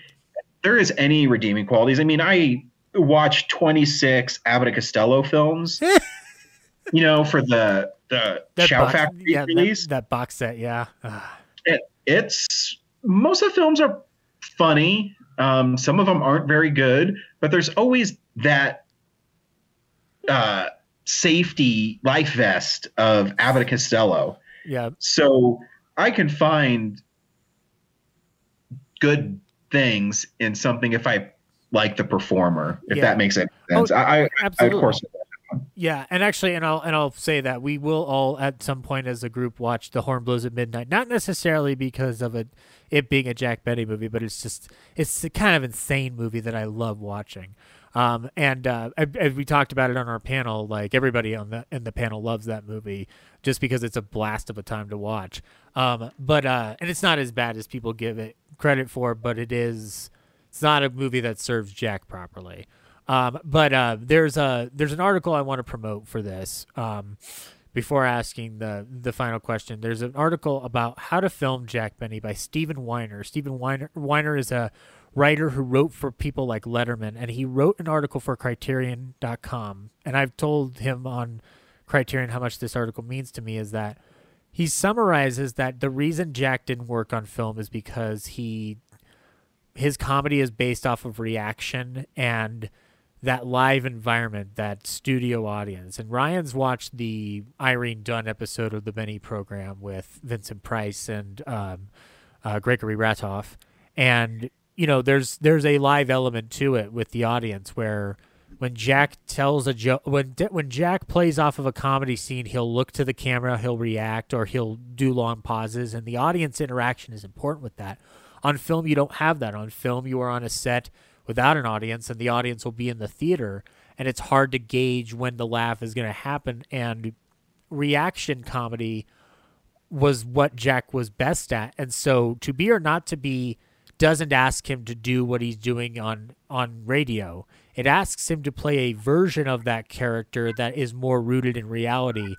There is any redeeming qualities. I mean, I watched 26 Abbott and Costello films. you know, for the the That Shout box- Factory yeah, release. That, box set, yeah. Ah. It, it's most of the films are funny. Um, some of them aren't very good, but there's always that uh, safety life vest of Abbott Costello. Yeah. So I can find good things in something if I like the performer, if Yeah. that makes any sense. Oh, I, I, of absolutely. course. Yeah, and actually, and I'll and I'll say that we will all at some point as a group watch The Horn Blows at Midnight. Not necessarily because of it it being a Jack Benny movie, but it's just it's a kind of insane movie that I love watching. Um, and uh, as- we talked about it on our panel, like everybody on the in the panel loves that movie just because it's a blast of a time to watch. Um, but uh, and it's not as bad as people give it credit for, but it is. It's not a movie that serves Jack properly. Um, but uh, there's a there's an article I want to promote for this. Um, before asking the the final question, there's an article about how to film Jack Benny by Stephen Weiner. Stephen Weiner Weiner is a writer who wrote for people like Letterman, and he wrote an article for Criterion.com. And I've told him on Criterion how much this article means to me. Is that he summarizes that the reason Jack didn't work on film is because he his comedy is based off of reaction and that live environment, that studio audience. And Ryan's watched the Irene Dunne episode of the Benny program with Vincent Price and um, uh, Gregory Ratoff, and you know, there's there's a live element to it with the audience where when Jack tells a joke, when when Jack plays off of a comedy scene, he'll look to the camera, he'll react, or he'll do long pauses, and the audience interaction is important with that. On film, you don't have that. On film, you are on a set without an audience, and the audience will be in the theater, and it's hard to gauge when the laugh is going to happen. And reaction comedy was what Jack was best at, and so to be or not to be doesn't ask him to do what he's doing on on radio. It asks him to play a version of that character that is more rooted in reality.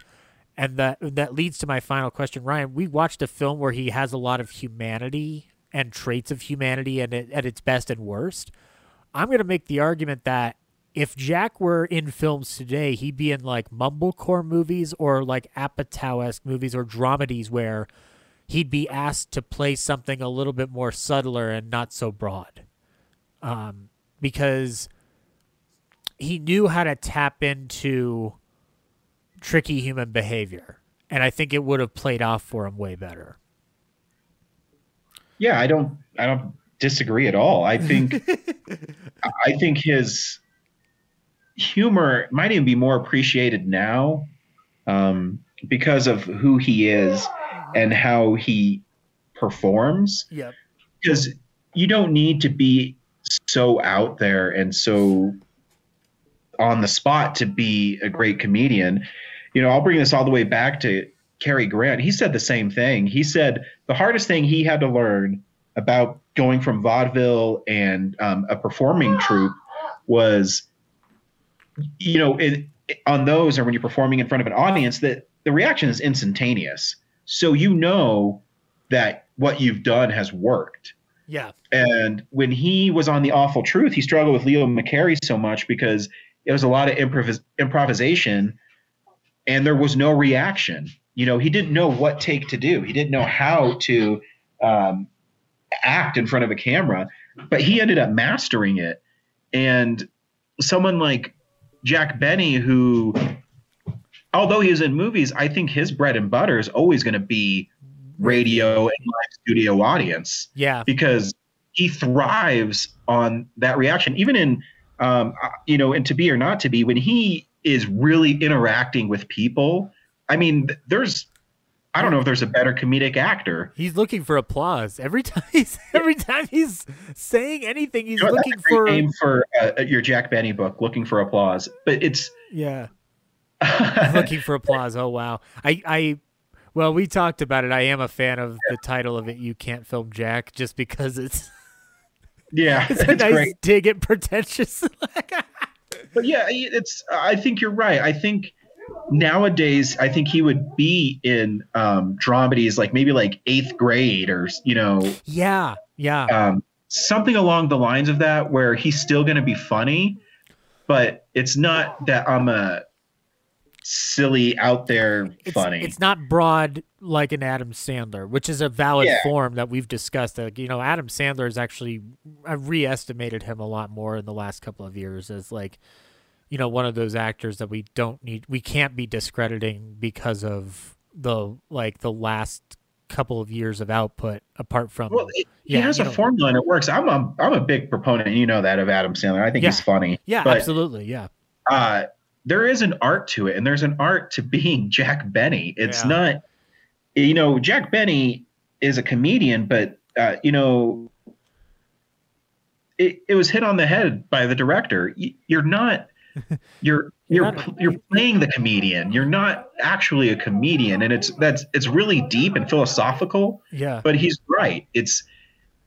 And that that leads to my final question, Ryan. We watched a film where he has a lot of humanity and traits of humanity and at, at its best and worst. I'm going to make the argument that if Jack were in films today, he'd be in like mumblecore movies or like Apatow esque movies or dramedies where he'd be asked to play something a little bit more subtler and not so broad. Um, because he knew how to tap into tricky human behavior. And I think it would have played off for him way better. Yeah, I don't I don't disagree at all. I think I think his humor might even be more appreciated now um, because of who he is and how he performs. Yep. Because you don't need to be so out there and so on the spot to be a great comedian. You know, I'll bring this all the way back to Cary Grant. He said the same thing. He said the hardest thing he had to learn about going from vaudeville and um, a performing troupe was, you know, in on those or when you're performing in front of an audience that the reaction is instantaneous. So you know that what you've done has worked. Yeah. And when he was on The Awful Truth, he struggled with Leo McCarey so much because it was a lot of improvis- improvisation and there was no reaction. You know, he didn't know what take to do. He didn't know how to um, act in front of a camera, but he ended up mastering it. And someone like Jack Benny, who, although he is in movies, I think his bread and butter is always going to be radio and live studio audience. Yeah. Because he thrives on that reaction. Even in, um, uh, you know, in To Be or Not to Be, when he is really interacting with people, I mean, there's, I don't know if there's a better comedic actor. He's looking for applause every time he's every time he's saying anything. He's You know, looking that's a great for name for uh, your Jack Benny book, looking for applause. But it's yeah, looking for applause. Oh wow, I I well we talked about it. I am a fan of the title of it. You can't film Jack just because it's yeah, it's a it's nice great. dig at pretentious. But yeah, it's. I think you're right. I think nowadays, I think he would be in um, dramedies like maybe like eighth grade or you know yeah, yeah. um, something along the lines of that, where he's still going to be funny, but it's not that I'm a silly out there It's, funny. it's not broad like an Adam Sandler, which is a valid Yeah. form that we've discussed. Like, you know, Adam Sandler is actually I've re-estimated him a lot more in the last couple of years as like, you know, one of those actors that we don't need, we can't be discrediting because of the like the last couple of years of output. Apart from, Well, it, yeah, he has a know- formula and it works. I'm a I'm a big proponent, you know that of Adam Sandler. I think Yeah. he's funny. yeah, but, absolutely, yeah, Uh, there is an art to it, and there's an art to being Jack Benny. It's Yeah. not, you know, Jack Benny is a comedian, but uh, you know, it, it was hit on the head by the director. You're not. You're you're you're playing the comedian. You're not actually a comedian, and it's that's it's really deep and philosophical. yeah. But he's right. It's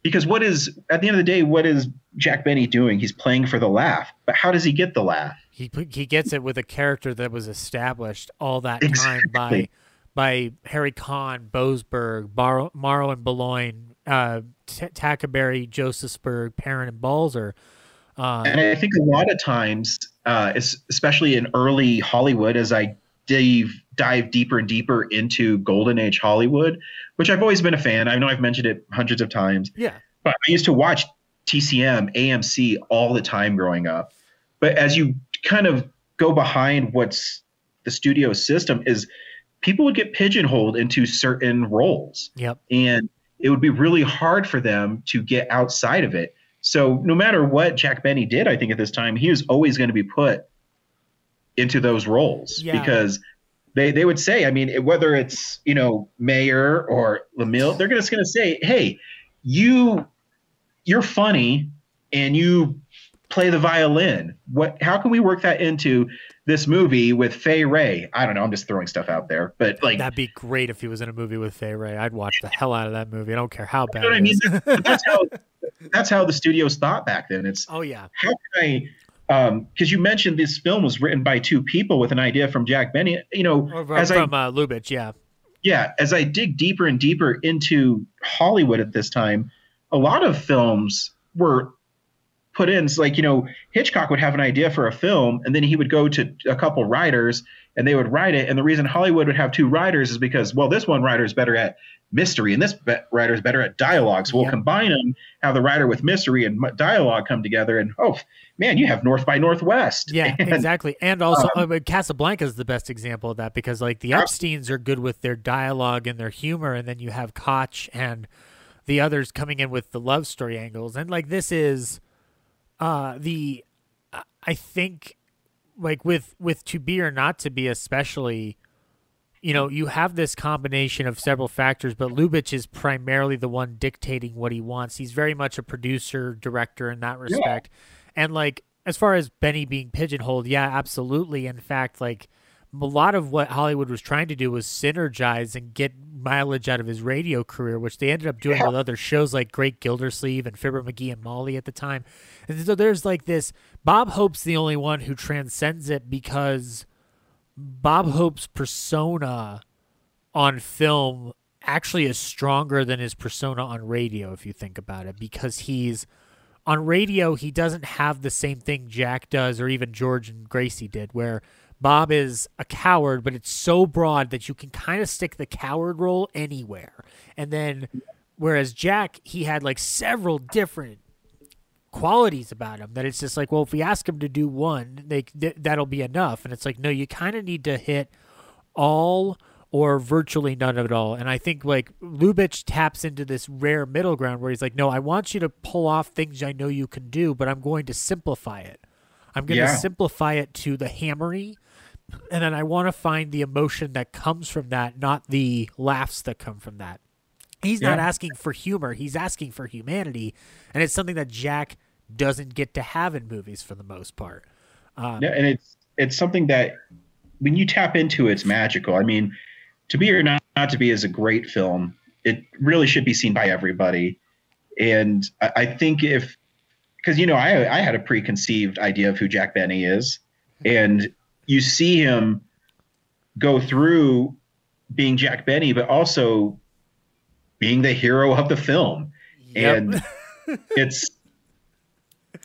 because what is at the end of the day, what is Jack Benny doing? He's playing for the laugh. But how does he get the laugh? he he gets it with a character that was established all that time by by Harry Conn, Boasberg, Bar- Morrow and Beloin, uh, T- Tackaberry, Josefsberg, Perrin and Balzer. Uh, And I think a lot of times, uh, especially in early Hollywood, as I dive dive deeper and deeper into Golden Age Hollywood, which I've always been a fan. I know I've mentioned it hundreds of times. yeah, But I used to watch TCM, AMC all the time growing up. But as you kind of go behind what's the studio system is people would get pigeonholed into certain roles. Yep. And it would be really hard for them to get outside of it. So no matter what Jack Benny did, I think at this time, he was always going to be put into those roles Yeah. because they, they would say, I mean, whether it's, you know, Mayer or DeMille, they're just going to say, Hey, you, you're funny and you play the violin. What, how can we work that into this movie with Fay Wray? I don't know. I'm just throwing stuff out there, but like, that'd be great if he was in a movie with Fay Wray. I'd watch the hell out of that movie. I don't care how bad. you know what I mean? that's how, that's how the studios thought back then. It's, oh yeah, how can I, because you mentioned this film was written by two people with an idea from Jack Benny. You know, Or from, as I uh, Lubitsch. Yeah, yeah, as I dig deeper and deeper into Hollywood at this time, a lot of films were put in. It's like you know, Hitchcock would have an idea for a film, and then he would go to a couple writers, and they would write it. And the reason Hollywood would have two writers is because, well, this one writer is better at mystery, and this be- writer is better at dialogue. So we'll Yep. combine them, have the writer with mystery and dialogue come together, and oh man, you have North by Northwest. yeah, And- exactly. And also, um, uh, Casablanca is the best example of that because like the Epstein's are good with their dialogue and their humor, and then you have Koch and the others coming in with the love story angles, and like this is uh the I- I think like with with to be or not to be especially you know you have this combination of several factors but Lubitsch is primarily the one dictating what he wants. He's very much a producer director in that respect. And like as far as Benny being pigeonholed yeah absolutely. In fact like a lot of what Hollywood was trying to do was synergize and get mileage out of his radio career, which they ended up doing with other shows like Great Gildersleeve and Fibber McGee and Molly at the time. And so there's like this Bob Hope's the only one who transcends it because Bob Hope's persona on film actually is stronger than his persona on radio if you think about it because he's on radio he doesn't have the same thing Jack does or even George and Gracie did where Bob is a coward but it's so broad that you can kind of stick the coward role anywhere. And then whereas Jack he had like several different qualities about him that it's just like well if we ask him to do one they th- that'll be enough and it's like no you kind of need to hit all or virtually none of it all. And I think like Lubitsch taps into this rare middle ground where he's like, no, I want you to pull off things I know you can do, but I'm going to simplify it. I'm going to Yeah. simplify it to the hammery. And then I want to find the emotion that comes from that, not the laughs that come from that. He's not asking for humor, he's asking for humanity. And it's something that Jack doesn't get to have in movies for the most part. Um, Yeah, and it's it's something that when you tap into it's magical. I mean, to be or not, not to be is a great film. It really should be seen by everybody. And I, I think if because you know I I had a preconceived idea of who Jack Benny is, and you see him go through being Jack Benny, but also being the hero of the film, Yep. and it's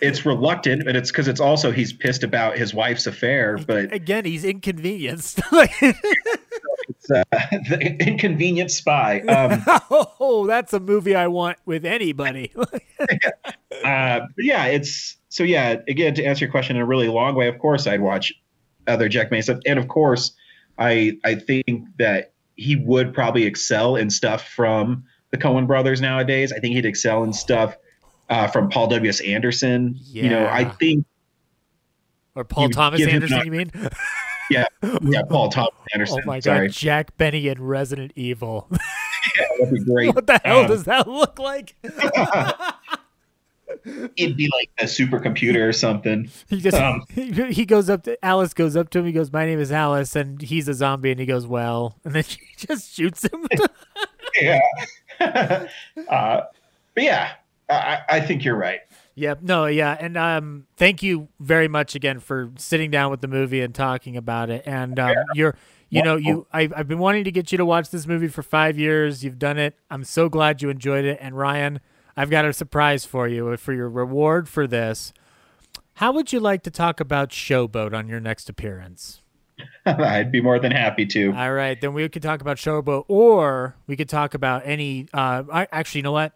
it's reluctant, but it's because it's also he's pissed about his wife's affair, but Again, he's inconvenienced. It's uh, the inconvenient spy. Um, oh, that's a movie I want with anybody. uh, yeah, it's so yeah. Again, to answer your question in a really long way, of course, I'd watch other Jack stuff, and of course, I I think that he would probably excel in stuff from the Coen Brothers nowadays. I think he'd excel in stuff uh, from Paul W. S. Anderson. You know, I think or Paul Thomas Anderson, an- you mean? yeah, yeah, Paul Thomas Anderson. Oh my sorry, god, Jack Benny in Resident Evil. yeah, that'd be great. what the hell Um, does that look like? It'd be like a supercomputer or something. He just Um, he, goes up to Alice goes up to him. He goes, "My name is Alice," and he's a zombie. And he goes, "Well," and then she just shoots him. yeah. uh, but yeah, I, I think you're right. Yep. No. Yeah. And um, thank you very much again for sitting down with the movie and talking about it. And um, you're, you know, you, I've, I've been wanting to get you to watch this movie for five years. You've done it. I'm so glad you enjoyed it. And Ryan, I've got a surprise for you for your reward for this. How would you like to talk about Showboat on your next appearance? I'd be more than happy to. All right, then we could talk about Showboat, or we could talk about any. Uh, I, actually, you know what?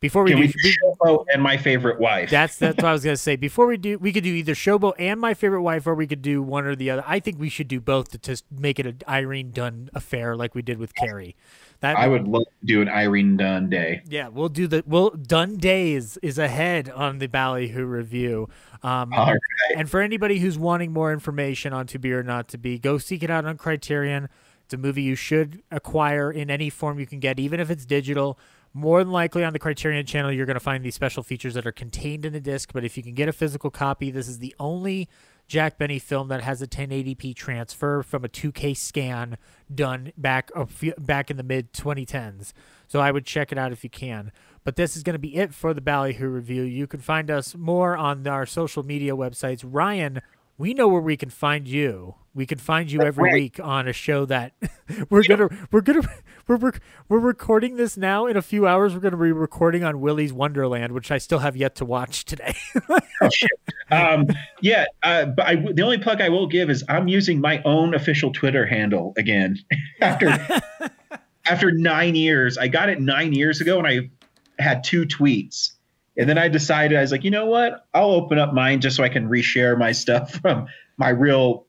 Before we Can do, we do Showboat and my favorite wife? That's that's what I was gonna say. Before we do, we could do either Showboat and My Favorite Wife, or we could do one or the other. I think we should do both to just make it an Irene Dunne affair, like we did with Cary. That I would love to do an Irene Dunne day. Yeah, we'll do the. Well, Dunn Days is ahead on the Ballyhoo review. Um, All right. And for anybody who's wanting more information on To Be or Not to Be, go seek it out on Criterion. It's a movie you should acquire in any form you can get, even if it's digital. More than likely on the Criterion channel, you're going to find these special features that are contained in the disc. But if you can get a physical copy, this is the only Jack Benny film that has a 1080p transfer from a 2K scan done back a few, back in the mid 2010s. So I would check it out if you can. But this is going to be it for the Ballyhoo review. You can find us more on our social media websites. Ryan, we know where we can find you. We can find you every week on a show that we're gonna we're gonna we're rec- we're recording this now. In a few hours, we're gonna be recording on Willy's Wonderland, which I still have yet to watch today. um, yeah, uh, but I, the only plug I will give is I'm using my own official Twitter handle again after after nine years. I got it nine years ago, and I had two tweets, and then I decided I was like, you know what? I'll open up mine just so I can reshare my stuff from my real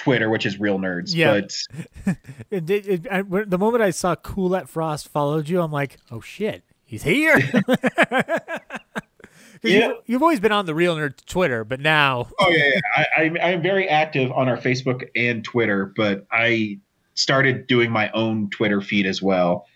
Twitter, which is real nerds. Yeah. But It- it- I- the moment I saw Coolette Frost followed you, I'm like, oh shit, he's here. Yeah. you, you've always been on the Real Nerd Twitter, but now Oh yeah, yeah. I, I'm I'm very active on our Facebook and Twitter, but I started doing my own Twitter feed as well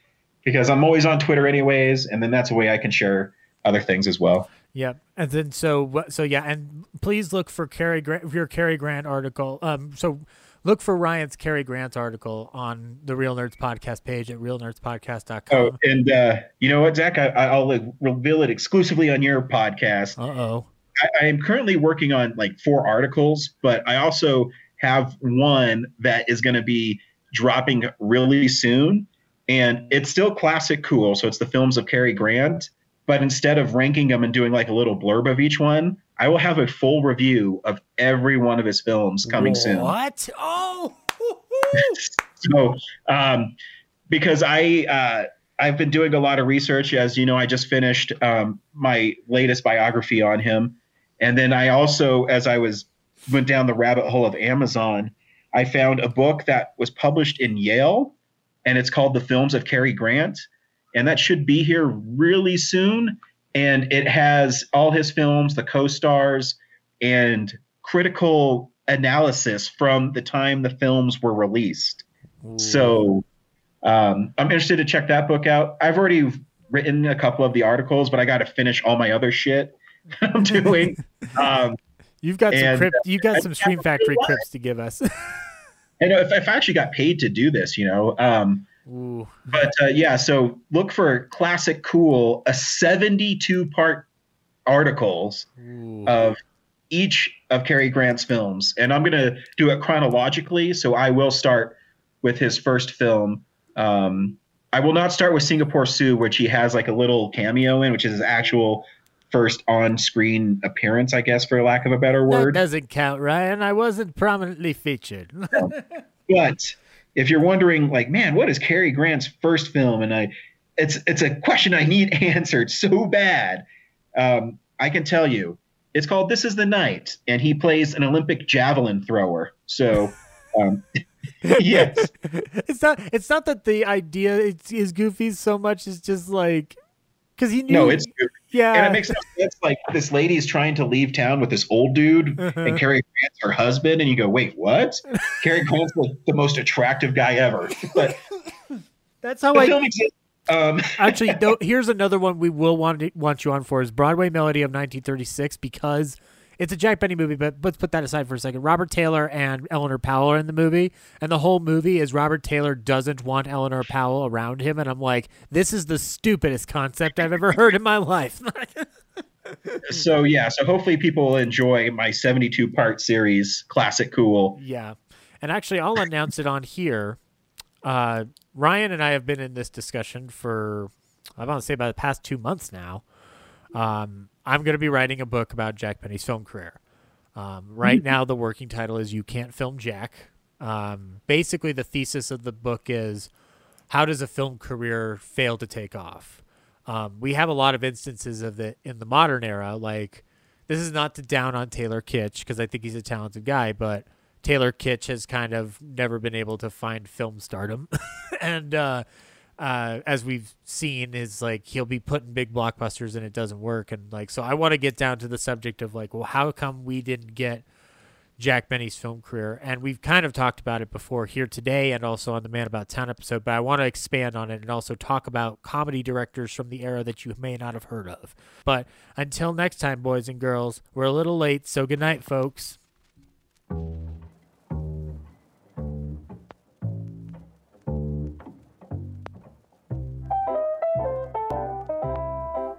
because I'm always on Twitter anyways, and then that's a way I can share other things as well. Yep. And then so so yeah, and please look for Cary Grant your Cary Grant article. Um so look for Ryan's Cary Grant article on the Real Nerds podcast page at realnerdspodcast.com. Oh, and uh, you know what, Zach? I, I'll reveal it exclusively on your podcast. Uh oh. I, I am currently working on like four articles, but I also have one that is going to be dropping really soon, and it's still classic cool. So it's the films of Cary Grant, but instead of ranking them and doing like a little blurb of each one, I will have a full review of every one of his films coming soon. What? Oh, so um, because I uh, I've been doing a lot of research. As you know, I just finished um, my latest biography on him, and then I also, as I was went down the rabbit hole of Amazon, I found a book that was published in Yale, and it's called The Films of Cary Grant, and that should be here really soon. And it has all his films, the co-stars, and critical analysis from the time the films were released. So um, I'm interested to check that book out. I've already written a couple of the articles, but I got to finish all my other shit I'm doing. Um, You've got some crypt, uh, you've got I- some Stream Factory crypts to give us. I know if, if I actually got paid to do this, you know. Um, Ooh. but uh, yeah, so look for classic cool, a 72 part articles of each of Cary Grant's films, and I'm gonna do it chronologically. So I will start with his first film. Um, I will not start with Singapore Sue, which he has like a little cameo in, which is his actual first on-screen appearance, I guess, for lack of a better that word. doesn't count, Ryan. I wasn't prominently featured. But if you're wondering, like, man, what is Cary Grant's first film? And I, it's it's a question I need answered so bad. Um, I can tell you, it's called "This Is the Night," and he plays an Olympic javelin thrower. So, um, yes, it's not. It's not that the idea is, is goofy so much. It's just like because he knew. no, it's yeah, and it makes no sense. Like this lady's trying to leave town with this old dude, Uh-huh. and Cary Grant's her husband, and you go, wait, what? Cary Grant's the, the most attractive guy ever, but That's how I. film exists. Um, Actually, no, here's another one we will want to, want you on for is Broadway Melody of 1936 because it's a Jack Benny movie. But let's put that aside for a second. Robert Taylor and Eleanor Powell are in the movie, and the whole movie is Robert Taylor doesn't want Eleanor Powell around him, and I'm like, this is the stupidest concept I've ever heard in my life. so yeah, so hopefully people will enjoy my 72 part series, classic cool. Yeah. And actually, I'll announce it on here. Uh, Ryan and I have been in this discussion for, I want to say, about the past two months now. Um, I'm going to be writing a book about Jack Benny's film career. Um, right now, the working title is You Can't Film Jack. Um, basically, the thesis of the book is how does a film career fail to take off? Um, we have a lot of instances of it in the modern era. Like, this is not to down on Taylor Kitsch because I think he's a talented guy, but Taylor Kitsch has kind of never been able to find film stardom. and uh, uh, as we've seen, is like he'll be putting big blockbusters and it doesn't work. And like, so I want to get down to the subject of like, well, how come we didn't get Jack Benny's film career. And we've kind of talked about it before here today and also on the Man About Town episode, but I want to expand on it and also talk about comedy directors from the era that you may not have heard of. But until next time, boys and girls, we're a little late, so good night, folks.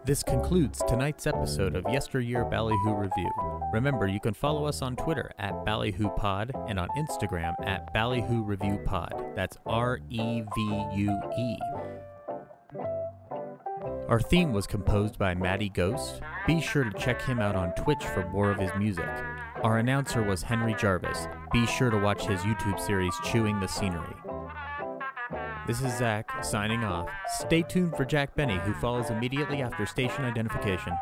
This concludes tonight's episode of Yesteryear Ballyhoo Review. Remember, you can follow us on Twitter at Ballyhoo Pod and on Instagram at Ballyhoo Review Pod. That's R E V U E. Our theme was composed by Matty Ghost. Be sure to check him out on Twitch for more of his music. Our announcer was Henry Jarvis. Be sure to watch his YouTube series Chewing the Scenery. This is Zach signing off. Stay tuned for Jack Benny, who follows immediately after station identification.